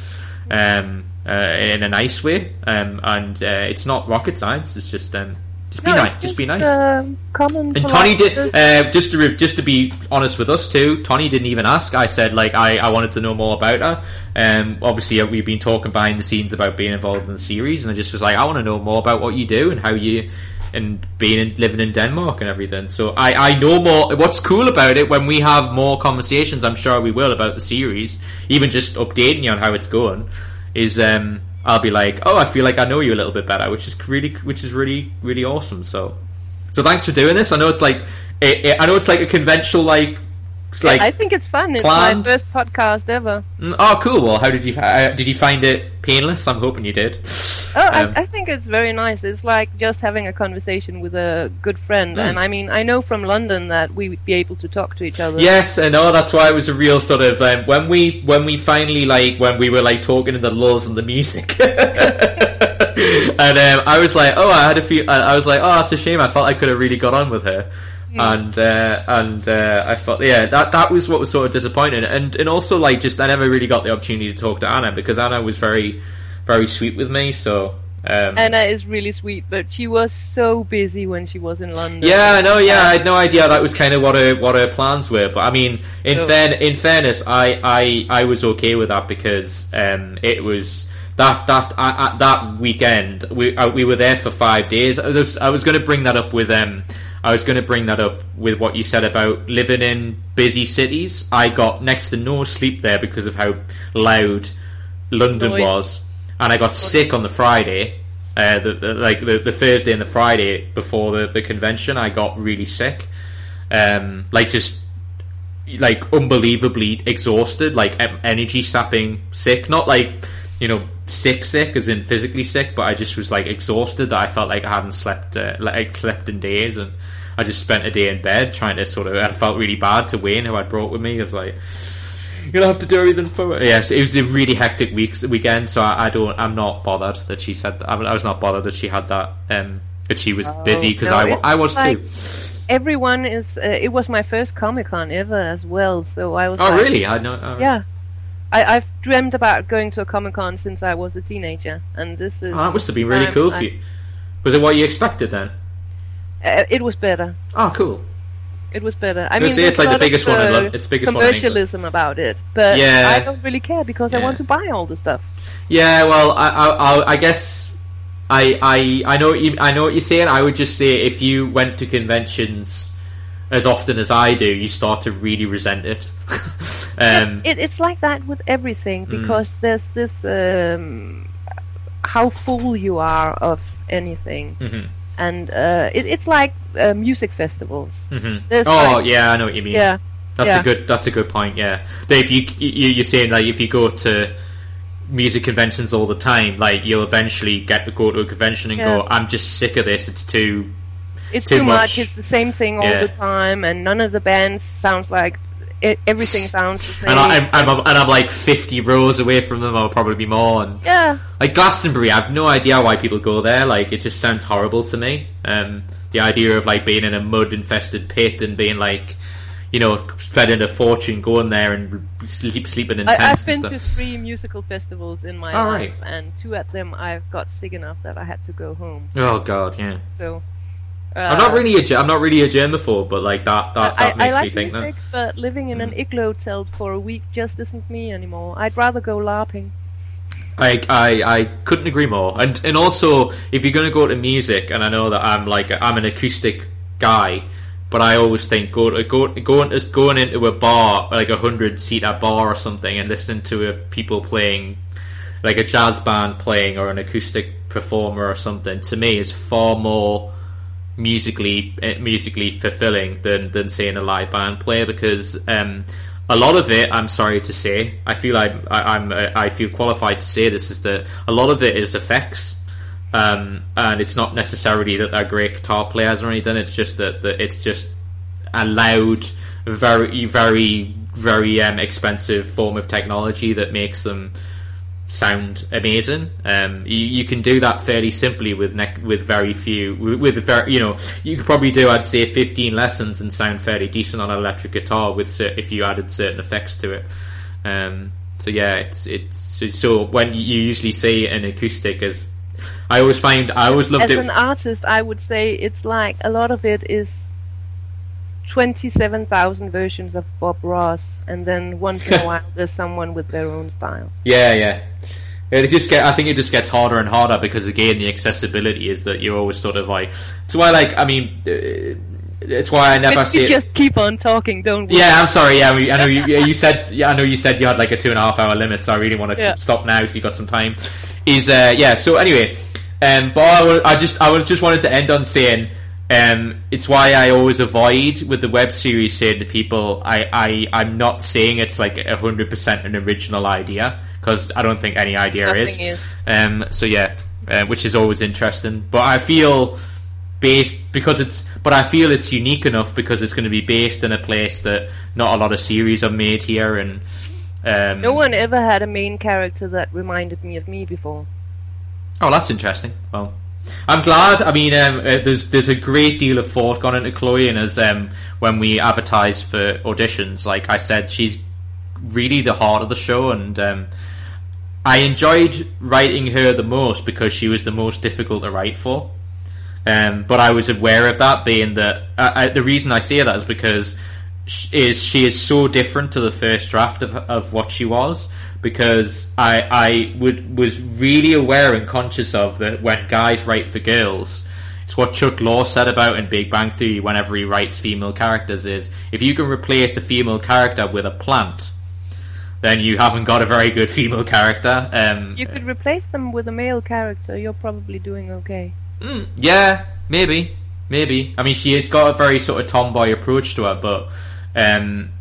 um, uh, in a nice way. Um, and uh, it's not rocket science. It's just um, just be no, nice. Just be nice. Um, common. And Tony did. Uh, just to just to be honest with us too, Tony didn't even ask. I said like I, I wanted to know more about her. Um, obviously uh, we've been talking behind the scenes about being involved in the series, and I just was like, I want to know more about what you do and how you and being in, living in Denmark and everything. So I, I know more. What's cool about it when we have more conversations, I'm sure we will about the series, even just updating you on how it's going, is um, I'll be like, oh, I feel like I know you a little bit better, which is really, which is really, really awesome. So, so thanks for doing this. I know it's like, it, it, I know it's like a conventional like like I think it's fun. It's planned. my first podcast ever. Mm, oh, cool. Well, how did you uh, did you find it painless? I'm hoping you did. Oh, um, I, I, think it's very nice. It's like just having a conversation with a good friend. Mm. And I mean, I know from London that we would be able to talk to each other. Yes, I know. That's why it was a real sort of um, when we when we finally like when we were like talking in the laws and the music. and um, I was like, oh, I had a few. I was like, oh, that's a shame. I felt I could have really got on with her. And uh, and uh, I thought, yeah, that that was what was sort of disappointing, and and also like just I never really got the opportunity to talk to Anna because Anna was very very sweet with me, so. Um, Anna is really sweet, but she was so busy when she was in London. Yeah, I know. Yeah, I had no idea that was kind of what her what her plans were. But I mean, in fair, in fairness, I, I I was okay with that because um, it was that that that weekend we uh, we were there for five days. I was, I was going to bring that up with um I was going to bring that up with what you said about living in busy cities. I got next to no sleep there because of how loud London was, and I got sick on the Friday. Uh, the, the, like the, the Thursday and the Friday before the, the convention, I got really sick. Um, like just like unbelievably exhausted, like energy sapping sick. Not like you know sick, sick as in physically sick, but I just was like exhausted. That I felt like I hadn't slept uh, like slept in days, and I just spent a day in bed trying to sort of. I felt really bad to Wayne, who I brought with me. I was like. You'll have to do everything for it. Yes, it was a really hectic week weekend, so I, I don't. I'm not bothered that she said. That. I, I was not bothered that she had that. Um, that she was oh, busy because no, I, I was like, too everyone is. Uh, it was my first Comic Con ever as well, so I was. Oh like, really? I know. Oh. Yeah, I, have dreamt about going to a Comic Con since I was a teenager, and this is. Oh, that must have been really cool for you. Was it what you expected then? Uh, it was better. Oh, cool. It was better. I mean, it's like the biggest one. In Lo- it's the biggest commercialism about it, but yeah. I don't really care because yeah. I want to buy all the stuff. Yeah, well, I, I, I guess I, I, I know what you, I know what you're saying. I would just say if you went to conventions as often as I do, you start to really resent it. um, it it's like that with everything mm. because mm. there's this um, how full you are of anything. Mm-hmm. And uh, it, it's like uh, music festivals. Mm-hmm. Oh like, yeah, I know what you mean. Yeah, that's yeah. a good. That's a good point. Yeah, if you, you you're saying like if you go to music conventions all the time, like you'll eventually get to go to a convention and yeah. go, "I'm just sick of this. It's too." It's too, too much. much. It's the same thing all yeah. the time, and none of the bands sounds like it, everything sounds the same. And, I, am I'm, and I'm like 50 rows away from them, or probably be more. And yeah, like Glastonbury, I have no idea why people go there. Like it just sounds horrible to me. Um, the idea of like being in a mud infested pit and being like you know, spending a fortune going there and sleep, sleeping in tents. I, have been to three musical festivals in my oh, life, right. and two of them I've got sick enough that I had to go home. Oh God, yeah. So. Uh, I'm not really a I'm not really a germaphobe, but like that that, that I, makes I like me think music, that. But living in mm. an igloo tent for a week just isn't me anymore. I'd rather go LARPing. I, I, I couldn't agree more. And and also, if you're going to go to music, and I know that I'm like I'm an acoustic guy, but I always think go, go, going going into a bar like a hundred seater bar or something and listening to a, people playing like a jazz band playing or an acoustic performer or something to me is far more musically eh, musically fulfilling than than seeing a live band play because um, a lot of it, I'm sorry to say, I feel I, I, I'm I feel qualified to say this is that a lot of it is effects um, and it's not necessarily that they're great guitar players or anything. It's just that, that it's just a loud, very, very, very um, expensive form of technology that makes them sound amazing. Um, you, you, can do that fairly simply with ne- with very few with, with very you know you could probably do I'd say 15 lessons and sound fairly decent on an electric guitar with cert- if you added certain effects to it. Um, so yeah, it's it's so when you usually see an acoustic as I always find I always loved As it. As an artist, I would say it's like a lot of it is twenty-seven thousand versions of Bob Ross, and then once in a while there's someone with their own style. Yeah, yeah. It just get. I think it just gets harder and harder because again, the accessibility is that you're always sort of like. It's why, like, I mean, uh, it's why I never but see. You just keep on talking, don't we? Yeah, I'm sorry. Yeah, I know you. you said. Yeah, I know you said you had like a two and a half hour limit, so I really want to yeah. stop now, so you got some time. Is uh, yeah. So anyway, um, but I, I just I just wanted to end on saying um, it's why I always avoid with the web series saying to people I, I I'm not saying it's like hundred percent an original idea because I don't think any idea is. is. Um, so yeah, uh, which is always interesting. But I feel based because it's but I feel it's unique enough because it's going to be based in a place that not a lot of series are made here and. Um, no one ever had a main character that reminded me of me before. Oh, that's interesting. Well, I'm glad. I mean, um, uh, there's there's a great deal of thought gone into Chloe, and as um, when we advertised for auditions, like I said, she's really the heart of the show, and um, I enjoyed writing her the most because she was the most difficult to write for. Um, but I was aware of that, being that uh, I, the reason I say that is because she is she is so different to the first draft of of what she was because I I would was really aware and conscious of that when guys write for girls. It's what Chuck Lorre said about in Big Bang Theory whenever he writes female characters is if you can replace a female character with a plant, then you haven't got a very good female character. Um, you could replace them with a male character. You're probably doing okay. Mm, yeah, maybe, maybe. I mean, she has got a very sort of tomboy approach to her, but um,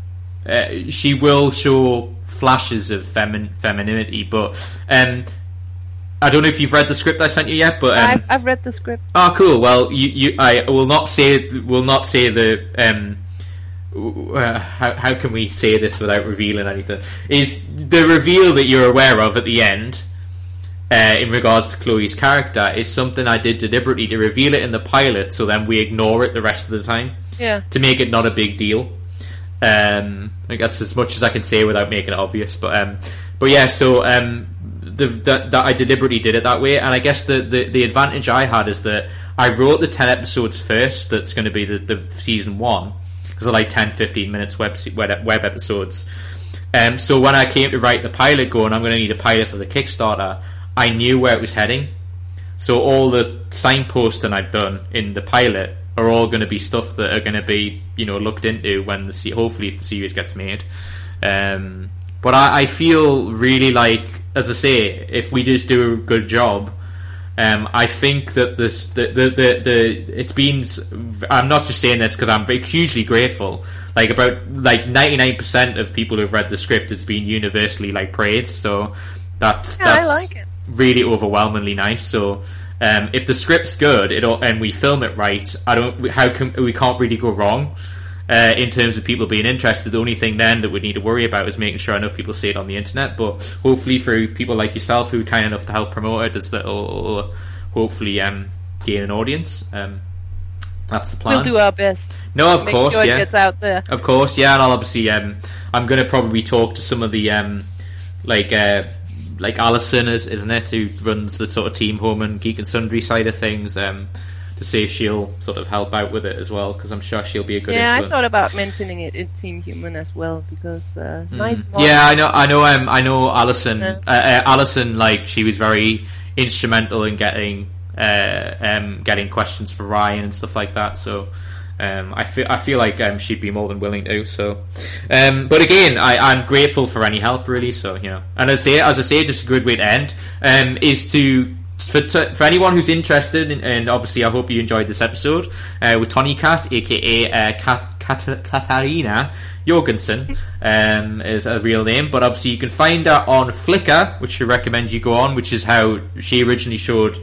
uh, she will show flashes of femin- femininity, but um, I don't know if you've read the script I sent you yet, but um, I've, I've, read the script. Oh, cool. Well, you, you I will not say will not say the um, uh, how how can we say this without revealing anything? Is the reveal that you're aware of at the end? Uh, in regards to Chloe's character, is something I did deliberately to reveal it in the pilot, so then we ignore it the rest of the time. Yeah. To make it not a big deal. Um, I guess as much as I can say without making it obvious, but um, but yeah. So um, that, I deliberately did it that way, and I guess the, the, the advantage I had is that I wrote the ten episodes first. That's going to be the, the season one because I like 10, 15 minutes web web episodes. Um, so when I came to write the pilot, going, I'm going to need a pilot for the Kickstarter. I knew where it was heading. So all the signposting I've done in the pilot are all going to be stuff that are going to be, you know, looked into when the hopefully if the series gets made. Um, but I, I feel really like as I say, if we just do a good job, um, I think that this the, the the, the it's been. I'm not just saying this because I'm hugely grateful. Like about like 99 percent of people who've read the script, it's been universally like praised. So that's yeah, that's like really overwhelmingly nice. So. Um, if the script's good, it and we film it right, I don't. How can we can't really go wrong? uh, in terms of people being interested. The only thing then that we need to worry about is making sure enough people see it on the internet. But hopefully, through people like yourself who are kind enough to help promote it, it's that'll hopefully um, gain an audience. Um, that's the plan. We'll do our best. No, of Make course, sure yeah. It gets out there. Of course, yeah, and I'll obviously um, I'm going to probably talk to some of the um, like. Uh, like Alison is, isn't it, who runs the sort of Team Human and Geek and Sundry side of things. Um, to see if she'll sort of help out with it as well because I'm sure she'll be a good. Yeah, influence. I thought about mentioning it in Team Human as well because uh, mm. nice. Yeah, I know. I know. Um, I know Alison. Yeah. Uh, uh, Alison, like she was very instrumental in getting uh, um, getting questions for Ryan and stuff like that. So. Um, I feel I feel like um, she'd be more than willing to. So, um, but again, I, am grateful for any help, really. So you know, and as I say, as I say, just a good way to end um, is to for, t- for anyone who's interested, in, and obviously I hope you enjoyed this episode uh, with Tony Cat, aka uh, Kat, Kat, Jorgensen, um, is a real name. But obviously you can find her on Flickr, which I recommend you go on, which is how she originally showed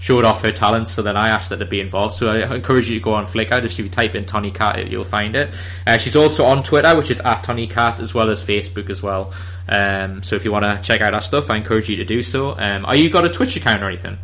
showed off her talents. So then I asked her to be involved. So I encourage you to go on Flickr. Just if you type in Tony Cat, you'll find it. Uh, she's also on Twitter, which is at Tony Cat, as well as Facebook as well. Um, so if you want to check out our stuff, I encourage you to do so. Um, are you got a Twitch account or anything?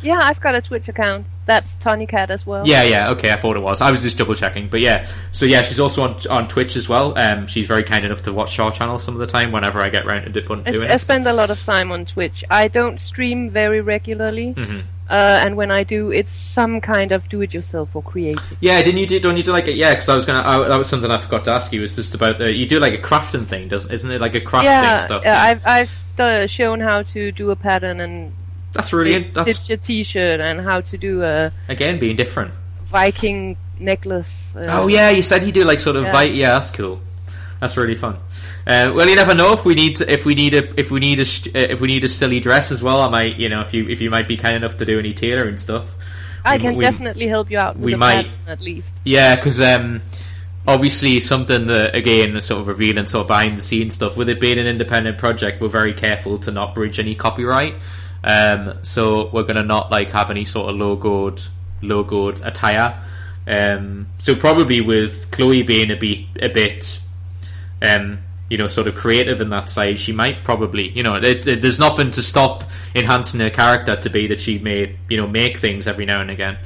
Yeah, I've got a Twitch account. That's Tony Cat as well. Yeah, yeah, okay, I thought it was. I was just double checking, but yeah. So yeah, she's also on on Twitch as well. Um, she's very kind enough to watch our channel some of the time whenever I get around to doing I, it. I spend a lot of time on Twitch. I don't stream very regularly. Mm-hmm. Uh, and when I do, it's some kind of do-it-yourself or creative. Yeah, didn't you do? Don't you do like a yeah? Because I was gonna. I, that was something I forgot to ask you. Was just about the you do like a crafting thing, doesn't? Isn't it like a crafting yeah, stuff? Yeah, I've I've uh, shown how to do a pattern and that's really stitch, that's stitch a T-shirt and how to do a again being different Viking necklace. Uh, oh yeah, you said you do like sort of yeah. yeah, that's cool. That's really fun. Uh, well, you never know if we need if we need a if we need a uh, if we need a silly dress as well. I might you know if you if you might be kind enough to do any tailoring stuff. I we, can we, definitely help you out. we might at least. Yeah, because um, obviously something that again sort of revealing sort of behind the scenes stuff. With it being an independent project, we're very careful to not breach any copyright. Um, so we're gonna not like have any sort of logoed logoed attire. Um, so probably with Chloe being a bit a bit um, you know, sort of creative in that side, she might probably, you know, it, it, there's nothing to stop enhancing her character to be that she may, you know, make things every now and again.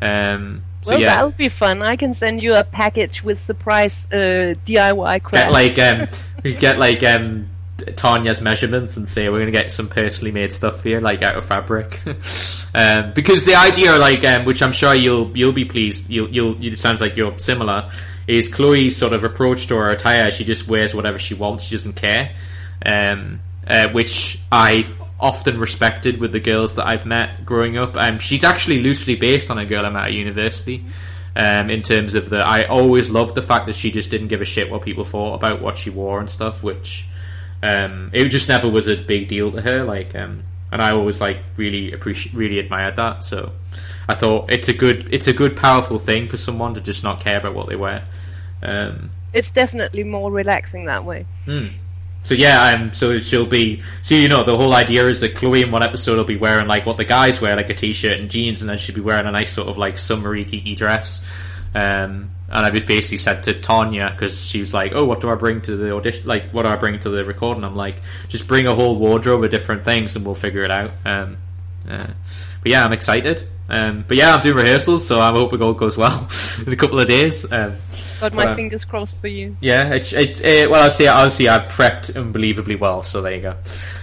Um, so well, yeah. that'll be fun. I can send you a package with surprise uh, DIY crafts. Get like, um, get like um, Tanya's measurements and say we're going to get some personally made stuff here, like out of fabric. um, because the idea, like, um, which I'm sure you'll you'll be pleased, you'll you'll it sounds like you're similar is Chloe's sort of approach to her attire. She just wears whatever she wants. She doesn't care, um, uh, which I've often respected with the girls that I've met growing up. Um, she's actually loosely based on a girl I met at university. Um, in terms of the, I always loved the fact that she just didn't give a shit what people thought about what she wore and stuff. Which um, it just never was a big deal to her. Like, um, and I always like really appreciate, really admired that. So I thought it's a good, it's a good, powerful thing for someone to just not care about what they wear. Um, it's definitely more relaxing that way. Hmm. So yeah, um, so she'll be. So you know, the whole idea is that Chloe in one episode will be wearing like what the guys wear, like a t-shirt and jeans, and then she'll be wearing a nice sort of like summery geeky dress. Um, and I just basically said to Tanya because she was like, "Oh, what do I bring to the audition? Like, what do I bring to the recording?" I'm like, "Just bring a whole wardrobe of different things, and we'll figure it out." Um, uh, but yeah, I'm excited. Um, but yeah, I'm doing rehearsals, so I hope it all goes well in a couple of days. Um, Got my fingers crossed for you. Yeah, it, it, it, well, I'll say honestly, I've prepped unbelievably well, so there you go.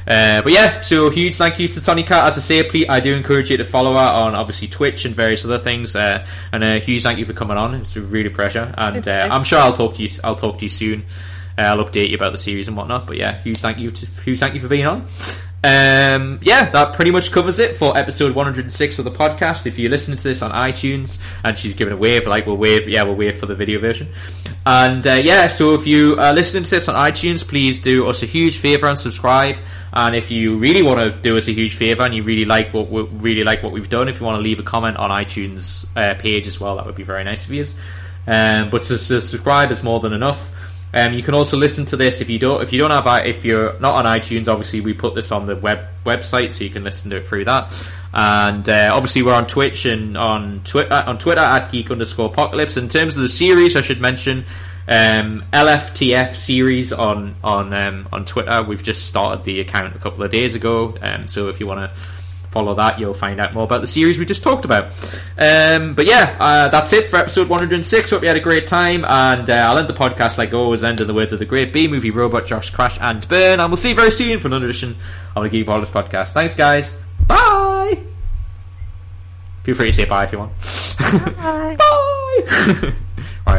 Uh, but yeah, so huge thank you to Tony Cat. As I say, please, I do encourage you to follow her on obviously Twitch and various other things. Uh, and a huge thank you for coming on. It's a really a pleasure, and uh, I'm sure I'll talk to you. I'll talk to you soon. Uh, I'll update you about the series and whatnot. But yeah, huge thank you to huge thank you for being on. Um, yeah, that pretty much covers it for episode 106 of the podcast. If you're listening to this on iTunes and she's giving a wave, like we'll wave, yeah, we'll wave for the video version. And uh, yeah, so if you are listening to this on iTunes, please do us a huge favor and subscribe. And if you really want to do us a huge favor and you really like what we really like what we've done, if you want to leave a comment on iTunes uh, page as well, that would be very nice of you. Um, but to, to subscribe is more than enough. Um, you can also listen to this if you don't if you don't have if you're not on iTunes. Obviously, we put this on the web website, so you can listen to it through that. And uh, obviously, we're on Twitch and on Twitter on Twitter at geek underscore apocalypse. In terms of the series, I should mention um, LFTF series on on um, on Twitter. We've just started the account a couple of days ago, um, so if you want to follow that, you'll find out more about the series we just talked about. Um, but yeah, uh, that's it for episode 106. Hope you had a great time, and uh, I'll end the podcast like always end in the words of the great B movie robot Josh Crash and Burn, and we'll see you very soon for another edition of the Geek Ballers podcast. Thanks, guys. Bye. Feel free to say bye if you want. Bye. bye.